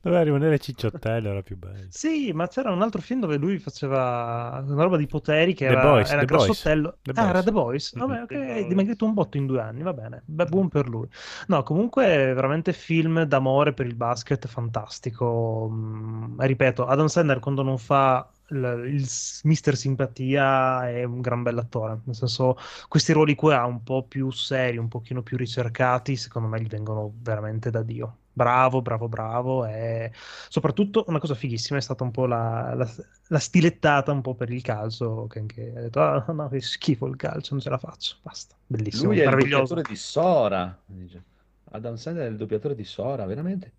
A: Doveva rimanere cicciottello, era più bello.
G: Sì, ma c'era un altro film dove lui faceva una roba di poteri che
A: The
G: era,
A: Boys,
G: era
A: The Boys.
G: grassottello.
A: The
G: ah,
A: Boys.
G: era The Boys? Vabbè, ok,
D: The
G: è
D: Boys.
G: Dimagrito un botto in due anni, va bene. Beh, buon per lui. No, comunque veramente film d'amore per il basket fantastico. Mm, ripeto, Adam Sandler quando non fa il, il mister simpatia è un gran bell'attore. Nel senso, questi ruoli qua un po' più seri, un pochino più ricercati, secondo me gli vengono veramente da Dio. Bravo, bravo, bravo. E soprattutto una cosa fighissima è stata un po' la, la- la stilettata un po' per il calcio, che anche ha detto, ah, no, che schifo il calcio, non ce la faccio. Basta, bellissimo,
C: Lui è il doppiatore di Sora. dice. Adam Sandler è il doppiatore di Sora, veramente?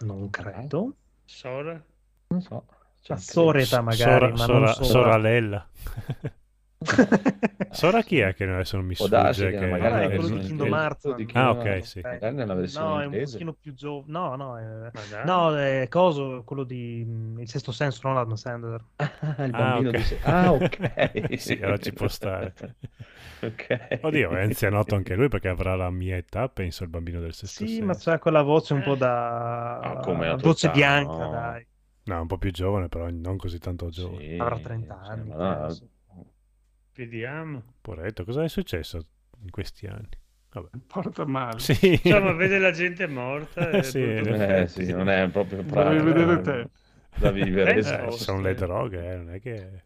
G: Non credo.
D: Sora?
C: Non so. Cioè,
G: Soreta magari,
A: Sora,
G: ma
A: Sora-
G: non Sora.
A: Soralella. Sora chi è che adesso non mi
C: Può darsi
A: sfugge?
C: che magari
G: Ah, è quello di Kingdom
C: inglese.
G: Hearts.
C: Di
A: Ah,
C: Kingdom
A: ok,
C: Hearts.
A: sì.
C: Magari nella versione
G: No, è un
C: inglese.
G: pochino più giovane. No, no, è...
D: Ma
G: no, è coso, quello di mm, Il Sesto Senso, non Adam Sandler.
C: Ah, il
A: Ah,
C: bambino
A: ok.
C: di... Ah, ok.
A: Sì, allora ci può stare.
C: Ok.
A: Oddio, è anzianotto anche lui perché avrà la mia età, penso, il bambino del sesto
G: Sì,
A: senso.
G: ma c'ha quella voce un po' da...
C: Ah, come
G: voce
C: età,
G: bianca,
C: no.
G: dai.
A: No, un po' più giovane, però non così tanto giovane.
C: Sì,
G: Avrà 30
C: cioè,
G: anni,
C: ma no,
G: penso.
D: Vediamo.
A: Poretto, cosa è successo in questi anni? Vabbè.
E: Porta male.
A: Sì.
D: Insomma, vede la gente morta. e
A: Sì,
C: Eh,
A: effetti.
C: sì, non è proprio pratico,
E: vedere
C: eh,
E: te.
C: da vivere.
D: Eh.
A: Eh, sono le droghe, eh, non è che...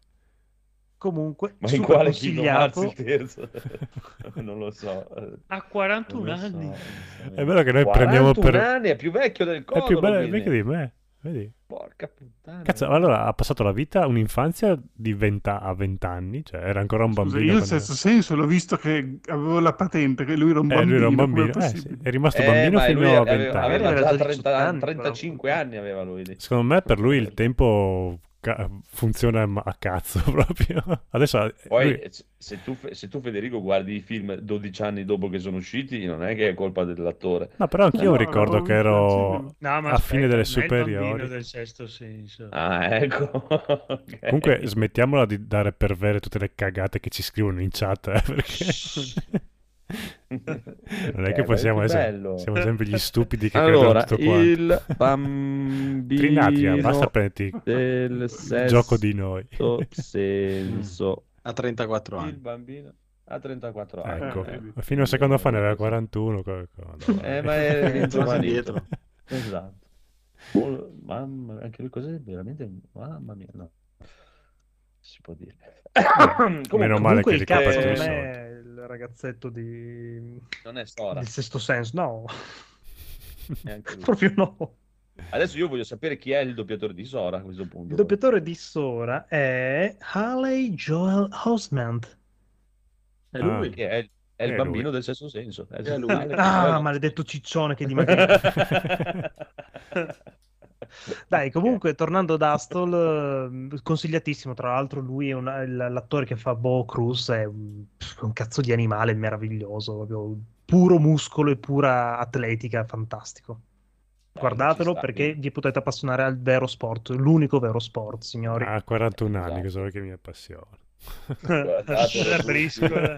G: Comunque,
C: Ma in quale
G: consigliato.
C: il terzo? non lo so. eh,
D: Ha
C: non
D: 41
C: lo so.
D: anni.
A: È vero che noi prendiamo
C: 41
A: per...
C: anni, è più vecchio del
A: È
C: codolo,
A: più bello vecchio di me, vedi?
C: Porca puttana.
A: Cazzo, allora ha passato la vita, un'infanzia di 20 a 20 anni, cioè era ancora un
E: Scusa,
A: bambino.
E: io
A: quando-
E: sesto senso l'ho visto che avevo la patente, che lui era un
A: Eh,
E: bambino.
A: lui era un bambino, eh, sì, è rimasto
C: Eh,
A: bambino fino a
C: aveva,
A: 20 anni.
C: aveva
G: Aveva
C: già
G: già
C: 30
G: 18 anni,
C: 35 anni aveva lui. lì.
A: Secondo me per lui il tempo ca- funziona a cazzo proprio. Adesso
C: Poi,
A: lui-
C: se tu, se tu, Federico, guardi i film 12 anni dopo che sono usciti, non è che è colpa dell'attore.
A: No, però anch'io
E: no,
A: ricordo
E: no,
A: che ero
E: no,
A: a fine delle superiori.
D: del sesto senso.
C: Ah, ecco. Ok.
A: Comunque smettiamola di dare per vere tutte le cagate che ci scrivono in chat, eh, perché... Non è
C: Ok,
A: che possiamo
C: che
A: essere...
C: bello.
A: Siamo sempre gli stupidi che
C: Allora,
A: credono tutto quanto.
C: il bambino
A: Trinatria, basta prenderti
C: del
A: il
C: sesto
A: gioco di noi.
C: senso.
F: A 34
C: Il
F: anni.
C: bambino a 34 anni.
A: Ecco,
C: Eh,
A: fino a secondo fa ne aveva 41. co- co-
C: Eh, ma è
F: indietro.
C: Esatto. Oh, mamma, anche lui cos'è? Veramente, mamma mia, no. Si può dire. Comunque,
A: Meno male che
G: il
A: li
G: capo è il ragazzetto di...
C: non è Sora.
G: del sesto senso, no, proprio no.
C: Adesso io voglio sapere chi è il doppiatore di Sora a questo punto.
G: Il doppiatore di Sora è Haley Joel Osment.
F: È
A: Ah.
F: lui.
C: Che è, è il
A: È
C: bambino
A: lui.
C: del sesto senso. È
F: lui.
G: Ah, maledetto ciccione che dimenticato. Dai, comunque, tornando ad Astol, eh, consigliatissimo. Tra l'altro, lui è un- l'attore che fa Bo Cruz, è un, un cazzo di animale meraviglioso, proprio puro muscolo e pura atletica, fantastico. Guardatelo
C: sta,
G: perché vi potete appassionare al vero sport, l'unico vero sport, signori.
A: Ha 41 anni,
C: Esatto.
A: cosa vuoi che mi
D: Briscola.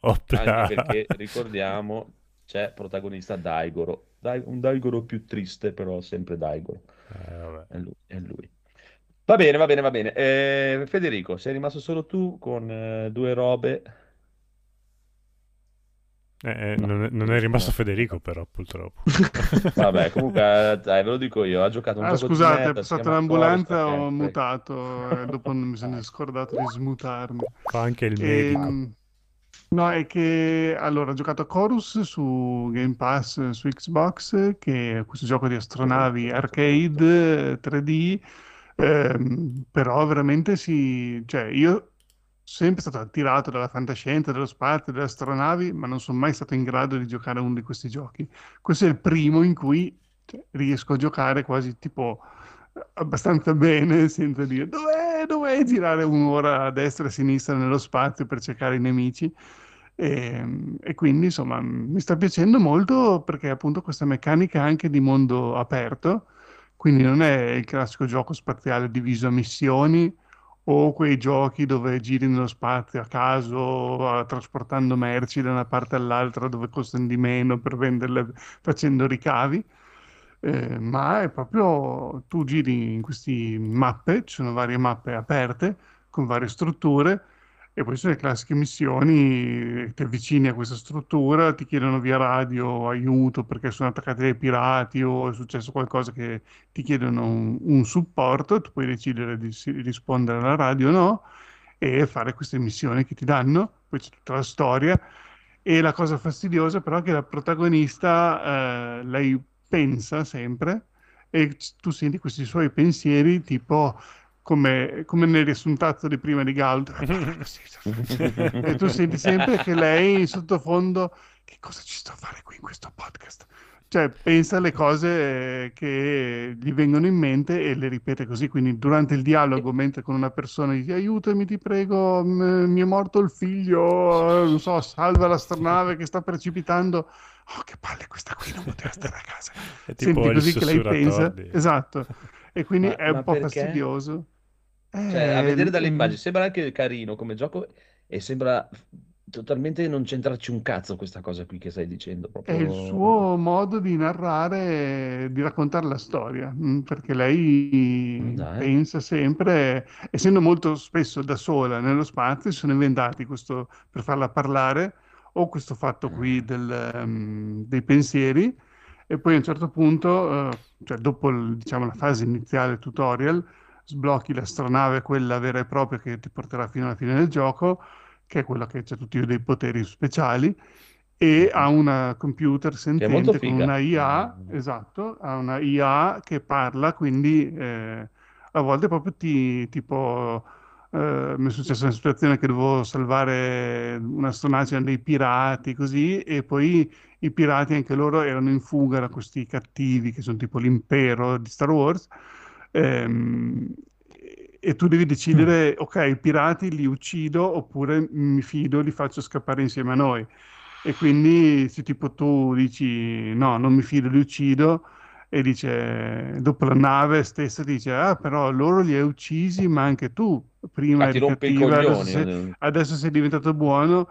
A: Opla.
C: Anche perché ricordiamo c'è protagonista Daigoro. Dai- un Daigoro più triste, però sempre Daigoro.
A: Eh.
C: È lui. è lui. Va bene, va bene, va bene. Eh, Federico, sei rimasto solo tu con eh, due robe.
A: Eh, eh,
C: No.
A: non, è, non è rimasto
C: No.
A: Federico, però, purtroppo.
C: Vabbè, comunque, eh, dai, ve lo dico io. Ha giocato un
E: Ah, scusate,
C: merda,
E: è passata l'ambulanza,
C: Forza,
E: ho mutato, e dopo non mi sono scordato di smutarmi.
A: Fa anche il medico.
E: Ehm, no, è che allora ho giocato a Chorus su Game Pass su Xbox, che è questo gioco di astronavi arcade eh, 3D, ehm, però veramente si, cioè io sempre stato attirato dalla fantascienza, dello spazio, delle astronavi, ma non sono mai stato in grado di giocare a uno di questi giochi. Questo è il primo in cui cioè, riesco a giocare quasi tipo abbastanza bene senza dire dov'è, dov'è girare un'ora a destra e a sinistra nello spazio per cercare i nemici. E, e quindi insomma mi sta piacendo molto perché appunto questa meccanica anche di mondo aperto, quindi non è il classico gioco spaziale diviso a missioni o quei giochi dove giri nello spazio a caso, trasportando merci da una parte all'altra dove costano di meno per venderle facendo ricavi. Eh, ma è proprio tu giri in queste mappe, ci sono varie mappe aperte con varie strutture e poi sono le classiche missioni, ti avvicini a questa struttura, ti chiedono via radio aiuto perché sono attaccati dai pirati o è successo qualcosa che ti chiedono un, un supporto, tu puoi decidere di rispondere alla radio o no e fare queste missioni che ti danno, poi c'è tutta la storia. E la cosa fastidiosa però è che la protagonista, eh, lei pensa sempre e tu senti questi suoi pensieri tipo come, come nel riassuntazzo di prima di Galt. e tu senti sempre che lei in sottofondo che cosa ci sto a fare qui in questo podcast? Cioè, pensa alle cose che gli vengono in mente e le ripete così. Quindi, durante il dialogo, mentre con una persona dice aiutami, ti prego, m- mi è morto il figlio, eh, non so, salva l'astronave che sta precipitando. Oh, che palle questa qui, non poteva stare a casa.
A: È tipo
E: Senti così che lei pensa. Esatto. E quindi
C: Ma-
E: è un po'
C: perché?
E: fastidioso.
C: Cioè, a
E: Eh,
C: vedere dalle
E: mm,
C: immagini sembra anche carino come gioco e sembra totalmente non c'entrarci un cazzo questa cosa qui che stai dicendo.
E: È
C: Proprio...
E: il suo modo di narrare, di raccontare la storia, mm, perché lei
C: Dai.
E: pensa sempre, essendo molto spesso da sola nello spazio, si sono inventati questo per farla parlare, o questo fatto qui del, ehm, dei pensieri, e poi a un certo punto, eh, cioè dopo diciamo, la fase iniziale tutorial, sblocchi l'astronave, quella vera e propria che ti porterà fino alla fine del gioco, che è quella che ha tutti dei poteri speciali, e ha una computer sentente con una IA, esatto, ha una IA che parla, quindi eh, a volte proprio ti, tipo, eh, mi è successa una situazione che dovevo salvare un'astronave, c'erano dei pirati, così, e poi i pirati anche loro erano in fuga da questi cattivi che sono tipo l'impero di Star Wars. Ehm, e tu devi decidere, ok, i pirati li uccido oppure mi fido, li faccio scappare insieme a noi. E quindi se tipo tu dici no, non mi fido, li uccido, e dice, dopo la nave stessa dice, ah però loro li hai uccisi, ma anche tu prima
C: Ah,
E: eri cattiva, adesso sei,
C: eh.
E: adesso sei diventato buono,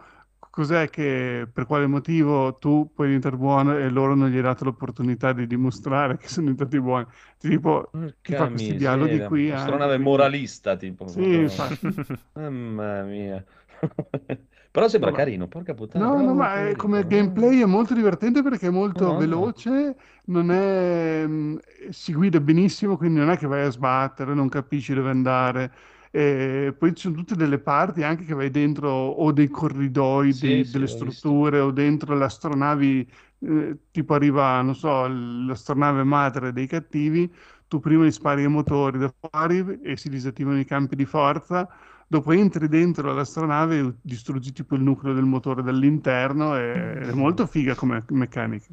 E: cos'è che per quale motivo tu puoi diventare buono e loro non gli hai dato l'opportunità di dimostrare che sono diventati buoni? Tipo, chi fa questi dialoghi
C: miseria,
E: qui
C: Astronave
E: anche, quindi-
C: moralista, tipo.
E: Sì.
C: Mamma mia. Però sembra
E: No,
C: carino, porca puttana.
E: No, no, ma è-
C: Federico,
E: come gameplay è molto divertente perché è molto
C: No,
E: veloce, non è, mh, si guida benissimo, quindi non è che vai a sbattere, non capisci dove andare. E poi ci sono tutte delle parti anche che vai dentro o dei corridoi,
C: Sì,
E: dei-
C: sì,
E: delle
C: l'ho visto.
E: strutture o dentro le astronavi, eh, tipo arriva, non so, l'astronave madre dei cattivi, tu prima gli spari i motori da fuori e si disattivano i campi di forza. Dopo entri dentro l'astronave e distruggi tipo il nucleo del motore dall'interno e è molto figa come meccanica.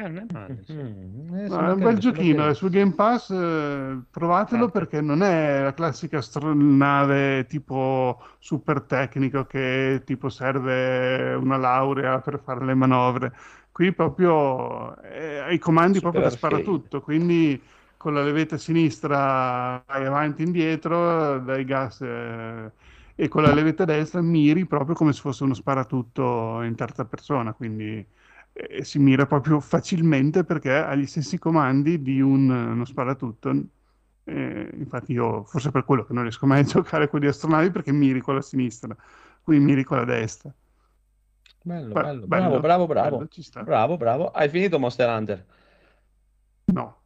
D: Eh, non è male. sì.
C: Mm, eh,
E: No, è un bel giochino, è su Game Pass, eh, provatelo
D: Ah.
E: perché non è la classica astronave tipo super tecnico che tipo serve una laurea per fare le manovre. Qui proprio eh, hai i comandi
C: Super
E: proprio che spara
C: arcade.
E: tutto, quindi con la levetta sinistra vai avanti e indietro, dai gas eh, e con la levetta destra miri proprio come se fosse uno sparatutto in terza persona, quindi eh, si mira proprio facilmente perché ha gli stessi comandi di un, uno sparatutto. Eh, infatti io forse per quello che non riesco mai a giocare con gli astronavi perché miri con la sinistra, qui miri con la destra.
C: Bello,
E: Beh,
C: bello,
E: bello,
C: bravo, bravo, bravo.
E: bello.
C: Bravo, bravo. Hai finito Monster Hunter?
E: No,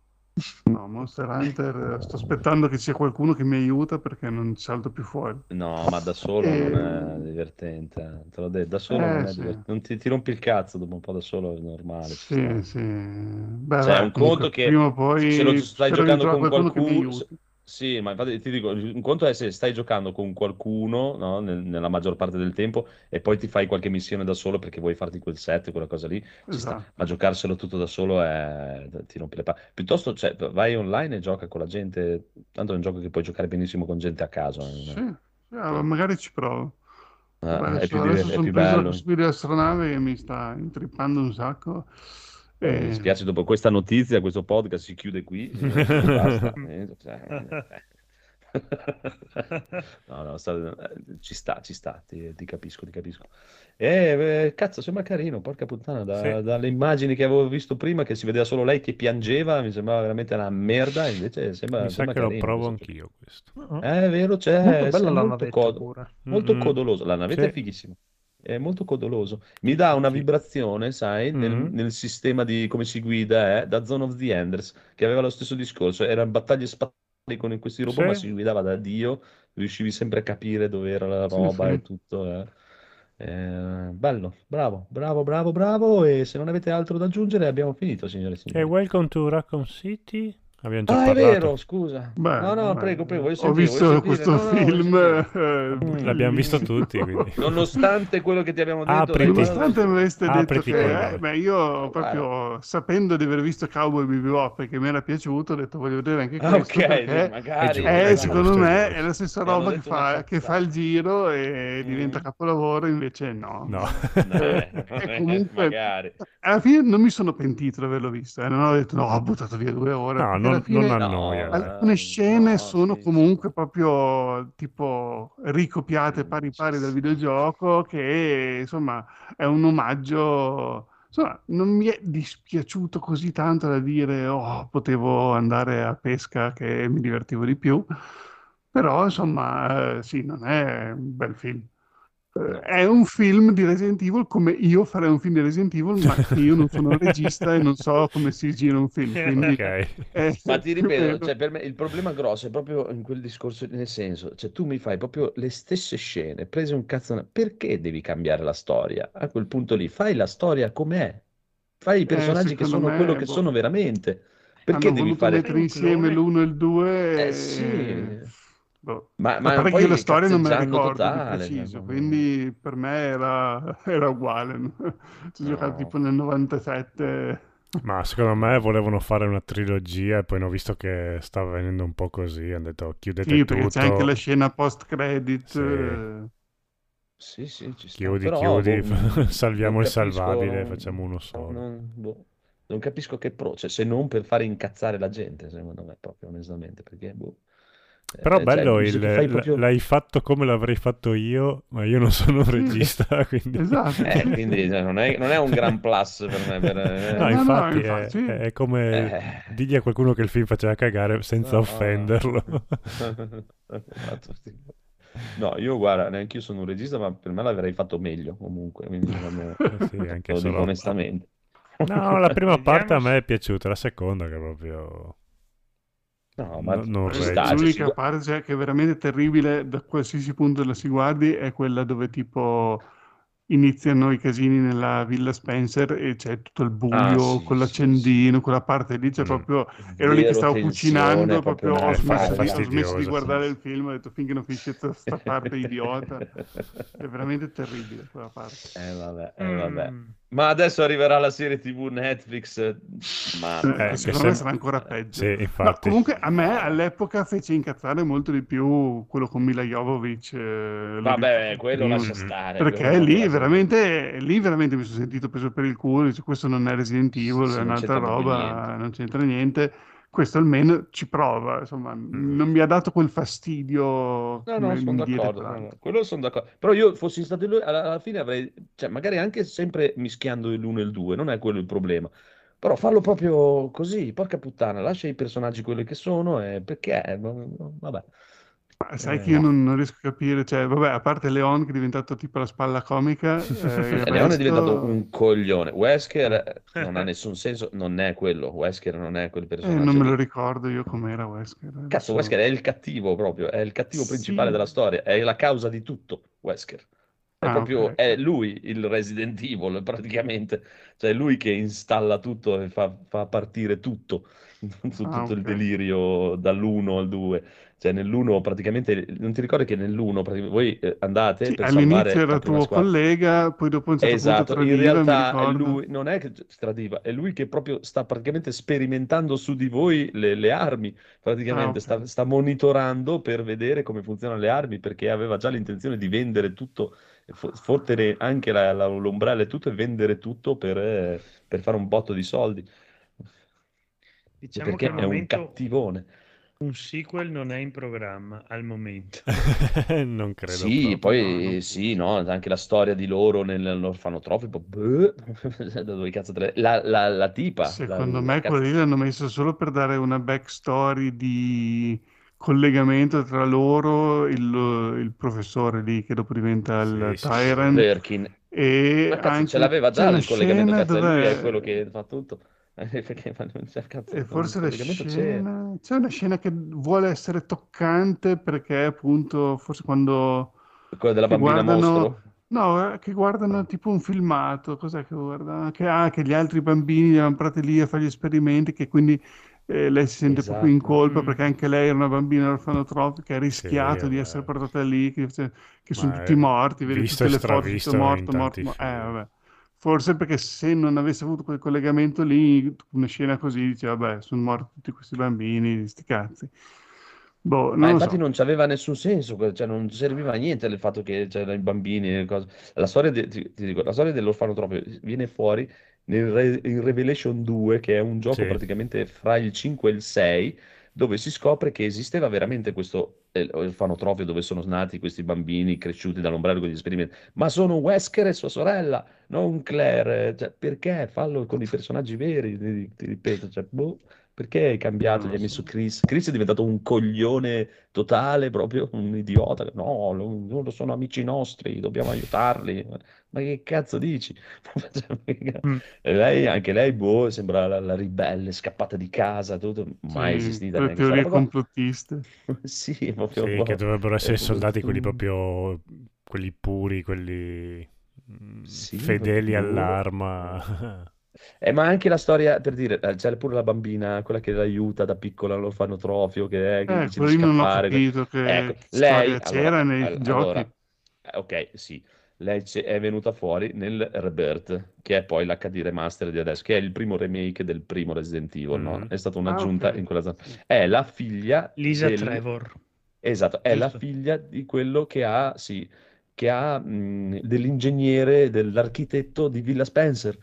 E: no, Monster Hunter, eh, sto aspettando che sia qualcuno che mi aiuta perché non salto più fuori.
C: No, ma da solo
E: Eh,
C: non è divertente. eh. Te l'ho detto, da solo
E: Eh,
C: non
E: sì.
C: divertente. Non ti, ti rompi il cazzo dopo un po' da solo, è normale.
E: Sì, sì. Beh,
C: Cioè,
E: beh,
C: un
E: comunque,
C: conto che
E: prima o poi
C: se lo stai giocando con
E: qualcuno
C: sì, ma infatti ti dico, un conto è se stai giocando con qualcuno, no, nel- nella maggior parte del tempo, e poi ti fai qualche missione da solo perché vuoi farti quel set, quella cosa lì, ci sta.
E: Esatto.
C: Ma giocarselo tutto da solo è... ti rompi le palle. Piuttosto, cioè, vai online e gioca con la gente, tanto è un gioco che puoi giocare benissimo con gente a caso. eh,
E: Sì, ah, magari ci provo.
C: eh,
E: Beh,
C: è
E: adesso
C: più,
E: adesso
C: è
E: sono
C: più
E: preso la
C: bello.
E: possibilità astronave che mi sta intrippando un sacco.
C: Eh, mi
E: E...
C: dispiace, dopo questa notizia, questo podcast si chiude qui. eh, basta. eh, cioè, eh. No, no, sta- eh, ci sta, ci sta, ti, ti capisco, ti capisco. E eh, cazzo, sembra carino, porca puttana, da-
A: Sì.
C: dalle immagini che avevo visto prima, che si vedeva solo lei che piangeva, mi sembrava veramente una merda, invece sembra,
A: Mi sa
C: sembra
A: che lo
C: carino
A: provo
C: questo gioco.
A: anch'io questo.
C: Eh, È vero, c'è,
G: Molto
C: è
G: bella la
C: molto, cod- molto
A: Mm-mm.
C: codoloso, la navetta è
A: Sì.
C: fighissima. È molto codoloso. Mi dà una
A: Sì.
C: vibrazione, sai, nel,
A: Mhm.
C: nel sistema di come si guida, eh, da Zone of the Enders, che aveva lo stesso discorso. Erano battaglie spaziali con questi robot, ma
A: Sì.
C: si guidava da Dio, riuscivi sempre a capire dove era la
E: Sì,
C: roba
E: sì.
C: e tutto. eh. Eh, bello, bravo, bravo, bravo, bravo. E se non avete altro da aggiungere, abbiamo finito, signore e
A: E
C: signori.
A: welcome to Raccoon City. Abbiamo già
C: Ah, è
A: parlato.
C: vero, scusa.
E: Beh,
C: No, no,
E: beh,
C: prego, prego,
E: ho visto
C: sentire.
E: questo
C: No,
E: film, eh,
A: L'abbiamo visto tutti, quindi.
C: Nonostante quello che ti abbiamo detto,
A: Apriti.
C: guarda,
E: Nonostante mi aveste detto che, eh, beh, io proprio sapendo di aver visto Cowboy Bebop e che mi era piaciuto, ho detto voglio vedere anche
C: Ah,
E: questo
C: ok,
E: perché
C: magari.
A: È
E: eh,
A: è
E: secondo
A: è
E: me è la stessa roba che fa, che fa il giro e
C: Mm.
E: diventa capolavoro, invece no.
A: No.
C: Eh,
E: E comunque
C: magari.
E: alla fine non mi sono pentito di averlo visto, eh, non ho detto no, ho buttato via due ore.
A: No, non,
E: alla fine
A: non
C: No,
A: annoia.
C: al-
E: alcune
C: Eh,
E: scene
C: no,
E: sono
C: sì,
E: comunque proprio tipo ricopiate pari pari dal videogioco che insomma è un omaggio insomma non mi è dispiaciuto così tanto da dire oh potevo andare a pesca che mi divertivo di più però insomma eh, sì non è un bel film. Eh, è un film di Resident Evil come io farei un film di Resident Evil ma che io non sono un regista e non so come si gira un film quindi
A: Ok.
E: eh,
C: Ma ti ripeto, cioè, per me il problema grosso è proprio in quel discorso, nel senso, cioè tu mi fai proprio le stesse scene, prese un cazzo, perché devi cambiare la storia? A quel punto lì, fai la storia com'è, fai i personaggi che
E: Eh, secondo
C: sono
E: me,
C: quello che
E: boh.
C: sono veramente.
E: hanno
C: Perché devi fare...
E: mettere insieme l'uno e il due
C: Eh
E: e-
C: sì.
E: Boh.
C: Ma, ma
E: che
C: poi
E: io la storia non me la ricordo di
C: totale,
E: preciso,
C: cioè,
E: quindi per me era, era uguale. Ci ho giocato
C: No.
E: tipo nel 97.
A: Ma secondo me volevano fare una trilogia e poi hanno visto che stava venendo un po' così. Hanno detto chiudete
E: Sì, perché
A: tutto.
E: c'è anche la scena post-credit.
A: Sì.
E: eh,
C: Sì, sì, ci sta.
A: Chiudi,
C: Però,
A: chiudi,
C: boh,
A: salviamo
C: non
A: il
C: capisco-
A: salvabile, facciamo uno solo.
C: Non, boh, non capisco che pro, cioè, se non per fare incazzare la gente, secondo me, proprio onestamente, perché boh.
A: Però
C: Eh, cioè,
A: bello,
C: visto
A: il-
C: proprio-
A: l'hai fatto come l'avrei fatto io, ma io non sono un regista, quindi...
E: Esatto.
C: Eh, quindi cioè, non, è, non è un gran plus per me. per- eh,
A: No,
E: no,
A: infatti, è-
E: infatti.
A: È, come
C: Eh.
A: digli a qualcuno che il film faceva cagare senza
C: No.
A: offenderlo.
C: Esatto. No, io guarda, neanche io sono un regista, ma per me l'avrei fatto meglio comunque, quindi
A: sì, anche
C: lo dico
A: solo-
C: onestamente.
A: No, la prima parte a me è piaciuta, la seconda che proprio...
C: No, ma
A: No, non
C: sta, cioè,
E: L'unica
C: si-
E: parte cioè, che è veramente terribile da qualsiasi punto la si guardi è quella dove tipo iniziano i casini nella Villa Spencer e c'è tutto il buio
C: Ah, sì,
E: con
C: sì,
E: l'accendino, quella parte lì c'è
A: Mm.
E: proprio ero lì che stavo cucinando,
C: proprio
E: ho smesso, di, ho smesso di guardare
A: sì.
E: il film, ho detto finché non finisce questa parte idiota. È veramente terribile quella parte.
C: Eh, vabbè, eh, vabbè.
D: Mm.
C: Ma adesso arriverà la serie TV Netflix, eh, ma
E: Eh,
A: che
E: secondo
A: sem-
E: me sarà ancora peggio.
A: Sì, infatti.
E: comunque a me all'epoca fece incazzare molto di più quello con Mila Jovovich. eh,
C: vabbè,
E: l'ho-
C: quello
E: Mm.
C: lascia stare.
E: Perché lì
C: lascia-
E: veramente, lì veramente mi sono sentito preso per il culo, dice, questo non è Resident Evil,
C: Sì,
E: è
C: non
E: un'altra roba,
C: niente.
E: non c'entra niente. Questo almeno ci prova, insomma,
A: Mm.
E: non mi ha dato quel fastidio
C: No, no, sono d'accordo.
E: quell'altro.
C: no, no, Quello sono d'accordo. Però io fossi stato lui, alla, alla fine avrei, cioè, magari anche sempre mischiando l'uno e il due, non è quello il problema. Però farlo proprio così, porca puttana, lascia i personaggi quelli che sono e perché? No, no, Vabbè.
E: Ma sai
C: Eh,
E: che io
C: no.
E: non, non riesco a capire, cioè, vabbè, a parte Leon che è diventato tipo la spalla comica, eh, il
C: E Leone è diventato
E: resto-
C: un coglione. Wesker eh, non ha nessun senso, non è quello. Wesker non è quel
E: Eh,
C: personaggio.
E: non me lo ricordo io com'era Wesker.
C: Cazzo,
E: adesso-
C: Wesker è il cattivo proprio, è il cattivo
E: Sì.
C: principale della storia, è la causa di tutto, Wesker. È
E: Ah,
C: proprio,
E: ok.
C: è lui il Resident Evil praticamente, cioè è lui che installa tutto e fa, fa partire tutto, su
E: Ah,
C: tutto il
E: ok.
C: delirio dall'1 al 2. Cioè nell'1 praticamente, non ti ricordi che nell'1 praticamente, voi eh, andate
E: Sì,
C: per
E: all'inizio era tuo
C: squadra.
E: collega, poi dopo un certo
C: Esatto,
E: punto
C: in
E: tradiva, mi
C: realtà lui, non è che tradiva, è lui che proprio sta praticamente sperimentando su di voi le, le armi, praticamente
E: Ah,
C: sta, sta monitorando per vedere come funzionano le armi, perché aveva già l'intenzione di vendere tutto, fo- fottere anche la- la- l'ombrella e tutto e vendere tutto per, eh, per fare un botto di soldi,
D: Diciamo
C: perché è un
D: momento
C: cattivone.
D: Un sequel non è in programma al momento.
A: non credo
C: Sì,
A: proprio.
C: poi
E: no,
C: sì, no, anche la storia di loro nell'orfanotrofio, da dove cazzo te le- la, la, la tipa, la,
E: Secondo
C: la
E: me
C: cazzo-
E: quelli l'hanno messo solo per dare una backstory di collegamento tra loro, il, il professore lì che dopo diventa il
A: Sì, sì,
E: Tyrant
C: Birkin.
E: e
C: Ma cazzo,
E: anche
C: ce l'aveva già il collegamento, cazzo,
E: dove
C: è quello che fa tutto. Perché non c'è cazzo,
E: e forse la
C: collegamento c'è.
E: scena c'è una scena che vuole essere toccante perché appunto forse quando
C: Quello della bambina
E: guardano
C: mostro.
E: No, eh, che guardano tipo un filmato, cos'è che guarda? Che, ah, che gli altri bambini li hanno portati lì a fare gli esperimenti, che quindi eh, lei si sente proprio in
C: Esatto.
E: colpa
D: Mm.
E: perché anche lei era una bambina orfanotrofica, ha rischiato di
A: vabbè.
E: essere portata lì, che, cioè, che sono tutti morti, vedi
A: visto
E: tutte le foto, morto, morto,
A: tanti
E: mo- eh, vabbè. Forse perché se non avesse avuto quel collegamento lì, una scena così, dice, vabbè, sono morti tutti questi bambini, sti cazzi. Boh,
C: Ma infatti
E: so.
C: non c'aveva nessun senso, cioè non serviva a niente il fatto che c'erano i bambini e le cose. La storia, de- ti, ti dico, la storia dell'orfanotrofio viene fuori nel Re- in Revelation 2, che è un gioco
A: Sì.
C: praticamente fra il 5 e il 6, dove si scopre che esisteva veramente questo eh, dove sono nati questi bambini cresciuti dall'ombrello con gli esperimenti, ma sono Wesker e sua sorella, non Claire. Cioè, perché? Fallo con i personaggi veri, ti ripeto, cioè, boh. Perché hai cambiato? Gli hai messo
E: so.
C: Chris? Chris è diventato un coglione totale, proprio un idiota. No, lo- loro sono amici nostri, dobbiamo aiutarli. Ma che cazzo dici? Cioè,
D: Mm.
C: E lei, anche lei, boh, sembra la, la ribelle, scappata di casa, tutto, mai
E: Sì,
C: esistita neanche.
E: teorie complottiste.
C: Sì, proprio
A: Sì,
C: boh,
A: che dovrebbero essere
C: proprio
A: soldati quelli proprio quelli puri, quelli mm,
C: Sì,
A: fedeli
C: proprio-
A: all'arma.
C: Eh, ma anche la storia, per dire, eh, c'è pure la bambina, quella che l'aiuta da piccola all'orfanotrofio, che, è, che
E: Eh, quello non ho
C: scappare.
E: capito che
C: Ecco,
E: storia
C: lei,
E: c'era
C: allora,
E: nei
C: all-
E: giochi.
C: allora, eh, ok, sì, lei è venuta fuori nel Rebirth, che è poi l'HD remaster di adesso, che è il primo remake del primo Resident Evil, no?
A: Mhm.
C: È stata
E: Ah,
C: un'aggiunta
E: ok.
C: in quella zona. È la figlia
D: Lisa
C: del-
D: Trevor.
C: Esatto, è la
D: Giusto?
C: figlia di quello che ha, sì, che ha mh, dell'ingegnere, dell'architetto di Villa Spencer.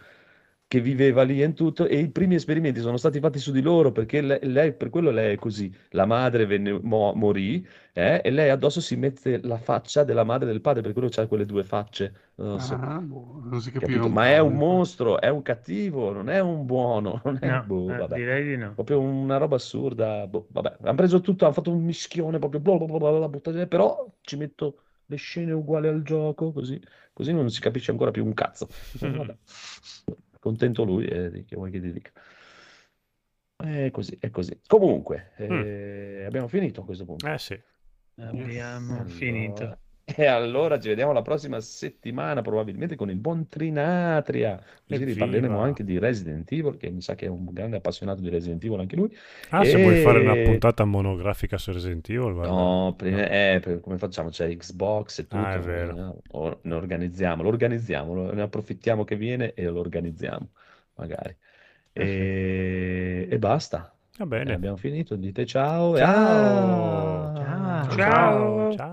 C: Che viveva lì e tutto, e i primi esperimenti sono stati fatti su di loro, perché lei, lei- per quello lei è così. La madre venne, mo- morì, eh, e lei addosso si mette la faccia della madre e del padre, per quello c'ha quelle due facce addosso.
E: Ah, boh, non si capiva
C: Ma è un
E: infatti.
C: mostro, è un cattivo, non è un buono, non è
D: No,
C: boh,
D: eh, direi di no.
C: Proprio una roba assurda. boh, vabbè, hanno preso tutto, hanno fatto un mischione proprio, bla bla bla bla, però ci metto le scene uguali al gioco, così, così non si capisce ancora più un cazzo. Eh, vabbè. Contento lui, e che vuoi che ti dica. È così, è così. Comunque, eh, abbiamo finito a questo punto.
A: Eh sì.
D: Abbiamo
C: Allora-
D: finito.
C: E allora ci vediamo la prossima settimana, probabilmente con il buon Trinatria. Così
A: Evviva.
C: riparleremo anche di Resident Evil, che mi sa che è un grande appassionato di Resident Evil anche lui.
A: Ah, se vuoi fare una
C: E-
A: puntata monografica su Resident Evil, guarda.
C: No, prima- eh, per- come facciamo? C'è Xbox e tutto.
A: Ah, è vero.
C: eh, o- ne organizziamo, lo organizziamo, ne approfittiamo che viene e lo organizziamo, magari. E, e basta.
A: Va
C: Eh,
A: bene.
C: abbiamo finito, dite ciao. e-
A: Ciao.
C: Ah!
D: Ciao.
A: Ciao.